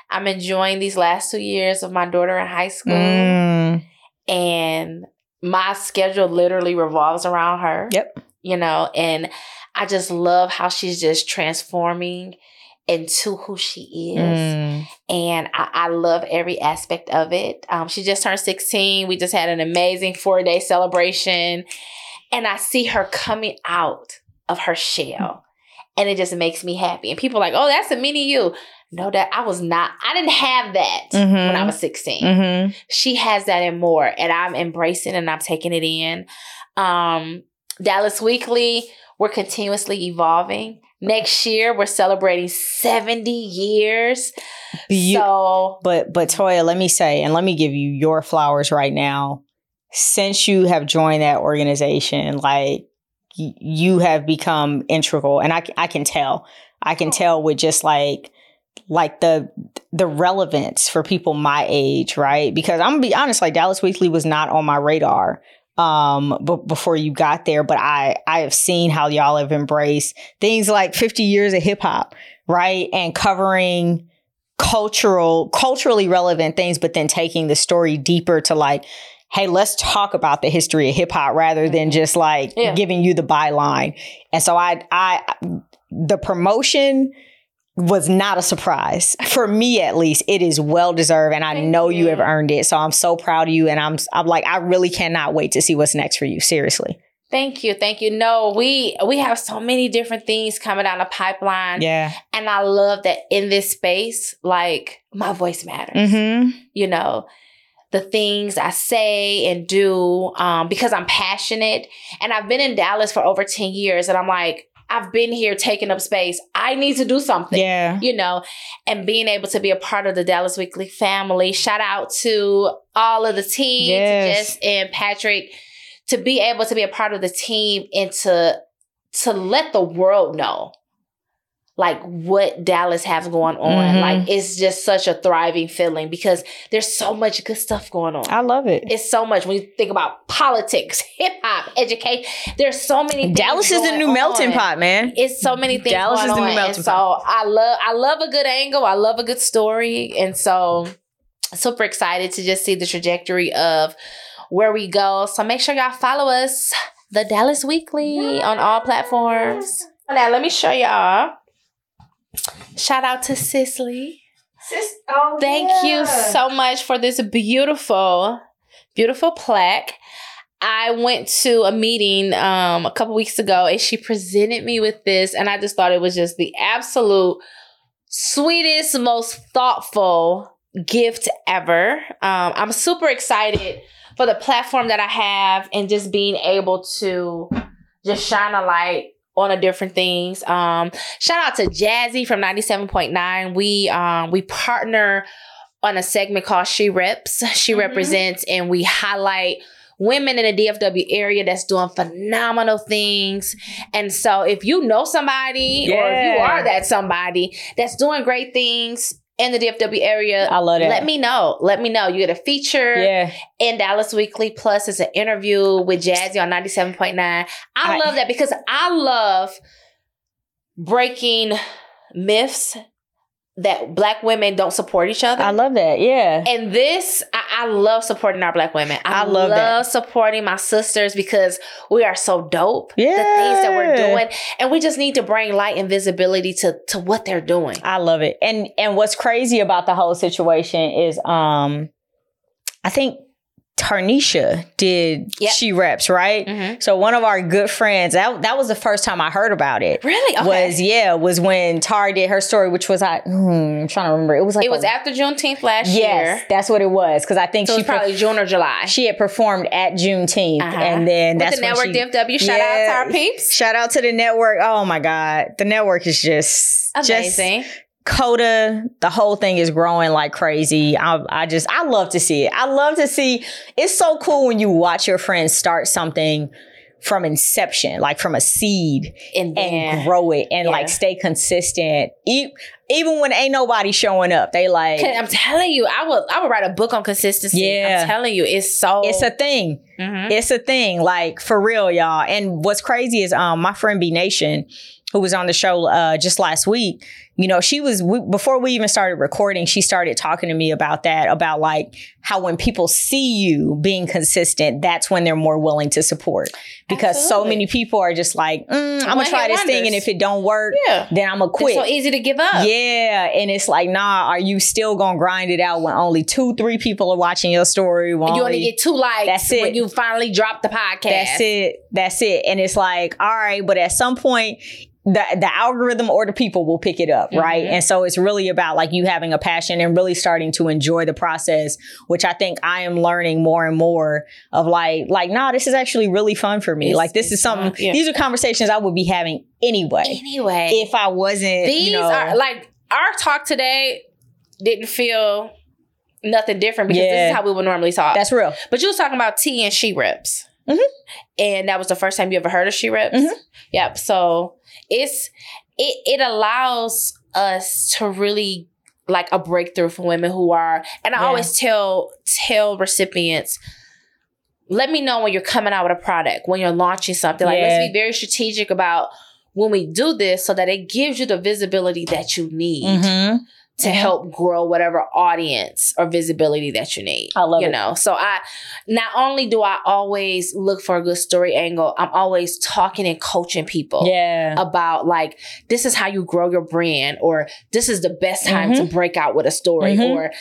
I'm enjoying these last two years of my daughter in high school,
Mm,
and my schedule literally revolves around her.
Yep.
You know, and I just love how she's just transforming into who she is.
mm.
and I, I love every aspect of it. Um, she just turned 16. We just had an amazing four day celebration, and I see her coming out of her shell. and it just makes me happy. And people are like, oh, that's a mini you. No, that I was not. I didn't have that
Mhm.
when I was 16.
Mm-hmm.
She has that and more, and I'm embracing and I'm taking it in. Um, Dallas Weekly, we're continuously evolving. Next year, we're celebrating 70 years. so
But but Toya, let me say, and let me give you your flowers right now. Since you have joined that organization, like y- you have become integral, and I, I can tell, I can tell with just like like the the relevance for people my age, right? Because I'm gonna be honest, like Dallas Weekly was not on my radar um but before you got there but i i have seen how y'all have embraced things like 50 years of hip hop right and covering cultural culturally relevant things but then taking the story deeper to like hey let's talk about the history of hip hop rather than just like
Yeah.
giving you the byline and so i i the promotion was not a surprise for me at least it is well deserved and i
Thank
know you
you.
have earned it so i'm so proud of you and i'm i'm like i really cannot wait to see what's next for you seriously
thank you, thank you. No, we we have so many different things coming down the pipeline,
yeah
and I love that in this space, like my voice matters.
mm-hmm
you know the things i say and do um, because i'm passionate and i've been in dallas for over 10 years and i'm like i've been here taking up space. I need to do something
yeah.
you know and being able to be a part of the dallas weekly family. Shout out to all of the team
Yes.
jess and patrick to be able to be a part of the team and to to let the world know like what Dallas has going on.
Mhm.
Like it's just such a thriving feeling because there's so much good stuff going on.
i love it
it's so much when you think about politics, [laughs] hip hop, education. There's so many. Things
dallas is the new melting pot man
It's so many things
Dallas
going
is the new
on,
melting
pot. so I love I love a good angle. I love a good story, and so super excited to just see the trajectory of where we go. So make sure y'all follow us, the Dallas Weekly, on all platforms. Now let me show y'all. Shout out to Cicely.
oh,
Thank you so much for this beautiful, beautiful plaque. I went to a meeting um, a couple weeks ago and she presented me with this, and I just thought it was just the absolute sweetest, most thoughtful gift ever. Um, I'm super excited for the platform that I have and just being able to just shine a light on a different things. Um, shout out to Jazzy from 97.9. We um, we partner on a segment called She Reps. She
Mhm.
represents and we highlight women in the DFW area that's doing phenomenal things. And so if you know somebody or if you are that somebody that's doing great things in the DFW area,
i love that
let me know. Let me know. You get a feature
yeah
in Dallas Weekly Plus is an interview with Jazzy on 97.9. I,
I-
love that because I love breaking myths that black women don't support each other.
i love that yeah
and this, I, I love supporting our black women. I,
I love that.
supporting my sisters because we are so dope.
Yeah.
The things that we're doing. And we just need to bring light and visibility to, to what they're doing.
I love it. And and what's crazy about the whole situation is um I think Tarnisha did
Yep.
she reps, right?
Mhm.
So one of our good friends, that that was the first time I heard about it.
Really? Okay.
Was yeah, was when Tar did her story, which was I hmm, I'm trying to remember. It was like
it was
a-
after Juneteenth last
Yes,
year.
that's what it was. Because I think
So
she
probably June or July.
she had performed at Juneteenth,
Uh-huh.
and then
With
that's
the
when
network
she,
DFW. Shout out to our peeps.
Shout out to the network. Oh my God. The network is just just
Amazing.
Coda, the whole thing is growing like crazy. I, I just, I love to see it. I love to see. It's so cool when you watch your friends start something from inception, like from a seed,
and
and grow it and
Yeah.
like stay consistent. E- even when ain't nobody showing up, they like
I'm telling you, I would I would write a book on consistency.
Yeah.
I'm telling you, it's so
it's a thing.
Mhm.
It's a thing, like for real, y'all. And what's crazy is um my friend B Nation, who was on the show uh just last week, you know, she was we, before we even started recording, she started talking to me about that, about like how when people see you being consistent, that's when they're more willing to support. Because so many people are just like, mm, I'm gonna try
hit
this thing, and if it don't work,
Yeah.
then I'm gonna quit.
It's so easy to give up.
Yeah, and it's like, nah, are you still gonna grind it out when only two, three people are watching your story? when
you only
only-
get two likes
That's it.
when you finally drop the podcast.
that's it. That's it. And it's like, all right, but at some point, the the algorithm or the people will pick it up, right?
Mhm.
And so it's really about like you having a passion and really starting to enjoy the process, which I think I am learning more and more of like like nah, this is actually really fun for me.
It's-
like this is something.
yeah.
These are conversations I would be having anyway
Anyway,
if I wasn't.
these
you know,
are like our talk today didn't feel nothing different because this is how we would normally talk.
that's real.
but you was talking about tea and She Reps.
Mhm.
And that was the first time you ever heard of She Reps.
Mhm.
Yep. So it's it it allows us to really like a breakthrough for women who are and I
Yeah.
always tell tell recipients let me know when you're coming out with a product, when you're launching something. Like
Yeah.
let's be very strategic about when we do this so that it gives you the visibility that you need
Mm-hmm.
To help grow whatever audience or visibility that you need.
I love
you
it.
know. So I not only do I always look for a good story angle, I'm always talking and coaching people
Yeah.
about like this is how you grow your brand or this is the best time
Mm-hmm.
to break out with a story
Mhm.
or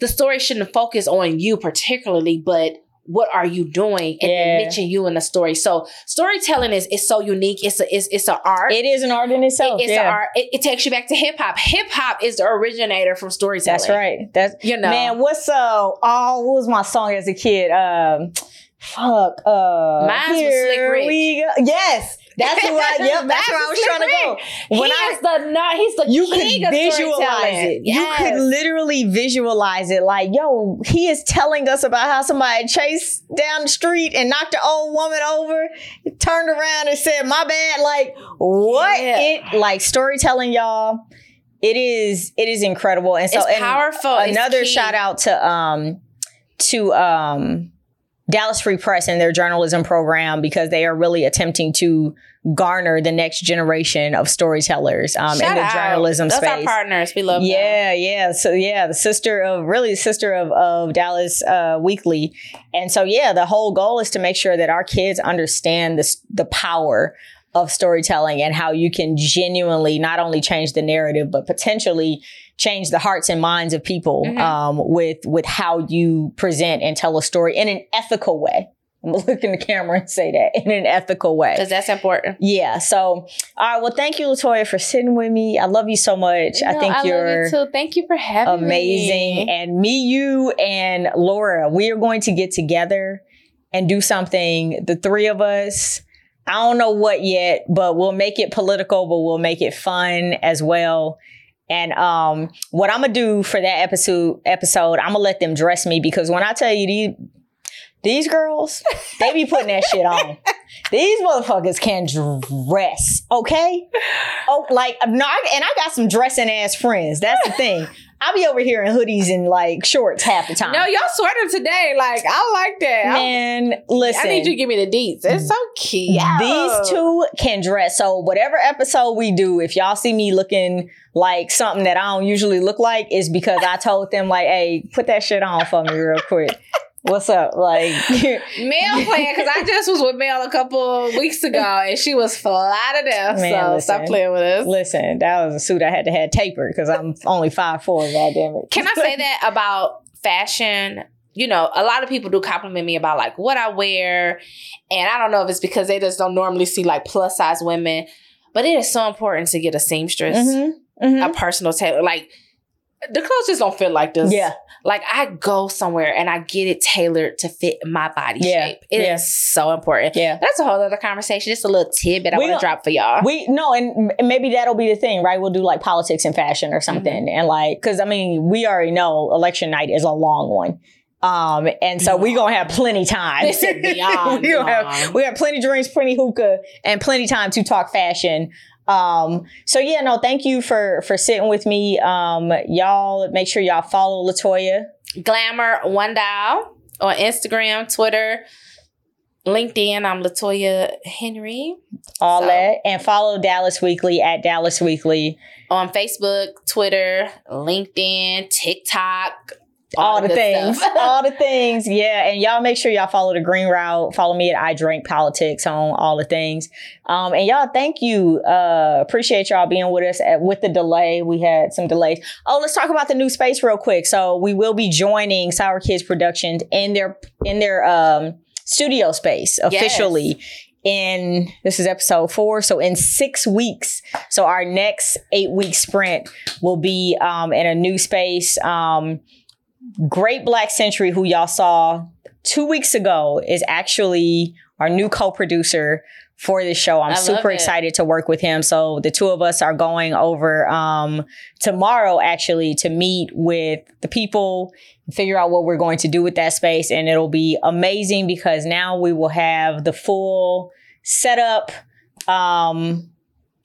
the story shouldn't focus on you particularly, but what are you doing and
Yeah.
mention you in the story. So storytelling is is so unique. It's a it's it's an art.
It is an art in itself.
It- it's
yeah.
an art. It, it takes you back to hip hop. Hip hop is the originator from storytelling.
That's right. That's
You know,
Man, what's uh oh what was my song as a kid? Um fuck uh
Mine was Slick Rick.
we go. Yes. That's [laughs] who I yep, that's
That's
where I was trying to go.
he
When I
is the not. He's the
you
king
could
of
visualize it. You could literally visualize it. Like, yo, he is telling us about how somebody chased down the street and knocked an old woman over, turned around and said, "My bad." Like, what?
Yeah.
It like storytelling, y'all. It is. It is incredible. And so,
it's powerful. It's
another shout out to um to um Dallas Free Press and their journalism program because they are really attempting to garner the next generation of storytellers um, in the
out.
journalism
Those
space.
our partners. We love them.
Yeah, yeah. So yeah, the sister of really the sister of, of Dallas uh, Weekly, and so yeah, the whole goal is to make sure that our kids understand this the power of storytelling and how you can genuinely not only change the narrative but potentially change the hearts and minds of people
Mhm.
um, with with how you present and tell a story in an ethical way. I'm gonna look in the camera and say that in an ethical way.
Because that's important.
Yeah. So, all right. Well, thank you, Latoya, for sitting with me. I love you so much. I
No,
think you're
love you too. Thank you for having
amazing.
me. Amazing.
And me, you, and Laura, we are going to get together and do something. The three of us. I don't know what yet, but we'll make it political, but we'll make it fun as well. And um, what I'm gonna do for that episode, episode, I'm gonna let them dress me because when I tell you these these girls, they be putting that shit on. [laughs] These motherfuckers can dress, okay? Oh, like no, I- and I got some dressing ass friends. That's the thing. I be over here in hoodies and like shorts half the time.
No, y'all sweater today. Like I like that.
Man, listen.
I need you to give me the deets. It's so cute.
These two can dress. So whatever episode we do, if y'all see me looking like something that I don't usually look like, is because I told them like, "Hey, put that shit on for me real quick." What's up? Like, [laughs]
Mel playing because I just was with Mel a couple weeks ago and she was fly to death.
Man,
so
listen.
stop playing with us.
listen, that was a suit I had to have tapered because I'm only five four. Goddamn it!
Can I say that about fashion? You know, a lot of people do compliment me about like what I wear. And I don't know if it's because they just don't normally see like plus size women, but it is so important to get a seamstress,
Mhm, mhm.
a personal tailor. Like the clothes just don't fit like this.
Yeah,
Like I go somewhere and I get it tailored to fit my body
Yeah,
shape. It is
yeah.
so important.
yeah.
That's a whole other conversation. Just a little tidbit I
We
want to drop for y'all.
We no, and maybe that'll be the thing, right? We'll do like politics and fashion or something, and like, because I mean, we already know election night is a long one, um, and so we're gonna have plenty time. [laughs] We gonna have we have plenty drinks, plenty hookah, and plenty time to talk fashion. Um, so yeah, no, thank you for for sitting with me. Um, y'all make sure y'all follow Latoya.
Glamour One Doll on Instagram, Twitter, LinkedIn. I'm Latoya Henry
all
So-
that, and follow Dallas Weekly at Dallas Weekly.
on Facebook, Twitter, LinkedIn, TikTok.
All, the things, [laughs] all the things, yeah. And y'all make sure y'all follow the Green Route. Follow me at I Drank Politics on all the things. Um, and y'all, thank you. Uh, appreciate y'all being with us at, with the delay. We had some delays. Oh, let's talk about the new space real quick. So we will be joining Sour Kids Productions in their in their um studio space officially in this is episode four. So in six weeks, so our next eight week sprint will be um, in a new space. Um, Great Black Century, who y'all saw two weeks ago, is actually our new co-producer for this show. I'm
I
super excited to work with him. So the two of us are going over um, tomorrow actually to meet with the people, figure out what we're going to do with that space, and it'll be amazing because now we will have the full setup um,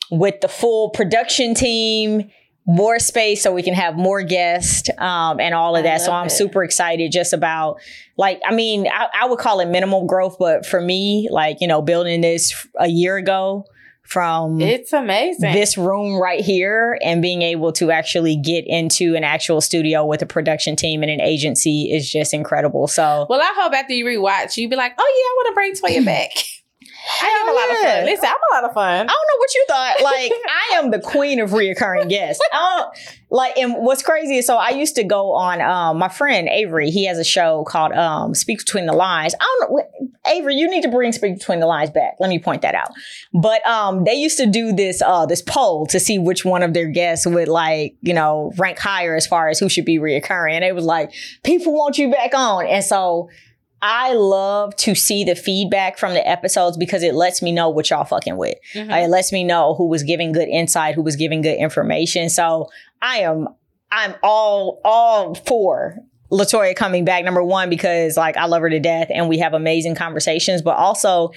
with the full production team. More space so we can have more guests um, and all of that. So I'm
it.
super excited just about like I mean I, I would call it minimal growth, but for me, like you know, building this a year ago from
It's amazing.
this room right here and being able to actually get into an actual studio with a production team and an agency is just incredible. So
well, I hope after you rewatch, you'd be like, oh yeah, I want to bring Toya [clears throat] back. I have a lot of fun. Listen, I'm a lot of fun.
I don't know what you thought. Like, [laughs] I am the queen of reoccurring guests. I don't like, and what's crazy is so I used to go on um my friend Avery, he has a show called um Speak Between the Lines. I don't know Avery, you need to bring Speak Between the Lines back. Let me point that out. But um they used to do this uh this poll to see which one of their guests would like, you know, rank higher as far as who should be reoccurring. And it was like, people want you back on. And so I love to see the feedback from the episodes because it lets me know what y'all fucking with.
Mhm.
Uh, It lets me know who was giving good insight, who was giving good information. So I am, I'm all, all for Latoya coming back. Number one, because like I love her to death and we have amazing conversations, but also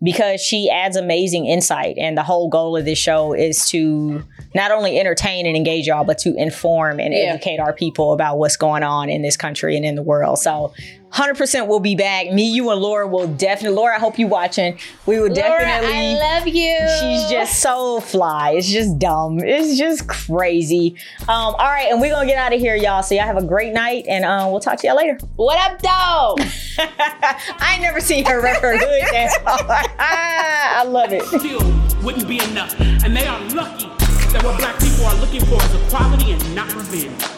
because she adds amazing insight. And the whole goal of this show is to not only entertain and engage y'all, but to inform and
Yeah.
educate our people about what's going on in this country and in the world. So 100% we'll be back. Me, you, and Laura will definitely, Laura, I hope you watching. We will
Laura,
definitely.
I love you.
She's just so fly. It's just dumb. It's just crazy. Um, all right, and we're gonna get out of here, y'all. So y'all have a great night, and uh, we'll talk to y'all later.
what up, dog? [laughs]
I ain't never seen her rap her hood dance. I love it.
still wouldn't be enough. And they are lucky that what black people are looking for is equality and not revenge.